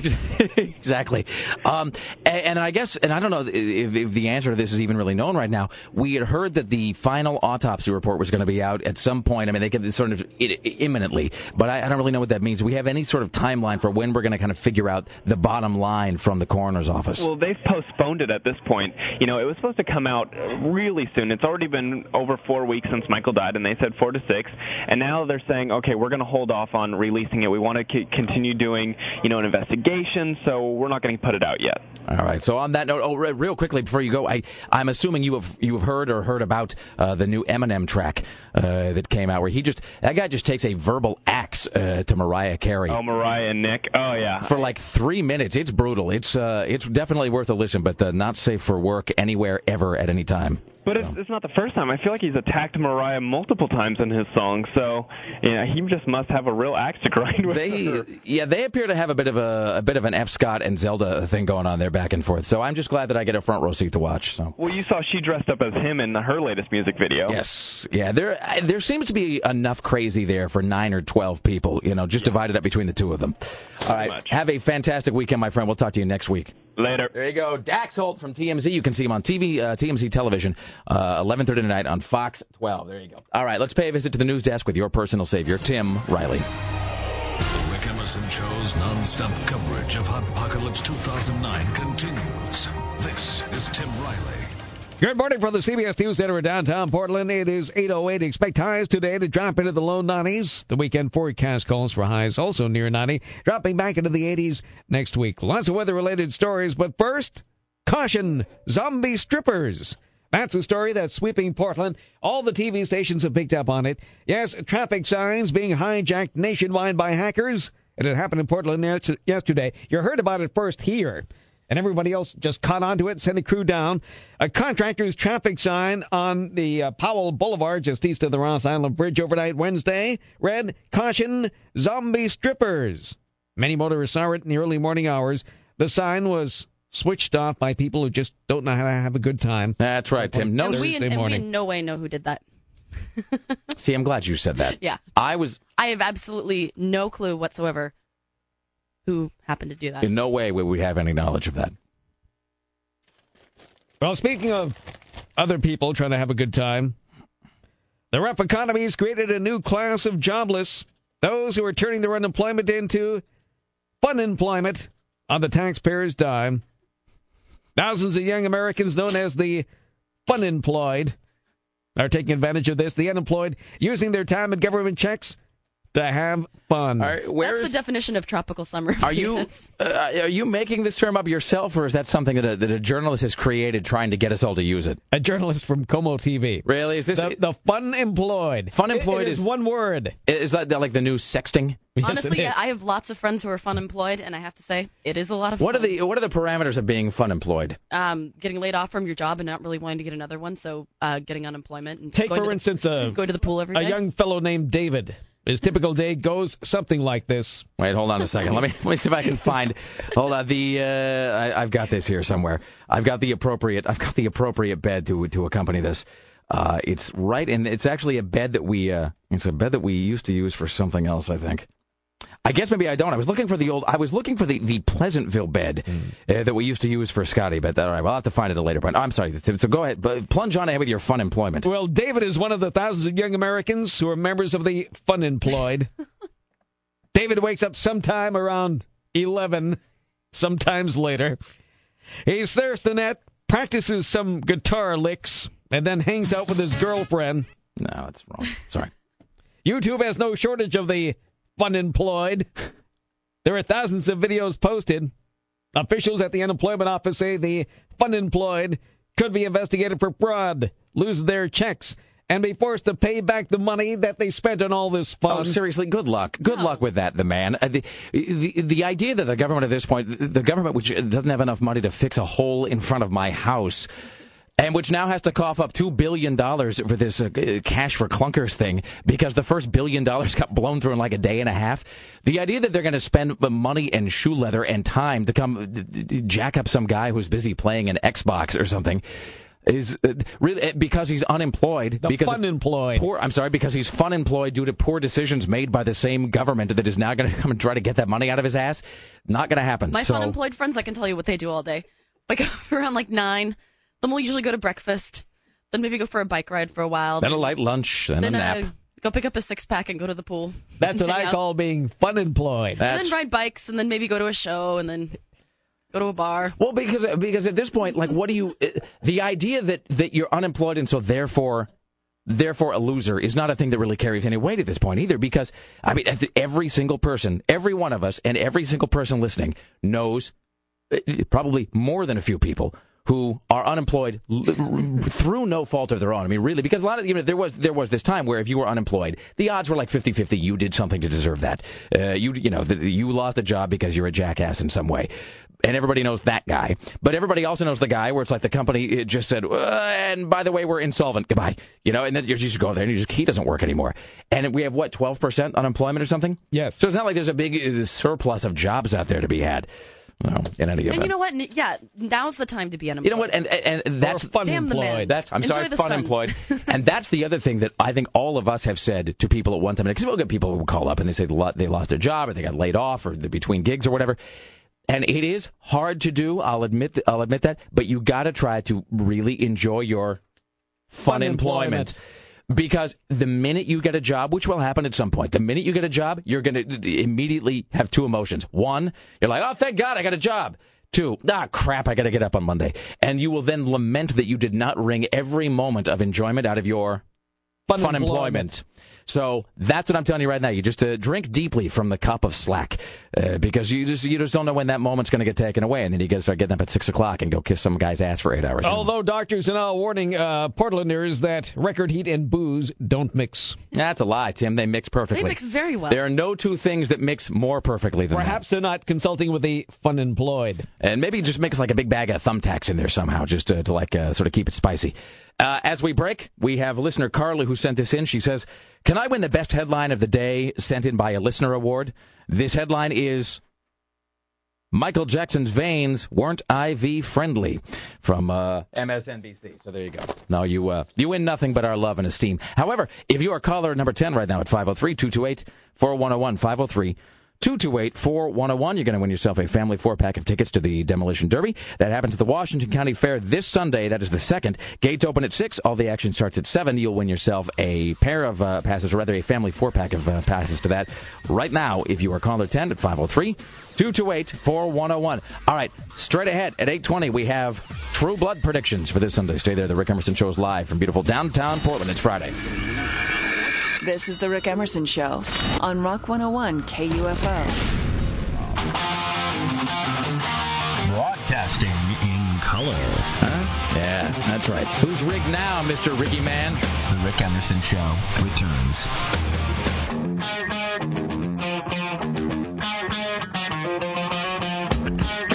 exactly. Um, and, and I guess, and I don't know if, if the answer to this is even really known right now. We had heard that the final autopsy report was going to be out at some point. I mean, they this sort of i- i- imminently, but I, I don't really know what that means. We have any sort of timeline for when we're going to kind of figure out the bottom line from the coroner's office? Well, they've postponed it at this point. You know, it was supposed to come out really soon. It's already been over four weeks since Michael died, and they said four to six. And now they're saying, okay, we're going to hold off on releasing it. We want to c- continue doing, you know, an investigation, so we're not going to put it out yet. All right. So on that note, oh, re- real quickly before you go, I, I'm assuming you have you have heard or heard about uh, the new Eminem track uh, that came out, where he just that guy just takes a verbal axe uh, to Mariah Carey. Oh, Mariah and Nick. Oh, yeah. For like three minutes, it's brutal. It's uh, it's definitely worth a listen, but uh, not safe for work anywhere ever at any time. But it's, it's not the first time. I feel like he's attacked Mariah multiple times in his songs, so yeah, he just must have a real axe to grind with. They, yeah, they appear to have a bit of a, a bit of an F. Scott and Zelda thing going on there, back and forth. So I'm just glad that I get a front row seat to watch. So. Well, you saw she dressed up as him in her latest music video. Yes, yeah. There, there seems to be enough crazy there for nine or twelve people. You know, just divided up between the two of them. All right. Have a fantastic weekend, my friend. We'll talk to you next week. Later. There you go, Dax Holt from TMZ. You can see him on TV, uh, TMZ television, uh, 11:30 tonight on Fox 12. There you go. All right, let's pay a visit to the news desk with your personal savior, Tim Riley. The Rick Emerson Show's non-stop coverage of Hot Apocalypse 2009 continues. This is Tim Riley. Good morning from the CBS News Center in downtown Portland. It is 8.08. Expect highs today to drop into the low 90s. The weekend forecast calls for highs also near 90, dropping back into the 80s next week. Lots of weather-related stories, but first, caution, zombie strippers. That's a story that's sweeping Portland. All the TV stations have picked up on it. Yes, traffic signs being hijacked nationwide by hackers. It had happened in Portland yesterday. You heard about it first here and everybody else just caught onto it, sent a crew down. A contractor's traffic sign on the uh, Powell Boulevard, just east of the Ross Island Bridge overnight Wednesday, read, Caution, zombie strippers. Many motorists saw it in the early morning hours. The sign was switched off by people who just don't know how to have a good time. That's right, Tim. No and, we, Thursday and we in no way know who did that. See, I'm glad you said that. Yeah. I was I have absolutely no clue whatsoever who happened to do that. in no way would we have any knowledge of that. Well, speaking of other people trying to have a good time, the rough economy has created a new class of jobless, those who are turning their unemployment into fun employment on the taxpayer's dime. Thousands of young Americans known as the fun employed are taking advantage of this. The unemployed using their time and government checks to have fun. That's the definition of tropical summer. Are you uh, are you making this term up yourself, or is that something that a, that a journalist has created, trying to get us all to use it? A journalist from KOMO TV. Really? Is this The, the fun employed. Fun It- employed it is- is one word. is that like the new sexting? Honestly, yeah, I have lots of friends who are fun employed, and I have to say, it is a lot of What are fun. the what are the parameters of being fun employed? um, getting laid off from your job and not really wanting to get another one, so uh, getting unemployment and Take, going for to the- instance, a, go to the pool every a day. young fellow named David. His typical day goes something like this. Wait, hold on a second. Let me let me see if I can find. Hold on. The uh, I, I've got this here somewhere. I've got the appropriate. I've got the appropriate bed to to accompany this. Uh, it's right, and it's actually a bed that we. Uh, it's a bed that we used to use for something else. I think. I guess maybe I don't. I was looking for the old. I was looking for the, the Pleasantville bed uh, that we used to use for Scotty. But all right, well, I'll have to find it at a later point. I'm sorry. So go ahead, but plunge on ahead with your fun employment. Well, David is one of the thousands of young Americans who are members of the fun employed. David wakes up sometime around 11, sometimes later. He stares the net, practices some guitar licks, and then hangs out with his girlfriend. No, that's wrong. Sorry. YouTube has no shortage of the fun employed. There are thousands of videos posted. Officials at the unemployment office say the fun employed could be investigated for fraud, lose their checks, and be forced to pay back the money that they spent on all this fun. Oh, seriously, good luck. Good luck with that, the man. Uh, the, the, the idea that the government at this point, the government which doesn't have enough money to fix a hole in front of my house, and which now has to cough up $2 billion for this uh, cash for clunkers thing because the first billion dollars got blown through in like a day and a half. The idea that they're going to spend money and shoe leather and time to come uh, jack up some guy who's busy playing an Xbox or something is uh, really uh, because he's unemployed. The because fun employed. Poor, I'm sorry, because he's fun employed due to poor decisions made by the same government that is now going to come and try to get that money out of his ass. Not going to happen. My so, fun employed friends, I can tell you what they do all day. Wake up around like nine, then we'll usually go to breakfast, then maybe go for a bike ride for a while. then a light lunch, then, then a nap. uh, go pick up a six pack and go to the pool. That's what I out. call being fun employed. And then ride bikes, and then maybe go to a show, and then go to a bar. Well, because because at this point, like, what do you? uh, The idea that that you're unemployed and so therefore. Therefore, a loser is not a thing that really carries any weight at this point either. Because I mean, every single person, every one of us, and every single person listening knows uh, probably more than a few people who are unemployed l- through no fault of their own. I mean, really, because a lot of you know there was there was this time where if you were unemployed, the odds were like 50-50 you did something to deserve that. Uh, you you know the, you lost a job because you're a jackass in some way. And everybody knows that guy, but everybody also knows the guy where it's like the company uh, just said, uh, and by the way, we're insolvent. Goodbye, you know, and then you just go there and you just he doesn't work anymore. And we have what twelve percent unemployment or something. Yes. So it's not like there's a big uh, surplus of jobs out there to be had. Well, in any event. And you know what? Yeah, now's the time to be unemployed. You know what? And and, and that's fun Damn the man. employed. That's I'm Enjoy sorry, the fun sun. employed. and that's the other thing that I think all of us have said to people at one time. Because we'll get people who call up and they say they lost their job or they got laid off or they're between gigs or whatever. And it is hard to do. I'll admit. I'll admit that. But you got to try to really enjoy your fun, Fun employment. employment. Because the minute you get a job, which will happen at some point, the minute you get a job, you're going to immediately have two emotions. One, you're like, oh, thank God I got a job. Two, ah, crap, I got to get up on Monday. And you will then lament that you did not wring every moment of enjoyment out of your Fun fun, employment. employment. So that's what I'm telling you right now. You just uh, drink deeply from the cup of slack uh, because you just you just don't know when that moment's going to get taken away, and then you got to start getting up at six o'clock and go kiss some guy's ass for eight hours. Although doctors are now warning uh, Portlanders that record heat and booze don't mix. That's a lie, Tim. They mix perfectly. They mix very well. There are no two things that mix more perfectly than that. Perhaps they're not consulting with the fun employed. And maybe just mix like a big bag of thumbtacks in there somehow, just to, to like uh, sort of keep it spicy. Uh, as we break, we have listener Carla who sent this in. She says, "Can I win the best headline of the day sent in by a listener award?" This headline is. Michael Jackson's veins weren't IV friendly from uh, MSNBC. So there you go. No, you uh, you win nothing but our love and esteem. However, if you are caller number 10 right now at 503 228 4101 503 228 4101. You're going to win yourself a family four pack of tickets to the Demolition Derby. That happens at the Washington County Fair this Sunday. That is the second. Gates open at 6. All the action starts at 7. You'll win yourself a pair of uh, passes, or rather a family four pack of uh, passes to that right now if you are caller 10 at 503 228 4101. All right, straight ahead at 820, we have True Blood predictions for this Sunday. Stay there. The Rick Emerson Show is live from beautiful downtown Portland. It's Friday. This is The Rick Emerson Show on Rock 101 KUFO. Broadcasting in color. Huh? Yeah, that's right. Who's rigged now, Mr. Riggy Man? The Rick Emerson Show returns.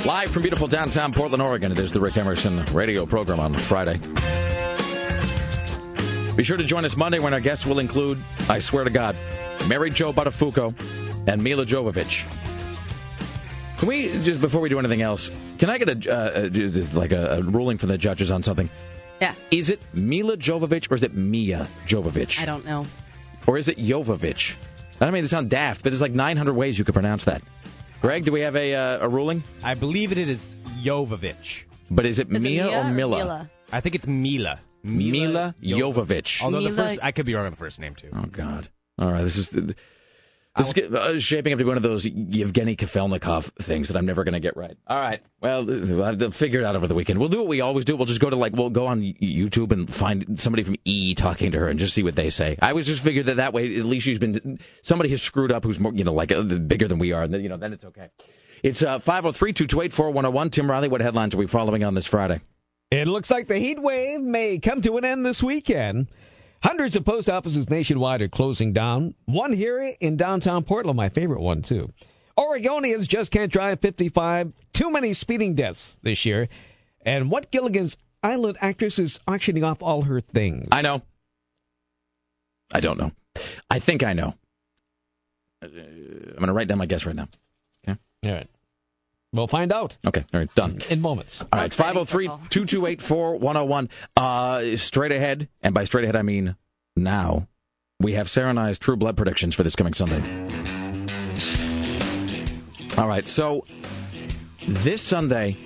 Live from beautiful downtown Portland, Oregon, it is the Rick Emerson radio program on Friday. Be sure to join us Monday when our guests will include, I swear to God, Mary Jo Buttafuoco and Milla Jovovich. Can we, just before we do anything else, can I get a, uh, like a, a ruling from the judges on something? Yeah. Is it Milla Jovovich or is it Mia Jovovich? I don't know. Or is it Jovovich? I don't mean to sound daft, but there's like 900 ways you could pronounce that. Greg, do we have a, uh, a ruling? I believe it is Jovovich. But is it Is it Mia, Mia or or Mila? Mila? I think it's Mila. Milla Jovovich. Although the first, I could be wrong on the first name too. Oh God! All right, this is this is get- uh, shaping up to be one of those Yevgeny Kafelnikov things that I'm never going to get right. All right, well, I'll figure it out over the weekend. We'll do what we always do. We'll just go to like we'll go on YouTube and find somebody from E talking to her and just see what they say. I was just figured that that way at least she's been somebody has screwed up who's more you know like uh, bigger than we are, and then, you know then it's okay. It's uh, 503-228-4101. Tim Riley, what headlines are we following on this Friday? It looks like the heat wave may come to an end this weekend. Hundreds of post offices nationwide are closing down. One here in downtown Portland, my favorite one, too. Oregonians just can't drive 55. Too many speeding deaths this year. And what Gilligan's Island actress is auctioning off all her things? I know. I don't know. I think I know. Uh, I'm going to write down my guess right now. Okay. All right. We'll find out Okay. All right. Done. in moments. All right, 503 228 4101. Uh, straight ahead, and by straight ahead, I mean now, we have Sarah and I's True Blood predictions for this coming Sunday. All right, so this Sunday,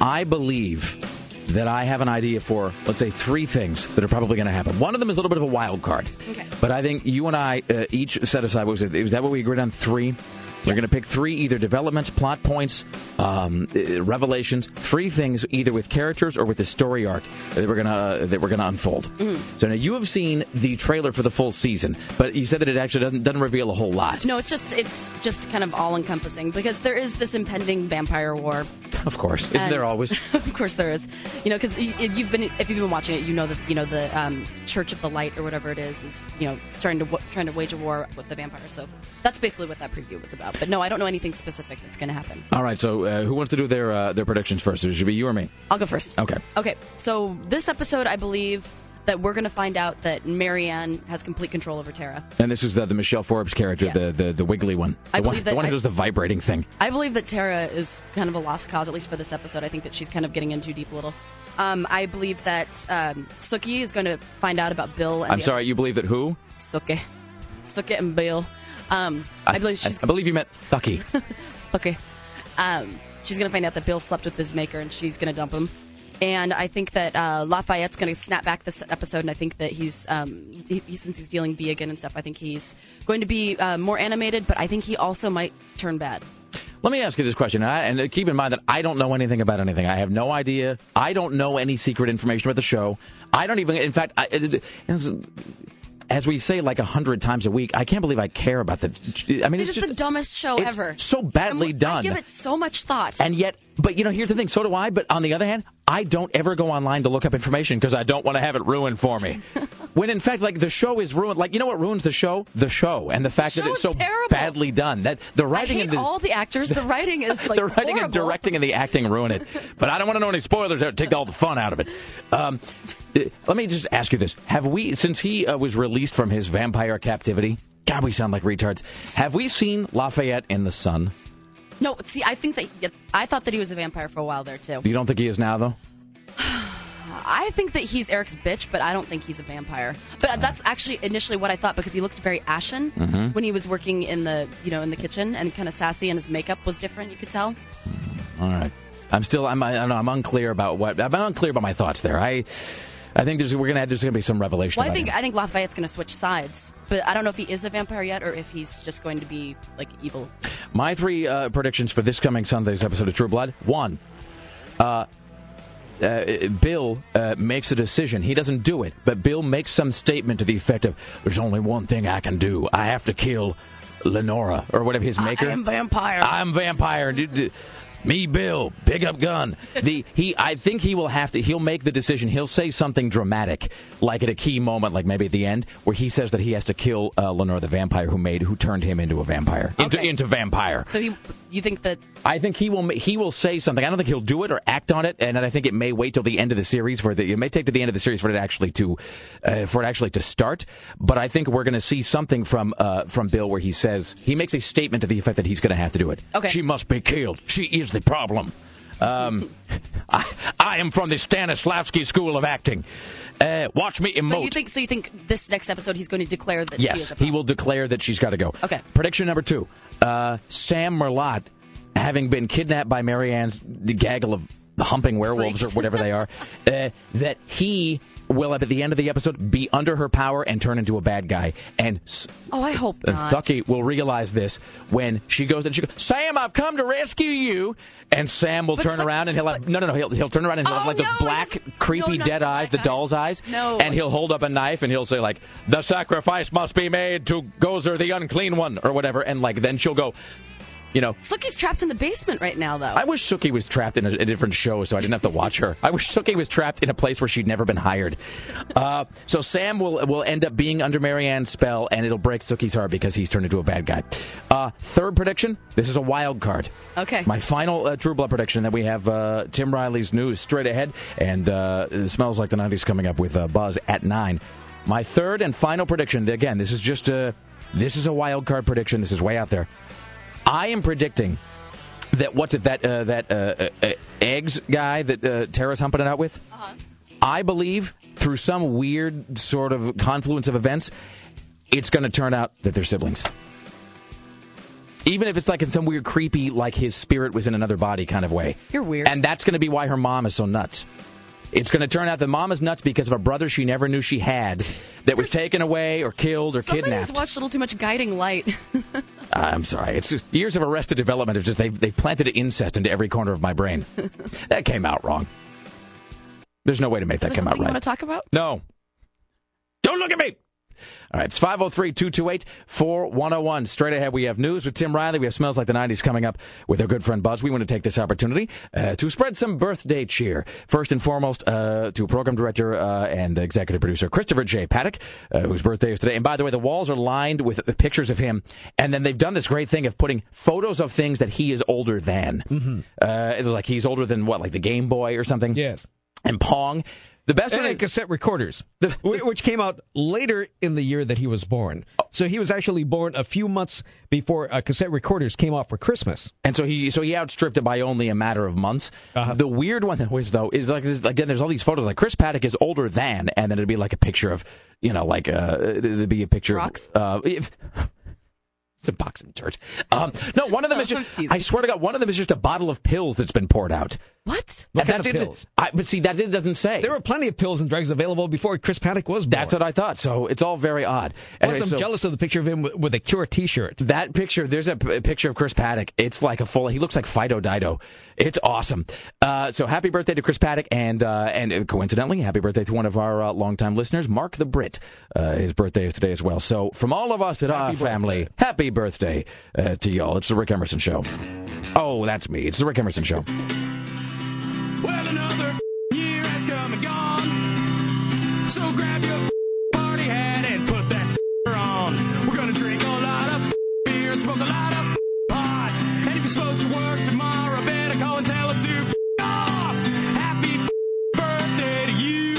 I believe that I have an idea for, let's say, three things that are probably going to happen. One of them is a little bit of a wild card. Okay. But I think you and I uh, each set aside, was it? Was that what we agreed on? Three? We're going to pick three either developments, plot points, um, uh, revelations, three things either with characters or with the story arc that we're going to uh, that we're going to unfold. Mm-hmm. So now you have seen the trailer for the full season, but you said that it actually doesn't doesn't reveal a whole lot. No, it's just it's just kind of all encompassing because there is this impending vampire war. Of course, isn't And- there always? of course there is. You know, because you've been if you've been watching it, you know that you know the um, Church of the Light or whatever it is is you know trying to trying to wage a war with the vampires. So that's basically what that preview was about. But no, I don't know anything specific that's going to happen. All right, so uh, who wants to do their uh, their predictions first? It should be you or me. I'll go first. Okay. Okay, so this episode, I believe that we're going to find out that Maryann has complete control over Tara. And this is the, the Michelle Forbes character, Yes. the, the the wiggly one, the I one, believe the one who I- does the vibrating thing. I believe that Tara is kind of a lost cause, at least for this episode. I think that she's kind of getting in too deep a little. Um, I believe that um, Sookie is going to find out about Bill. And I'm sorry, you believe that who? Sookie, Sookie and Bill. Um, I, believe she's I believe you meant Thucky. okay. Um, she's going to find out that Bill slept with his maker, and she's going to dump him. And I think that uh, Lafayette's going to snap back this episode, and I think that he's, um, he, since he's dealing vegan and stuff, I think he's going to be uh, more animated, but I think he also might turn bad. Let me ask you this question, and I- and keep in mind that I don't know anything about anything. I have no idea. I don't know any secret information about the show. I don't even. In fact, I, it- it's- as we say like a hundred times a week, I can't believe I care about the. I mean, It's, it's just, the dumbest show it's ever. so badly done. I give it so much thought. And yet, but you know, here's the thing. So do I. But on the other hand, I don't ever go online to look up information because I don't want to have it ruined for me. when in fact, like the show is ruined. Like you know what ruins the show? The show and the fact The that it's so terrible. badly done. That the writing and the all the actors. The writing is like the writing and directing and the acting ruin it. But I don't want to know any spoilers. That take all the fun out of it. Um, uh, let me just ask you this: Have we, since he uh, was released from his vampire captivity? God, we sound like retards. Have we seen Lafayette in the sun? No, see, I think that I thought that he was a vampire for a while there too. You don't think he is now, though? I think that he's Eric's bitch, but I don't think he's a vampire. But that's actually initially what I thought because he looked very ashen Mhm. when he was working in the you know in the kitchen and kind of sassy, and his makeup was different. You could tell. All right. I'm still. I'm. I don't know. I'm unclear about what. I'm unclear about my thoughts there. I. I think there's. We're gonna. There's gonna be some revelation. Well, I think him. I think Lafayette's going to switch sides, but I don't know if he is a vampire yet or if he's just going to be like evil. My three uh, predictions for this coming Sunday's episode of True Blood. One, uh, uh, Bill uh, makes a decision. He doesn't do it, but Bill makes some statement to the effect of, "There's only one thing I can do. I have to kill Lenora or whatever his maker. I am vampire. I'm vampire. Me, Bill, big up gun. The he, I think he will have to. He'll make the decision. He'll say something dramatic, like at a key moment, like maybe at the end, where he says that he has to kill uh, Lenore, the vampire who made, who turned him into a vampire, into Okay. into vampire. So he, you think that I think he will. ma- He will say something. I don't think he'll do it or act on it, and then I think it may wait till the end of the series for the. It may take to the end of the series for it actually to, uh, for it actually to start. But I think we're going to see something from uh, from Bill where he says he makes a statement to the effect that he's going to have to do it. Okay. She must be killed. She is the problem. Um, I, I am from the Stanislavski School of Acting. Uh, watch me emote. But you think so? You think this next episode he's going to declare that she is Yes, he will declare that she's got to go. Okay. Prediction number two: uh, Sam Merlotte, having been kidnapped by Maryann's gaggle of humping werewolves Freaks. or whatever they are, uh, that he will at the end of the episode be under her power and turn into a bad guy. And Oh, I hope and not. Thucky will realize this when she goes and she goes, Sam, I've come to rescue you. And Sam will But turn Thuck- around and he'll have no, no, no. He'll, he'll turn around and he'll have Oh, like those black, creepy, no, dead eyes, the doll's eyes. No. And he'll hold up a knife and he'll say like, "The sacrifice must be made to Gozer, the unclean one," or whatever. And like then she'll go, you know. Sookie's trapped in the basement right now, though. I wish Sookie was trapped in a, a different show so I didn't have to watch her. I wish Sookie was trapped in a place where she'd never been hired. Uh, so Sam will will end up being under Maryann's spell, and it'll break Sookie's heart because he's turned into a bad guy. Uh, third prediction: this is a wild card. Okay. My final uh, True Blood prediction that we have uh, Tim Riley's news straight ahead, and uh, it smells like the '90s coming up with uh, Buzz at nine. My third and final prediction. Again, this is just a this is a wild card prediction. This is way out there. I am predicting that what's it that uh, that uh, uh, uh, eggs guy that uh, Tara's humping it out with. I believe through some weird sort of confluence of events, it's going to turn out that they're siblings. Even if it's like in some weird, creepy, like his spirit was in another body kind of way. You're weird. And that's going to be why her mom is so nuts. It's going to turn out that mom is nuts because of a brother she never knew she had that was taken away or killed or Somebody kidnapped. watched a little too much Guiding Light. Uh, I'm sorry. It's years of arrested development. It's just they've, they've planted incest into every corner of my brain. that came out wrong. There's no way to make that Is there come out right. you want to talk about? No. Don't look at me. All right, it's 503 228 4101. Straight ahead, we have news with Tim Riley. We have Smells Like the 90s coming up with our good friend Buzz. We want to take this opportunity uh, to spread some birthday cheer. First and foremost, uh, to program director uh, and executive producer Christopher J. Paddock, uh, whose birthday is today. And by the way, the walls are lined with pictures of him. And then they've done this great thing of putting photos of things that he is older than. Mm-hmm. Uh, it's like he's older than what, like the Game Boy or something? Yes. And Pong. The best and, one and cassette recorders, wh- which came out later in the year that he was born. So he was actually born a few months before uh, cassette recorders came out for Christmas. And so he so he outstripped it by only a matter of months. Uh-huh. The weird one that was though is like this, again, there's all these photos like Chris Paddock is older than, and then it'd be like a picture of you know like uh it'd be a picture Rocks? of uh, if, it's a box of dirt. Um, no, one of them is just. I swear to God, one of them is just a bottle of pills that's been poured out. What? What And kind that's of it. pills? I, but see, that it doesn't say. There were plenty of pills and drugs available before Chris Paddock was born. That's what I thought. So it's all very odd. Plus, Anyway, I'm so- jealous of the picture of him with, with a Cure T-shirt. That picture, there's a, p- a picture of Chris Paddock. It's like a full. He looks like Fido Dido. It's awesome. Uh, so happy birthday to Chris Paddock, and uh, and uh, coincidentally, happy birthday to one of our uh, longtime listeners, Mark the Brit. Uh, his birthday is today as well. So from all of us at our family, happy birthday uh, to y'all. It's the Rick Emerson Show. Oh, that's me. It's the Rick Emerson Show. Well, another year has come and gone. So grab your party hat and put that on. We're gonna drink a lot of beer and smoke a lot of pot. And if you're supposed to work tomorrow, better call and tell them to off. Happy birthday to you.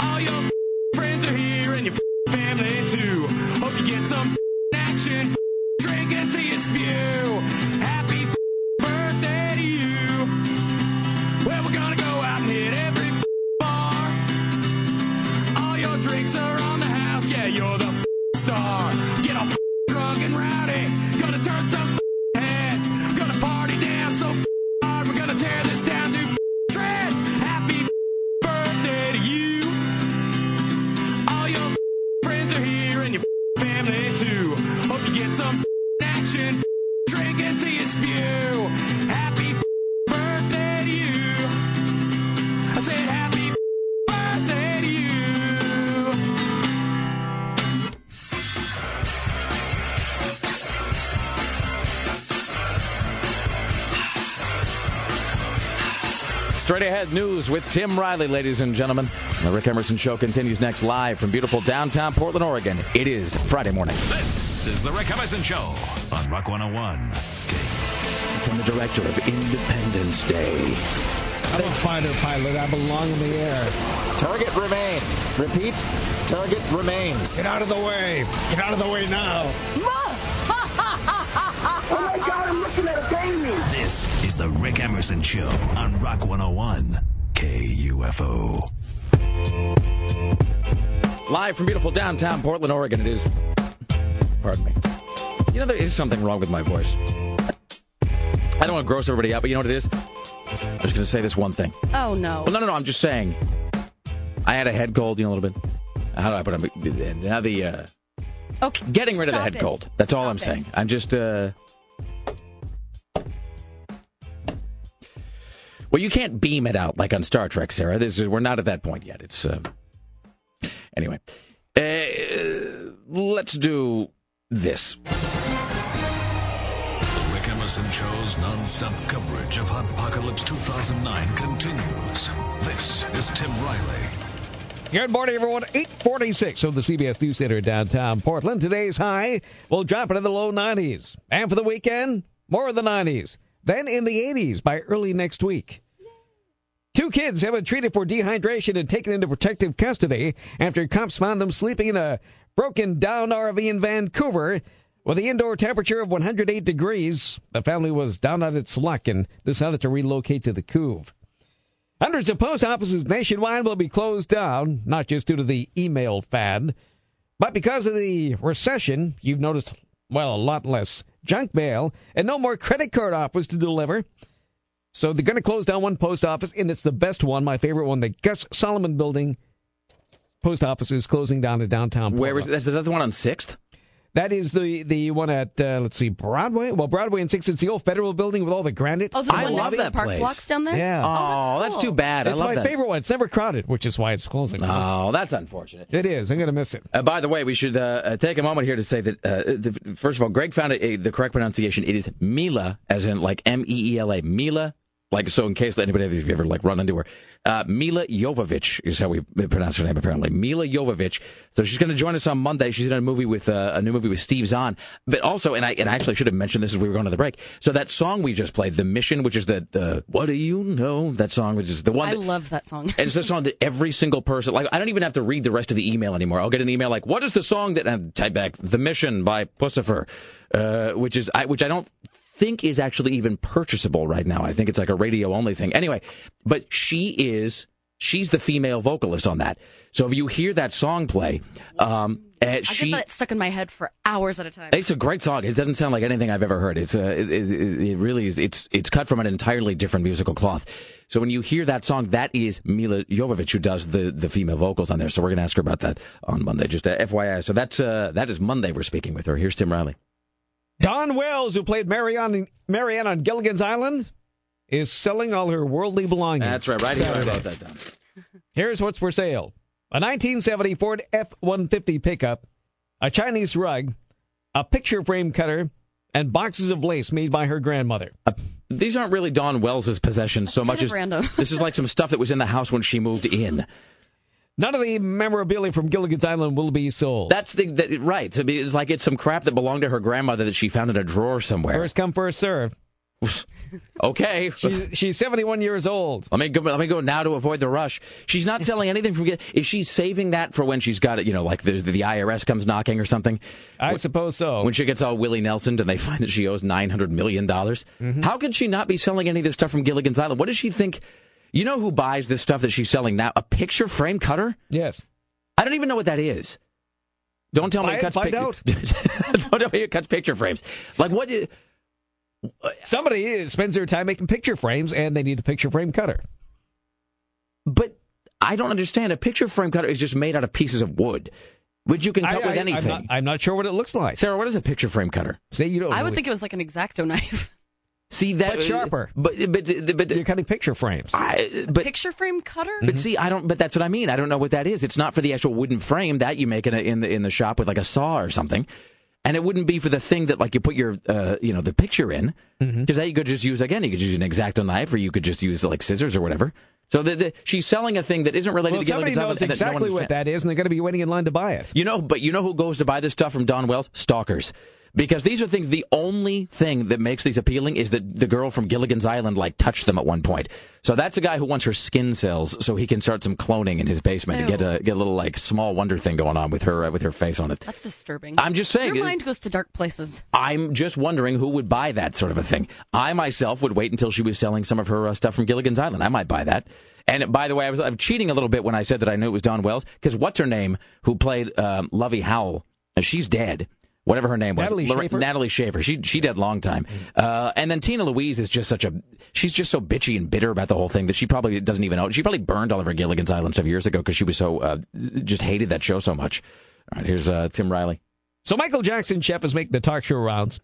All your friends are here and your family too. Hope you get some action. Tim Riley, ladies and gentlemen. The Rick Emerson Show continues next live from beautiful downtown Portland, Oregon. It is Friday morning. This is the Rick Emerson Show on Rock 101. From the director of Independence Day. I'm a fighter pilot. I belong in the air. Target remains. Repeat. Target remains. Get out of the way. Get out of the way now. Oh my God, I'm looking at a baby. This is the Rick Emerson Show on Rock 101 KUFO. Live from beautiful downtown Portland, Oregon. It is. Pardon me. You know, there is something wrong with my voice. I don't want to gross everybody out, but you know what it is? I'm just going to say this one thing. Oh no. Well, no, no, no. I'm just saying. I had a head cold, you know, a little bit. How do I put it? Now the uh, Okay. getting rid of the head it. cold. That's all I'm Stop saying. I'm just. uh Well, you can't beam it out like on Star Trek, Sarah. This is, we're not at that point yet. It's uh, anyway. Uh, let's do this. The Rick Emerson Show's non-stop coverage of Hot Apocalypse 2009 continues. This is Tim Riley. Good morning, everyone. 846 of the CBS News Center downtown Portland. Today's high will drop into the low 90s. And for the weekend, more of the 90s. Then in the 80s by early next week. Two kids have been treated for dehydration and taken into protective custody after cops found them sleeping in a broken down RV in Vancouver with the indoor temperature of 108 degrees. The family was down on its luck and decided to relocate to the Couve. Hundreds of post offices nationwide will be closed down, not just due to the email fad, but because of the recession. You've noticed, well, a lot less junk mail and no more credit card offers to deliver. So they're going to close down one post office, and it's the best one, my favorite one, the Gus Solomon Building post office is closing down in downtown. Where is Portland. is that the one on Sixth? That is the the one at uh, let's see Broadway. Well, Broadway and Sixth. It's the old Federal Building with all the granite. Oh, is it the one next to the park blocks down there? Yeah. Oh, that's, cool. too bad. I It's love my that. favorite one. It's never crowded, which is why it's closing. Oh, that's unfortunate. It is. I'm going to miss it. Uh, by the way, we should uh, uh, take a moment here to say that, uh, the, first of all, Greg found it, uh, the correct pronunciation. It is Mila, as in like M E E L A. Mila, like, so in case anybody, if you've ever like run into her, uh, Milla Jovovich is how we pronounce her name, apparently. Mila Jovovich. So she's going to join us on Monday. She's in a movie with, uh, a new movie with Steve Zahn. But also, and I, and I actually should have mentioned this as we were going to the break. So that song we just played, The Mission, which is the, the, what do you know? That song, which is the one I that, love that song. and it's the song that every single person, like, I don't even have to read the rest of the email anymore. I'll get an email like, what is the song that, and type back, The Mission by Puscifer, uh, which is, I, which I don't think is actually even purchasable right now. I think it's like a radio only thing. Anyway, but she is, she's the female vocalist on that. So if you hear that song play, um, uh, I she, get that stuck in my head for hours at a time. it's a great song. It doesn't sound like anything I've ever heard. It's a, it, it, it really is. It's it's cut from an entirely different musical cloth. So when you hear that song, that is Milla Jovovich who does the, the female vocals on there. So we're going to ask her about that on Monday. Just FYI. So that's uh, that is Monday. We're speaking with her. Here's Tim Riley. Dawn Wells, who played Marianne, Marianne on Gilligan's Island, is selling all her worldly belongings. That's right. Right here. I Saturday. wrote that down. Here's what's for sale a 1970 Ford F 150 pickup, a Chinese rug, a picture frame cutter, and boxes of lace made by her grandmother. Uh, these aren't really Dawn Wells's possessions so much kind as random. this is like some stuff that was in the house when she moved in. None of the memorabilia from Gilligan's Island will be sold. That's the that, right. So it's like it's some crap that belonged to her grandmother that she found in a drawer somewhere. First come, first serve. Okay. She's, she's 71 years old. Let me go. Let me go now to avoid the rush. She's not selling anything from. Is she saving that for when she's got it? You know, like the, the IRS comes knocking or something. I suppose so. When she gets all Willie Nelson and they find that she owes nine hundred million dollars, Mm-hmm. how could she not be selling any of this stuff from Gilligan's Island? What does she think? You know who buys this stuff that she's selling now? A picture frame cutter? Yes. I don't even know what that is. Don't tell me Buy it it, cuts find out. Don't tell me it cuts picture frames. Like what? Somebody spends their time making picture frames, and they need a picture frame cutter. But I don't understand. A picture frame cutter is just made out of pieces of wood, which you can cut I- with I- anything. I'm not, I'm not sure what it looks like. Sarah, what is a picture frame cutter? Say you don't. I would it. think it was like an exacto knife. See that But sharper. But but but, You're cutting picture frames. I, but Picture frame cutter? but see, I don't. But that's what I mean. I don't know what that is. It's not for the actual wooden frame that you make in a, in the in the shop with like a saw or something. and it wouldn't be for the thing that like you put your uh, you know the picture in because that you could just use again. You could use an exacto knife, or you could just use like scissors or whatever. So the, the, she's selling a thing that isn't related Well, to somebody Gilligan's Island knows and that no exactly what that is, and they're going to be waiting in line to buy it. You know, but you know who goes to buy this stuff from Dawn Wells? Stalkers. Because these are things, the only thing that makes these appealing is that the girl from Gilligan's Island, like, touched them at one point. So that's a guy who wants her skin cells so he can start some cloning in his basement to get a, get a little, like, small wonder thing going on with her, uh, with her face on it. That's disturbing. I'm just saying, Your mind goes to dark places. I'm just wondering who would buy that sort of a thing. I myself would wait until she was selling some of her uh, stuff from Gilligan's Island. I might buy that. And by the way, I was I'm cheating a little bit when I said that I knew it was Dawn Wells because what's her name who played um, Lovey Howell? Uh, she's dead. Whatever her name was, Natalie Lore- Schafer? Natalie Schafer. She she dead long time. Uh, and then Tina Louise is just such a she's just so bitchy and bitter about the whole thing that she probably doesn't even know. She probably burned all of her Gilligan's Island stuff years ago because she was so uh, just hated that show so much. All right, here's uh, Tim Riley. So Michael Jackson, chef, is making the talk show rounds,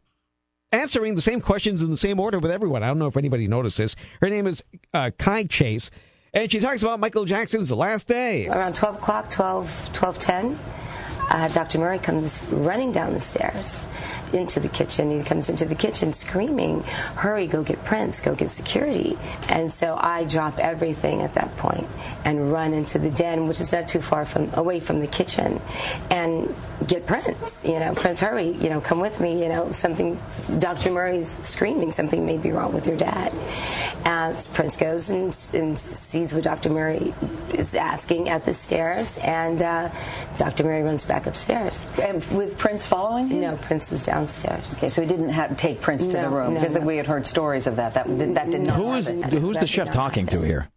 answering the same questions in the same order with everyone. I don't know if anybody noticed this. Her name is uh, Kai Chase, and she talks about Michael Jackson's last day. Around 12 o'clock, 12, 12.10, uh, Dr. Murray comes running down the stairs into the kitchen. He comes into the kitchen screaming, hurry, go get Prince, go get security. And so I drop everything at that point and run into the den, which is not too far from away from the kitchen, and get Prince. You know, Prince, hurry, you know, come with me. You know, something, Dr. Murray's screaming, something may be wrong with your dad. As Prince goes and, and sees what Dr. Murray is asking at the stairs, and uh, Dr. Murray runs back upstairs. And with Prince following him? No, Prince was downstairs. Okay, so he didn't have take Prince to No, the room no, because no. we had heard stories of that. That did, that did not. Who is happen. who's the chef talking to here?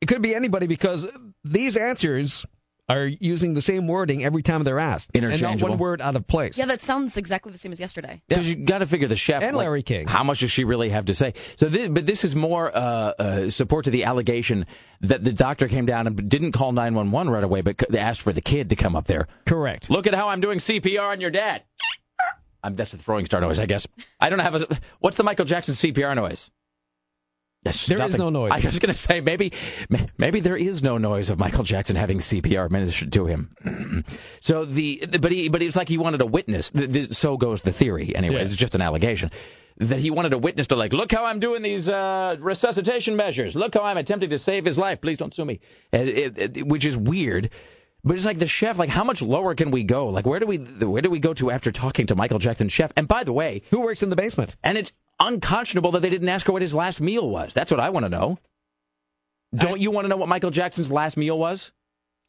It could be anybody because these answers are using the same wording every time they're asked, and not Interchangeable. one word out of place. Yeah, that sounds exactly the same as yesterday. Because you got to figure the chef And like, Larry King. How much does she really have to say? So, this, but this is more uh, uh, support to the allegation that the doctor came down and didn't call nine one one right away, but asked for the kid to come up there. Correct. Look at how I'm doing CPR on your dad. I'm, that's the throwing star noise, I guess. I don't have a. What's the Michael Jackson CPR noise? Yes, There is no noise. I was going to say maybe maybe there is no noise of Michael Jackson having CPR administered to him. so the but he but it's like he wanted a witness. This- So goes the theory. Anyway, Yeah. it's just an allegation that he wanted a witness to like look how I'm doing these uh, resuscitation measures. Look how I'm attempting to save his life. Please don't sue me. And it- it- which is weird. But it's like the chef. Like, how much lower can we go? Like, where do we where do we go to after talking to Michael Jackson's chef? And by the way, who works in the basement? And it's unconscionable that they didn't ask her what his last meal was. That's what I want to know. Don't you want to know what Michael Jackson's last meal was?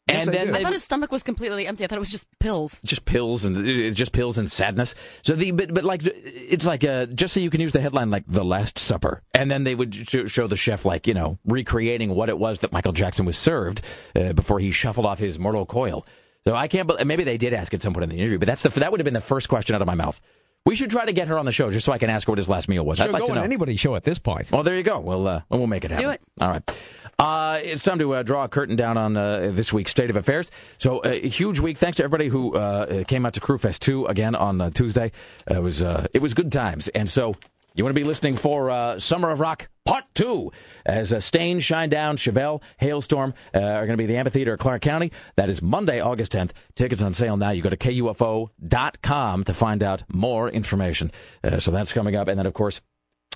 And then I they, thought his stomach was completely empty. I thought it was just pills. just pills and uh, just pills and sadness. So the but, but like it's like uh, just so you can use the headline like the Last Supper, and then they would show the chef like you know recreating what it was that Michael Jackson was served uh, before he shuffled off his mortal coil. So I can't. bel maybe they did ask at some point in the interview, but that's the that would have been the first question out of my mouth. We should try to get her on the show just so I can ask her what his last meal was. She'll I'd like go to on know. anybody's show at this point. Well, there you go. We'll uh, we'll make it Let's happen. do it. All right. Uh, it's time to uh, draw a curtain down on uh, this week's state of affairs. So, uh, a huge week. Thanks to everybody who uh, came out to Crewfest 2 again on uh, Tuesday. Uh, it was uh, it was good times. And so, you want to be listening for uh, Summer of Rock Part 2 as uh, Staind, Shine Down, Chevelle, Halestorm uh, are going to be the amphitheater at Clark County. That is Monday, August 10th. Tickets on sale now. You go to KUFO.com to find out more information. Uh, so that's coming up. And then, of course,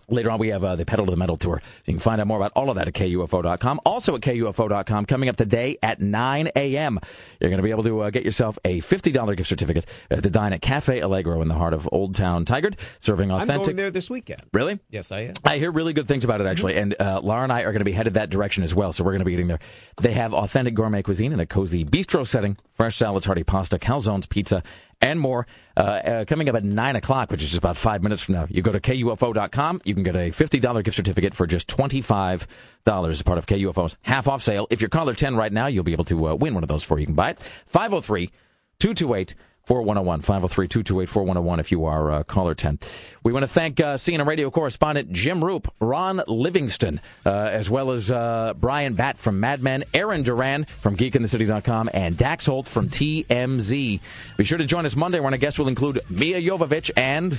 Later on, we have uh, the Pedal to the Metal tour. You can find out more about all of that at KUFO.com. Also at KUFO.com, coming up today at 9 a.m., you're going to be able to uh, get yourself a $50 gift certificate at the dine at Cafe Allegro in the heart of Old Town Tigard, serving authentic. I'm going there this weekend. Really? Yes, I am. I hear really good things about it, actually. And uh, Laura and I are going to be headed that direction as well. So we're going to be getting there. They have authentic gourmet cuisine in a cozy bistro setting, fresh salads, hearty pasta, calzones, pizza, and more. Uh, uh, coming up at 9 o'clock, which is just about five minutes from now. You go to KUFO.com. You can get a $50 gift certificate for just $25 as part of KUFO's half off sale. If you're caller 10 right now, you'll be able to uh, win one of those before you can buy it. 503 228 4101 503 228 4101 if you are uh, caller 10. We want to thank uh, CNN radio correspondent Jim Roope, Ron Livingston, uh, as well as uh, Bryan Batt from Mad Men, Aaron Duran from geekinthecity.com, and Dax Holt from TMZ. Be sure to join us Monday when our guests will include Milla Jovovich and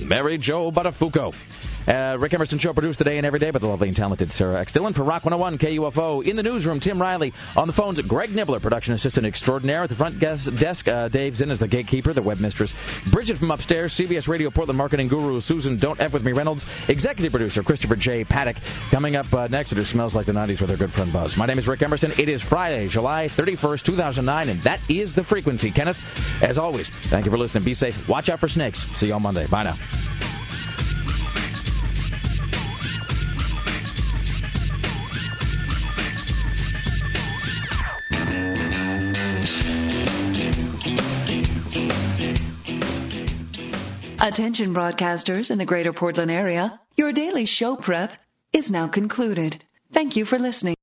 Mary Jo Buttafuoco. Uh, Rick Emerson Show produced today and every day by the lovely and talented Sarah X. Dillon for Rock 101 KUFO. In the newsroom, Tim Riley. On the phones, Greg Nibler, production assistant extraordinaire. At the front desk, uh, Dave Zinn is the gatekeeper, the web mistress. Bridget from upstairs, CBS Radio Portland marketing guru Susan Don't F With Me Reynolds. Executive producer Christopher J. Paddock. Coming up uh, next, it smells like the 90s with our good friend Buzz. My name is Rick Emerson. It is Friday, July 31st, 2009, and that is the frequency. Kenneth, as always, thank you for listening. Be safe. Watch out for snakes. See you on Monday. Bye now. Attention broadcasters in the greater Portland area. Your daily show prep is now concluded. Thank you for listening.